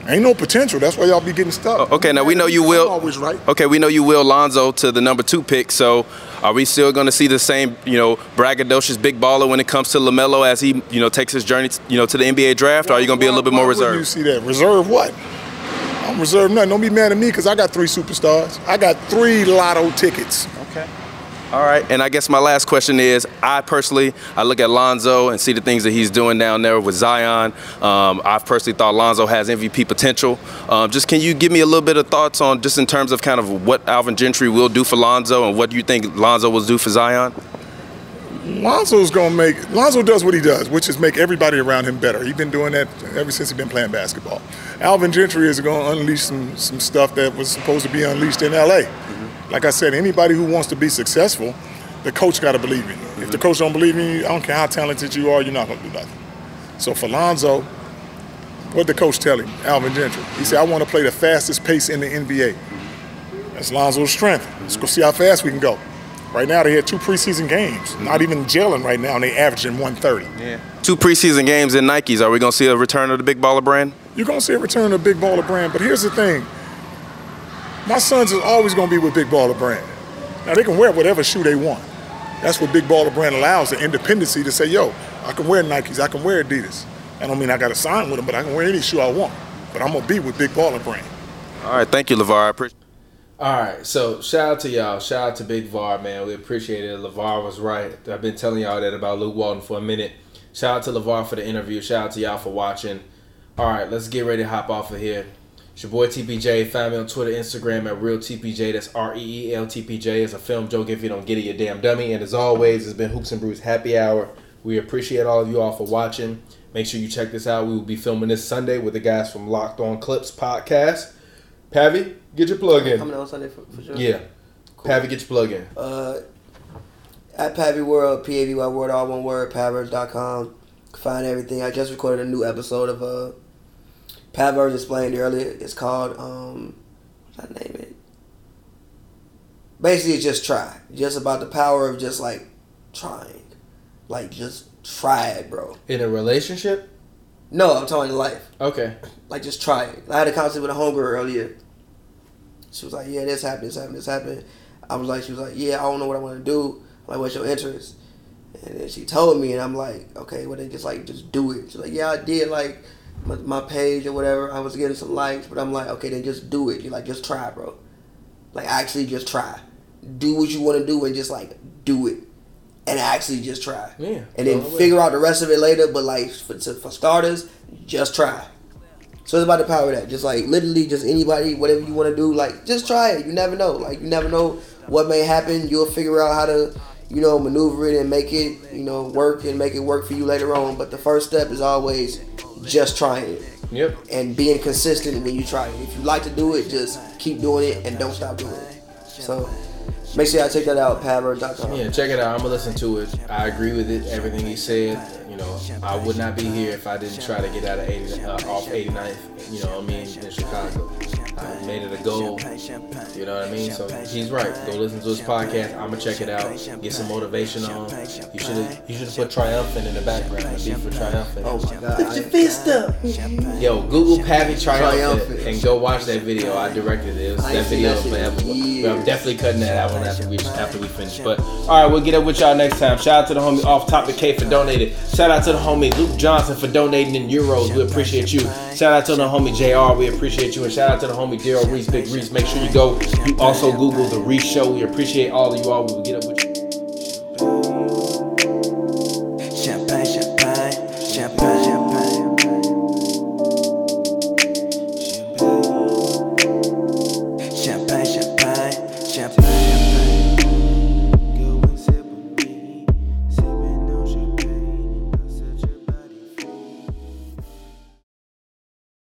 Ain't no potential. That's why y'all be getting stuck. Oh, Okay, now we know you I'm will. always right. Okay, we know you will Lonzo to the number two pick. So, are we still going to see the same, you know, braggadocious big baller when it comes to LaMelo as he, you know, takes his journey, you know, to the NBA draft? Or are you going to be a little bit more wouldn't You reserved? see that? Reserve what? I'm reserved nothing. Don't be mad at me because I got three superstars. I got three lotto tickets. All right, and I guess my last question is: I personally, I look at Lonzo and see the things that he's doing down there with Zion. Um, I've personally thought Lonzo has MVP potential. Um, just can you give me a little bit of thoughts on just in terms of kind of what Alvin Gentry will do for Lonzo and what do you think Lonzo will do for Zion? Lonzo's gonna make Lonzo does what he does, which is make everybody around him better. He's been doing that ever since he's been playing basketball. Alvin Gentry is gonna unleash some some stuff that was supposed to be unleashed in LA. Like I said, anybody who wants to be successful, the coach gotta believe in you. If the mm-hmm. coach don't believe in you, I don't care how talented you are, you're not gonna do nothing. So for Lonzo, what did the coach tell him, Alvin Gentry? He said, I want to play the fastest pace in the NBA. That's Lonzo's strength. Let's go see how fast we can go. Right now, they had two preseason games, mm-hmm. not even gelling right now, and they averaging 130. Yeah. Two preseason games in Nikes. Are we gonna see a return of the big baller brand? You're gonna see a return of the Big Baller Brand, but here's the thing: my sons is always gonna be with Big Baller Brand. Now they can wear whatever shoe they want. That's what Big Baller Brand allows the independency to say, "Yo, I can wear Nikes, I can wear Adidas. I don't mean I got to sign with them, but I can wear any shoe I want. But I'm gonna be with Big Baller Brand." All right, thank you, LaVar. I appreciate. All right, so shout out to y'all. Shout out to Big VAR, man. We appreciate it. LaVar was right. I've been telling y'all that about Luke Walton for a minute. Shout out to LaVar for the interview. Shout out to y'all for watching. All right, let's get ready to hop off of here. It's your boy TPJ. Find me on Twitter, Instagram at Real TPJ. That's R E E L T P J. It's a film joke. If you don't get it, you damn dummy. And as always, it's been Hoops and Brews Happy Hour. We appreciate all of you all for watching. Make sure you check this out. We will be filming this Sunday with the guys from Locked On Clips podcast. Pavy, get your plug in. Coming on Sunday for, for sure. Yeah. Pavy, get your plug in. Uh, at Pavy World, P A V Y World, all one word, Pavers.com. Find everything. I just recorded a new episode of uh, Pavers explained earlier. It's called, um, what's that name it? Basically, it's just try. Just about the power of just like trying. Like, just try it, bro. In a relationship? No, I'm talking life. Okay. Like, just try it. I had a conversation with a homegirl earlier. She was like, yeah, this happened, this happened, this happened. I was like, she was like, yeah, I don't know what I want to do. I'm like, what's your interest? And then she told me, and I'm like, okay, well then just like just do it. She's like, yeah, I did like my, my page or whatever. I was getting some likes, but I'm like, okay, then just do it. You're like, just try, bro. Like actually, just try. Do what you want to do and just like do it, and actually just try. Yeah. And then figure out the rest of it later. But like for, to, for starters, just try. So it's about the power of that. Just like literally, just anybody, whatever you want to do, like just try it. You never know. Like you never know what may happen. You'll figure out how to, you know, maneuver it and make it, you know, work and make it work for you later on. But the first step is always just trying it Yep. and being consistent when you try it. If you like to do it, just keep doing it and don't stop doing it. So make sure y'all check that out, Paver.com. Yeah, check it out. I'm gonna listen to it. I agree with it. Everything he said. You know, I would not be here if I didn't try to get out of 80, uh, off 89th. You know what I mean? In Chicago, I made it a goal. You know what I mean? So he's right. Go listen to his podcast. I'm gonna check it out. Get some motivation on. You should have. You should have put triumphant in the background. The beat for triumphant. Oh my God. I- fist up. Yo, Google Pavy Triumphant, Triumphant. and go watch that video. I directed it. It was that video that forever. But I'm definitely cutting that out one after we after we finish. But all right, we'll get up with y'all next time. Shout out to the homie Off Topic K for donating. Shout out to the homie Luke Johnson for donating in euros. We appreciate you. Shout out to the homie Jr. We appreciate you, and shout out to the homie Daryl Reese, Big Reese. Make sure you go. You also Google the Reese Show. We appreciate all of you all. We will get up with.